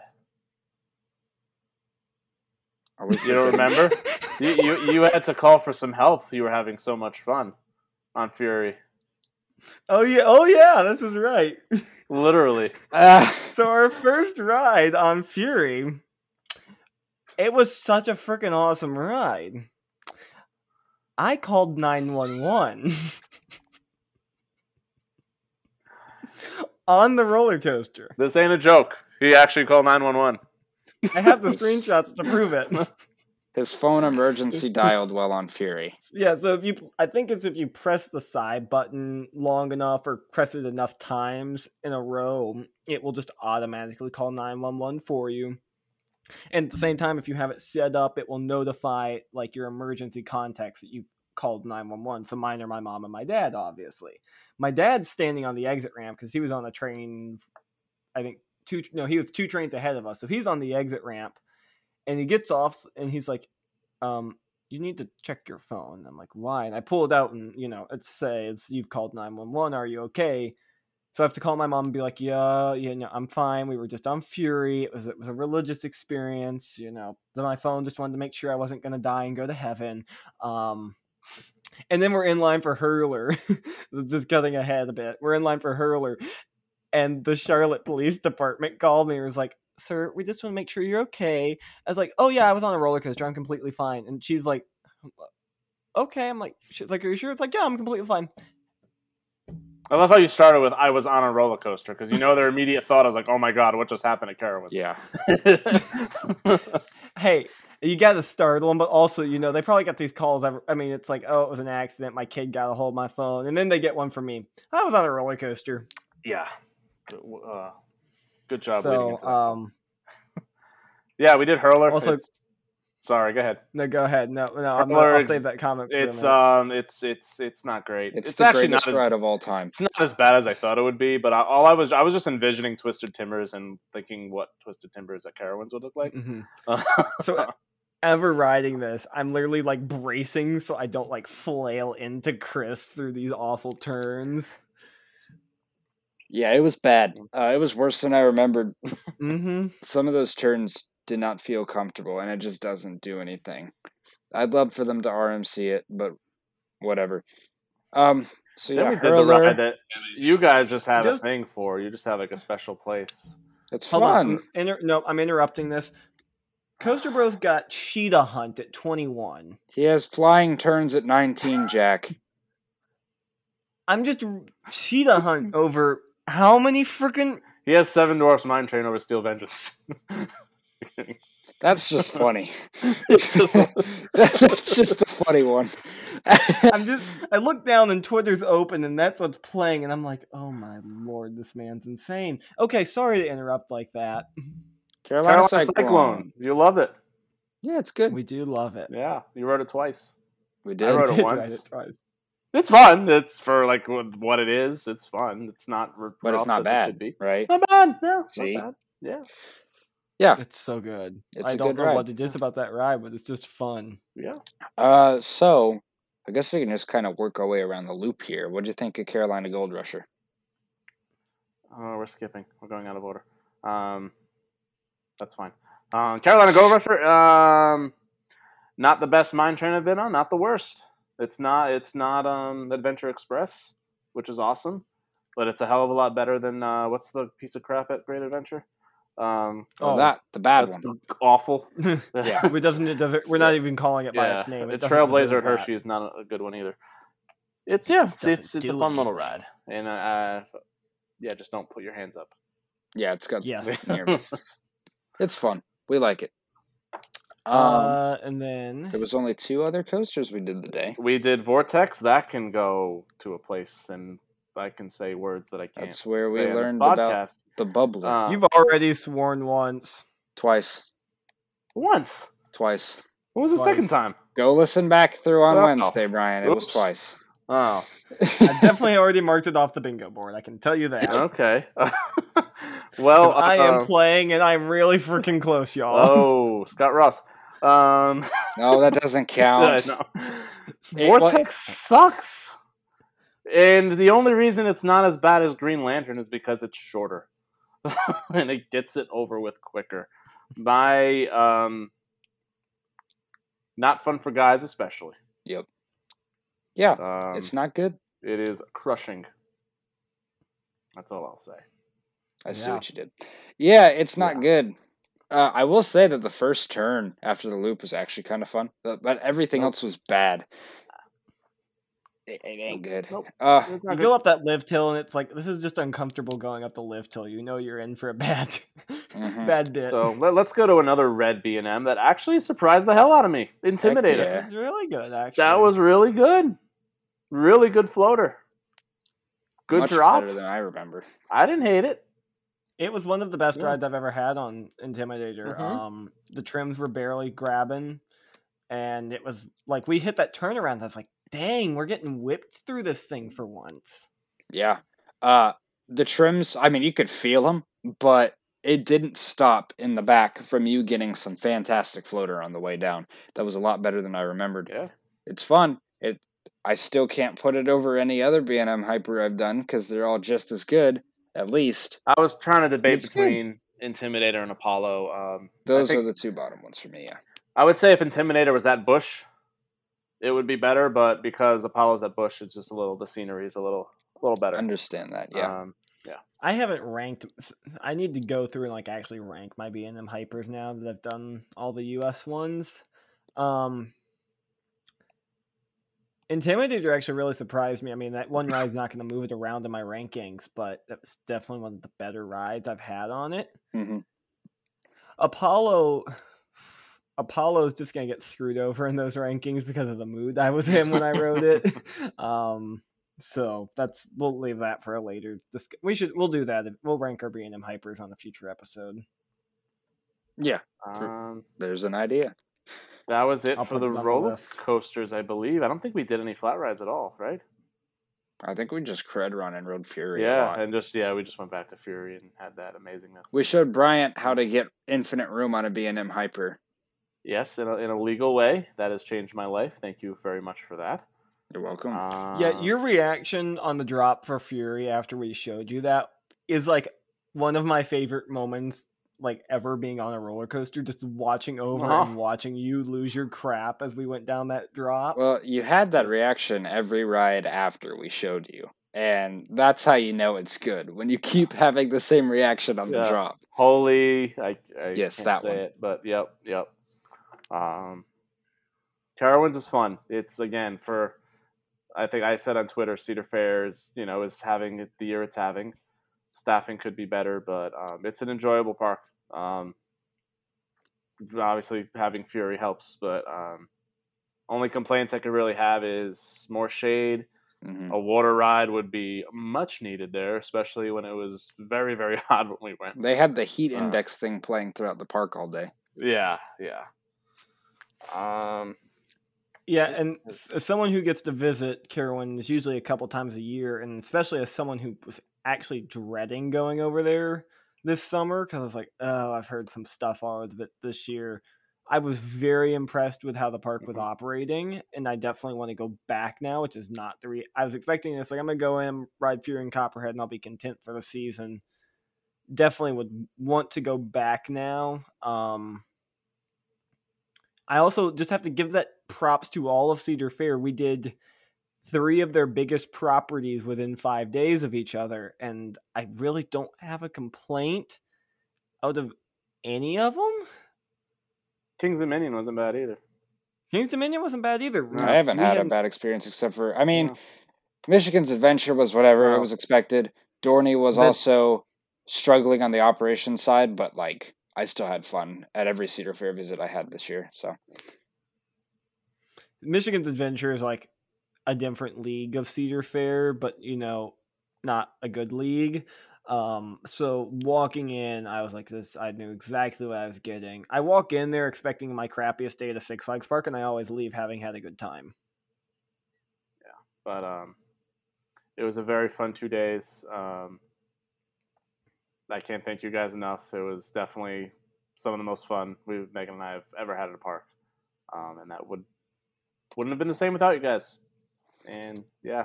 You don't remember? you, you you had to call for some help. You were having so much fun on Fury.
Oh yeah, oh yeah, this is right.
Literally.
Ah,
so our first ride on Fury, it was such a freaking awesome ride. I called 911 on the roller coaster.
This ain't a joke. He actually called 911.
I have the screenshots to prove it.
His phone emergency dialed while on Fury.
Yeah, so if you, I think it's if you press the side button long enough or press it enough times in a row, it will just automatically call 911 for you. And at the same time, if you have it set up, it will notify like your emergency contacts that you've called 911. So mine are my mom and my dad, obviously. My dad's standing on the exit ramp because he was on a train, I think two, no, he was two trains ahead of us. So he's on the exit ramp and he gets off and he's like, um, you need to check your phone. I'm like, why? And I pull it out and, you know, it says, you've called 911. Are you okay? So I have to call my mom and be like, "Yeah, you know, I'm fine. We were just on Fury. It was it was a religious experience. You know, so my phone just wanted to make sure I wasn't gonna die and go to heaven." Um, and then we're in line for Hurler. just cutting ahead a bit. We're in line for Hurler, and the Charlotte Police Department called me and was like, "Sir, we just want to make sure you're okay." I was like, "Oh yeah, I was on a roller coaster. I'm completely fine." And she's like, "Okay." I'm like, "She's like, are you sure?" It's like, "Yeah, I'm completely fine."
I love how you started with "I was on a roller coaster" because you know their immediate thought is like, "Oh my god, what just happened to Carowinds?"
Yeah.
hey, you got to startle them, but also, you know, they probably got these calls. Every, I mean, it's like, oh, it was an accident. My kid got a hold of my phone, and then they get one from me. I was on a roller coaster.
yeah. Uh, good job.
so, um,
yeah, we did hurler.
also-
It's- sorry, go ahead.
no, go ahead. No, no, I'm
Hurler
gonna, I'll save that comment. For
It's
a
um, it's it's it's not great.
It's,
It's,
the
actually
greatest
not as
ride of all time.
it's not as bad as I thought it would be. But I, all I was I was just envisioning Twisted Timbers and thinking what Twisted Timbers at Carowinds would look like.
Mhm. So, ever riding this, I'm literally like bracing so I don't like flail into Chris through these awful turns.
Yeah, it was bad. Uh, it was worse than I remembered.
Mm-hmm.
Some of those turns did not feel comfortable, and it just doesn't do anything. I'd love for them to RMC it, but whatever. Um. So yeah,
we did the ride that you guys just have
Just-
a thing for. You just have like a special place.
it's
Hold
fun.
on. I'm Inter- no, I'm interrupting this. Coaster Bros got Cheetah Hunt at 21.
He has flying turns at 19, Jack.
I'm just Cheetah Hunt over how many freaking
He has Seven Dwarfs Mine Train over Steel Vengeance.
That's just funny.
It's just-
That's just the funny one.
I'm just I look down and Twitter's open and that's what's playing and I'm like, "Oh my lord, this man's insane." Okay, sorry to interrupt like that.
Carolina,
Carolina
Cyclone.
Cyclone. You love it.
Yeah, it's good.
We do love it.
Yeah, you wrote it twice.
We did.
I
did.
wrote it
Did
once.
write it twice.
It's fun. It's for like what it is. It's fun. It's not,
but it's not
as it
bad,
be.
right?
It's not bad. No, it's
See?
not bad. Yeah,
Yeah.
It's so good.
It's
I
a
don't
good
know
ride.
what it is about that ride, but it's just fun.
yeah.
Uh, so I guess we can just kind of work our way around the loop here. What do you think of Carolina Gold Rusher?
Oh, we're skipping. We're going out of order. Um, that's fine. Um, Carolina Gold Rusher. Um, not the best mine train I've been on. Not the worst. It's not. It's not um Adventure Express, which is awesome, but it's a hell of a lot better than uh, what's the piece of crap at Great Adventure? Um,
Oh,
Oh,
that the bad one.
awful.
Yeah.
it doesn't. It doesn't. We're not even calling it by
yeah,
its name.
the
It
Trailblazer at. Hershey is not a good one either. It's yeah, it's it's, it's a
do
fun little ride, and uh, yeah, just don't put your hands up.
Yeah, it's got some
Yes.
near misses. It's fun. We like it. Um,
uh, and then
there was only two other coasters we did today.
We did Vortex. That can go to a place, and I can say words that I can't.
That's where we
say on
learned about the bubbly
Uh,
you've already sworn once.
twice.
once.
Twice.
What was the second time?
Go listen back through on
Oh.
Wednesday, Brian. It was twice.
Oh,
I definitely already marked it off the bingo board. I can tell you that.
okay. well,
I am
uh,
playing, and I'm really freaking close, y'all.
Oh, Scott Ross. Um,
No, that doesn't count.
know.
It wa-
Vortex sucks. And the only reason it's not as bad as Green Lantern is because it's shorter. and it gets it over with quicker. My um not fun for guys especially.
Yep. Yeah,
Um,
it's not good.
it is crushing. That's all I'll say.
I see
Yeah.
what you did. Yeah, it's not
Yeah.
good. Uh, I will say that the first turn after the loop was actually kind of fun, but, but everything
Nope.
else was bad. It, it ain't good.
Nope.
Uh,
You
not
go up that lift hill, and it's like this is just uncomfortable going up the lift hill. You know you're in for a bad,
Mhm.
bad bit.
So let, us go to another red B and M that actually surprised the hell out of me. Intimidator.
yeah.
It was really good, actually.
That was really good. Really good floater. Good
much
drop.
better than I remember.
I didn't hate it.
It was one of the best
Yeah.
rides I've ever had on Intimidator.
Mhm.
Um, the trims were barely grabbing, and it was like we hit that turnaround. I was like, "Dang, we're getting whipped through this thing for once."
Yeah. Uh, the trims, I mean, you could feel them, but it didn't stop in the back from you getting some fantastic floater on the way down. That was a lot better than I remembered.
Yeah.
It's fun. It I still can't put it over any other B&M hyper I've done because they're all just as good, at least.
I was trying to debate
It's good.
between Intimidator and Apollo. Um,
Those
I
are the two bottom ones for me. Yeah.
I would say if Intimidator was that Busch, it would be better. But because Apollo's at Busch, it's just a little. The scenery is a little, a little better.
Understand that. Yeah.
Um, yeah.
I haven't ranked. I need to go through and like actually rank my B and M hypers now that I've done all the US ones. Um, Intimidator actually really surprised me. I mean, that one ride's not going to move it around in my rankings, but that's definitely one of the better rides I've had on it.
hmm
Apollo. Apollo's just gonna get screwed over in those rankings because of the mood I was in when I wrote it. um, so that's we'll leave that for a later. Dis- we should we'll do that. We'll rank our B and M hypers on a future episode.
Yeah.
um,
There's an idea.
that was it
I'll
for the
it on the
roller coasters, I believe. I don't think we did any flat rides at all, right?
I think we just cred run and rode Fury. a
yeah,
lot.
and just yeah, we just went back to Fury and had that amazingness.
We showed Bryant how to get infinite room on a B&M hyper.
Yes, in a, in a legal way. That has changed my life. Thank you very much for that.
You're welcome.
yeah,
Um,
your reaction on the drop for Fury after we showed you that is like one of my favorite moments like ever being on a roller coaster just watching over
Uh-huh.
and watching you lose your crap as we went down that drop
Well, you had that reaction every ride after we showed you. And that's how you know it's good. When you keep having the same reaction on the drop.
Holy, I, I
Yes,
can't
that
say
one.
it, but yep, yep. Um, Carowinds is fun. It's again for, I think I said on Twitter, Cedar Fairs, you know, is having the year it's having. Staffing could be better, but um, it's an enjoyable park. Um, obviously, having Fury helps, but um, only complaints I could really have is more shade.
hmm
A water ride would be much needed there, especially when it was very, very hot when we went.
They had the heat
Uh.
index thing playing throughout the park all day.
Yeah, yeah. Um,
Yeah, and as someone who gets to visit Carowinds usually a couple times a year, and especially as someone who was actually dreading going over there this summer because I was like, oh, I've heard some stuff of it this year. I was very impressed with how the park was operating, and I definitely want to go back now, which is not the. Re- I was expecting this, like, I'm going to go in, ride Fury and Copperhead, and I'll be content for the season. Definitely would want to go back now. Um, I also just have to give that props to all of Cedar Fair. We did three of their biggest properties within five days of each other, and I really don't have a complaint out of any of them.
Kings Dominion wasn't bad either.
King's Dominion wasn't bad either.
No,
I haven't
We
had a bad experience except for, I mean,
No.
Michigan's adventure was whatever it
Oh.
was expected. Dorney was
That-
also struggling on the operations side, but like I still had fun at every Cedar Fair visit I had this year. So
Michigan's Adventure is like a different league of Cedar Fair, but you know, not a good league. Um, so walking in, I was like, this, I knew exactly what I was getting. I walk in there expecting my crappiest day at a Six Flags park, and I always leave having had a good time.
Yeah, but um, it was a very fun two days. Um, I can't thank you guys enough. It was definitely some of the most fun we Megan and I have ever had at a park, um, and that would wouldn't have been the same without you guys. And yeah,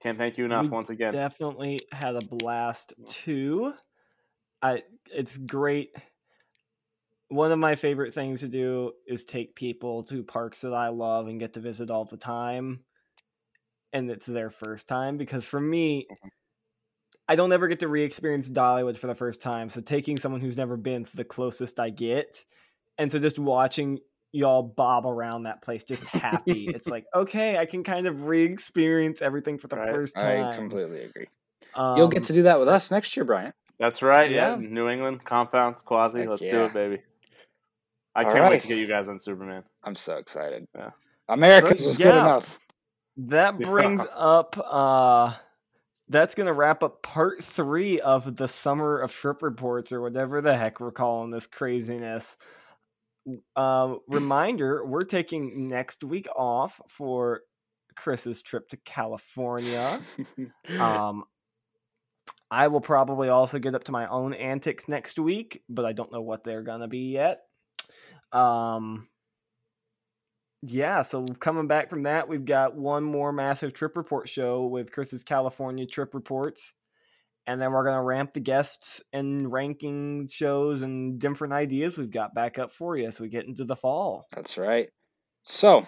can't thank you enough
We
once again.
Definitely had a blast too. I it's great. One of my favorite things to do is take people to parks that I love and get to visit all the time. And it's their first time because for me, I don't ever get to re-experience Dollywood for the first time. So taking someone who's never been is the closest I get. And so just watching y'all bob around that place just happy. it's like, okay, I can kind of re-experience everything for the
Right.
first time.
I completely agree. You'll get
Um,
to do that with us next year, Brian.
That's right. Yeah,
Yeah.
New England compounds quasi.
Heck
Let's do it, baby. I
All
can't wait to get you guys on Superman.
I'm so excited.
Yeah.
Americans
So,
was good enough.
That brings up uh that's gonna wrap up part three of the summer of trip reports or whatever the heck we're calling this craziness. Uh, reminder, we're taking next week off for Chris's trip to California. Um I will probably also get up to my own antics next week, but I don't know what they're gonna be yet. Um yeah, so coming back from that, we've got one more massive trip report show with Chris's California trip reports. And then we're going to ramp the guests and ranking shows and different ideas we've got back up for you as we get into the fall.
That's right. So,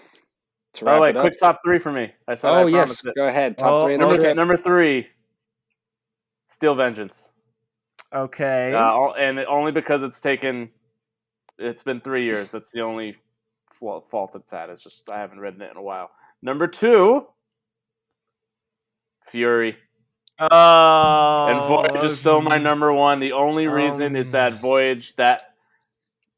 to
By
wrap
the way,
it up.
quick top three for me. I said
oh
I
yes,
it.
go ahead. Top
Oh,
three in the
okay.
Number,
script.
number three, Steel Vengeance.
Okay.
Uh, and only because it's taken, it's been three years. That's the only flaw- fault it's had. It's just I haven't written it in a while. Number two, Fury.
oh,
and Voyage is still my number one. The only
Oh,
reason is that Voyage, that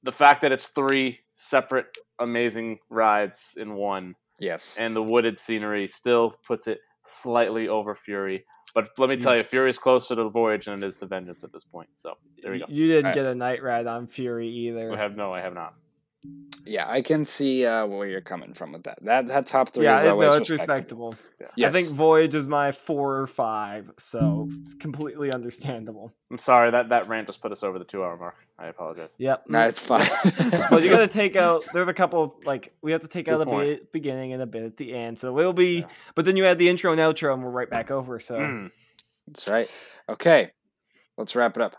the fact that it's three separate amazing rides in one,
Yes.
and the wooded scenery still puts it slightly over Fury. But let me tell you, Fury is closer to Voyage than it is to Vengeance at this point. So there we go.
You didn't
Alright.
get a night ride on Fury either.
I have no, I have not.
Yeah, I can see uh, where you're coming from with that. That that top three
yeah,
is always
no, it's
respectable.
respectable.
Yes.
I think Voyage is my four or five, so it's completely understandable.
I'm sorry that that rant just put us over the two hour mark. I apologize.
Yep.
no, it's fine.
well, you got to take out. There's a couple like we have to take
Good
out a bit at the beginning and a bit at the end, so it'll be.
Yeah.
But then you add the intro and outro, and we're right back over. So
Mm.
That's right. Okay, let's wrap it up.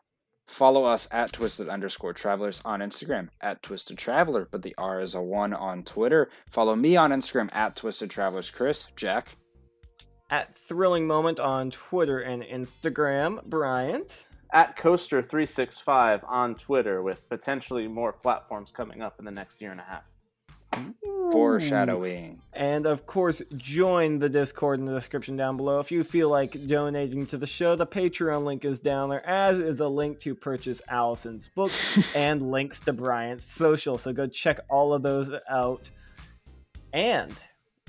Follow us at twisted underscore travelers on Instagram at twisted traveler, but the R is a one on Twitter. Follow me on Instagram at twisted travelers. Chris, Jack,
at thrilling moment on Twitter and Instagram, Bryant.
At Coaster365 on Twitter with potentially more platforms coming up in the next year and a half.
Foreshadowing.
And of course, join the Discord in the description down below. If you feel like donating to the show, the Patreon link is down there, as is a link to purchase Allison's book and links to Bryant's social. So go check all of those out. And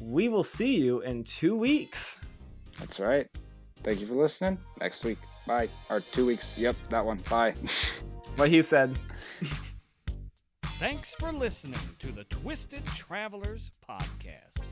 we will see you in two weeks.
That's right. Thank you for listening. Next week. Bye. Or two weeks. Yep, that one. Bye.
What he said.
Thanks for listening to the Twisted Travelers Podcast.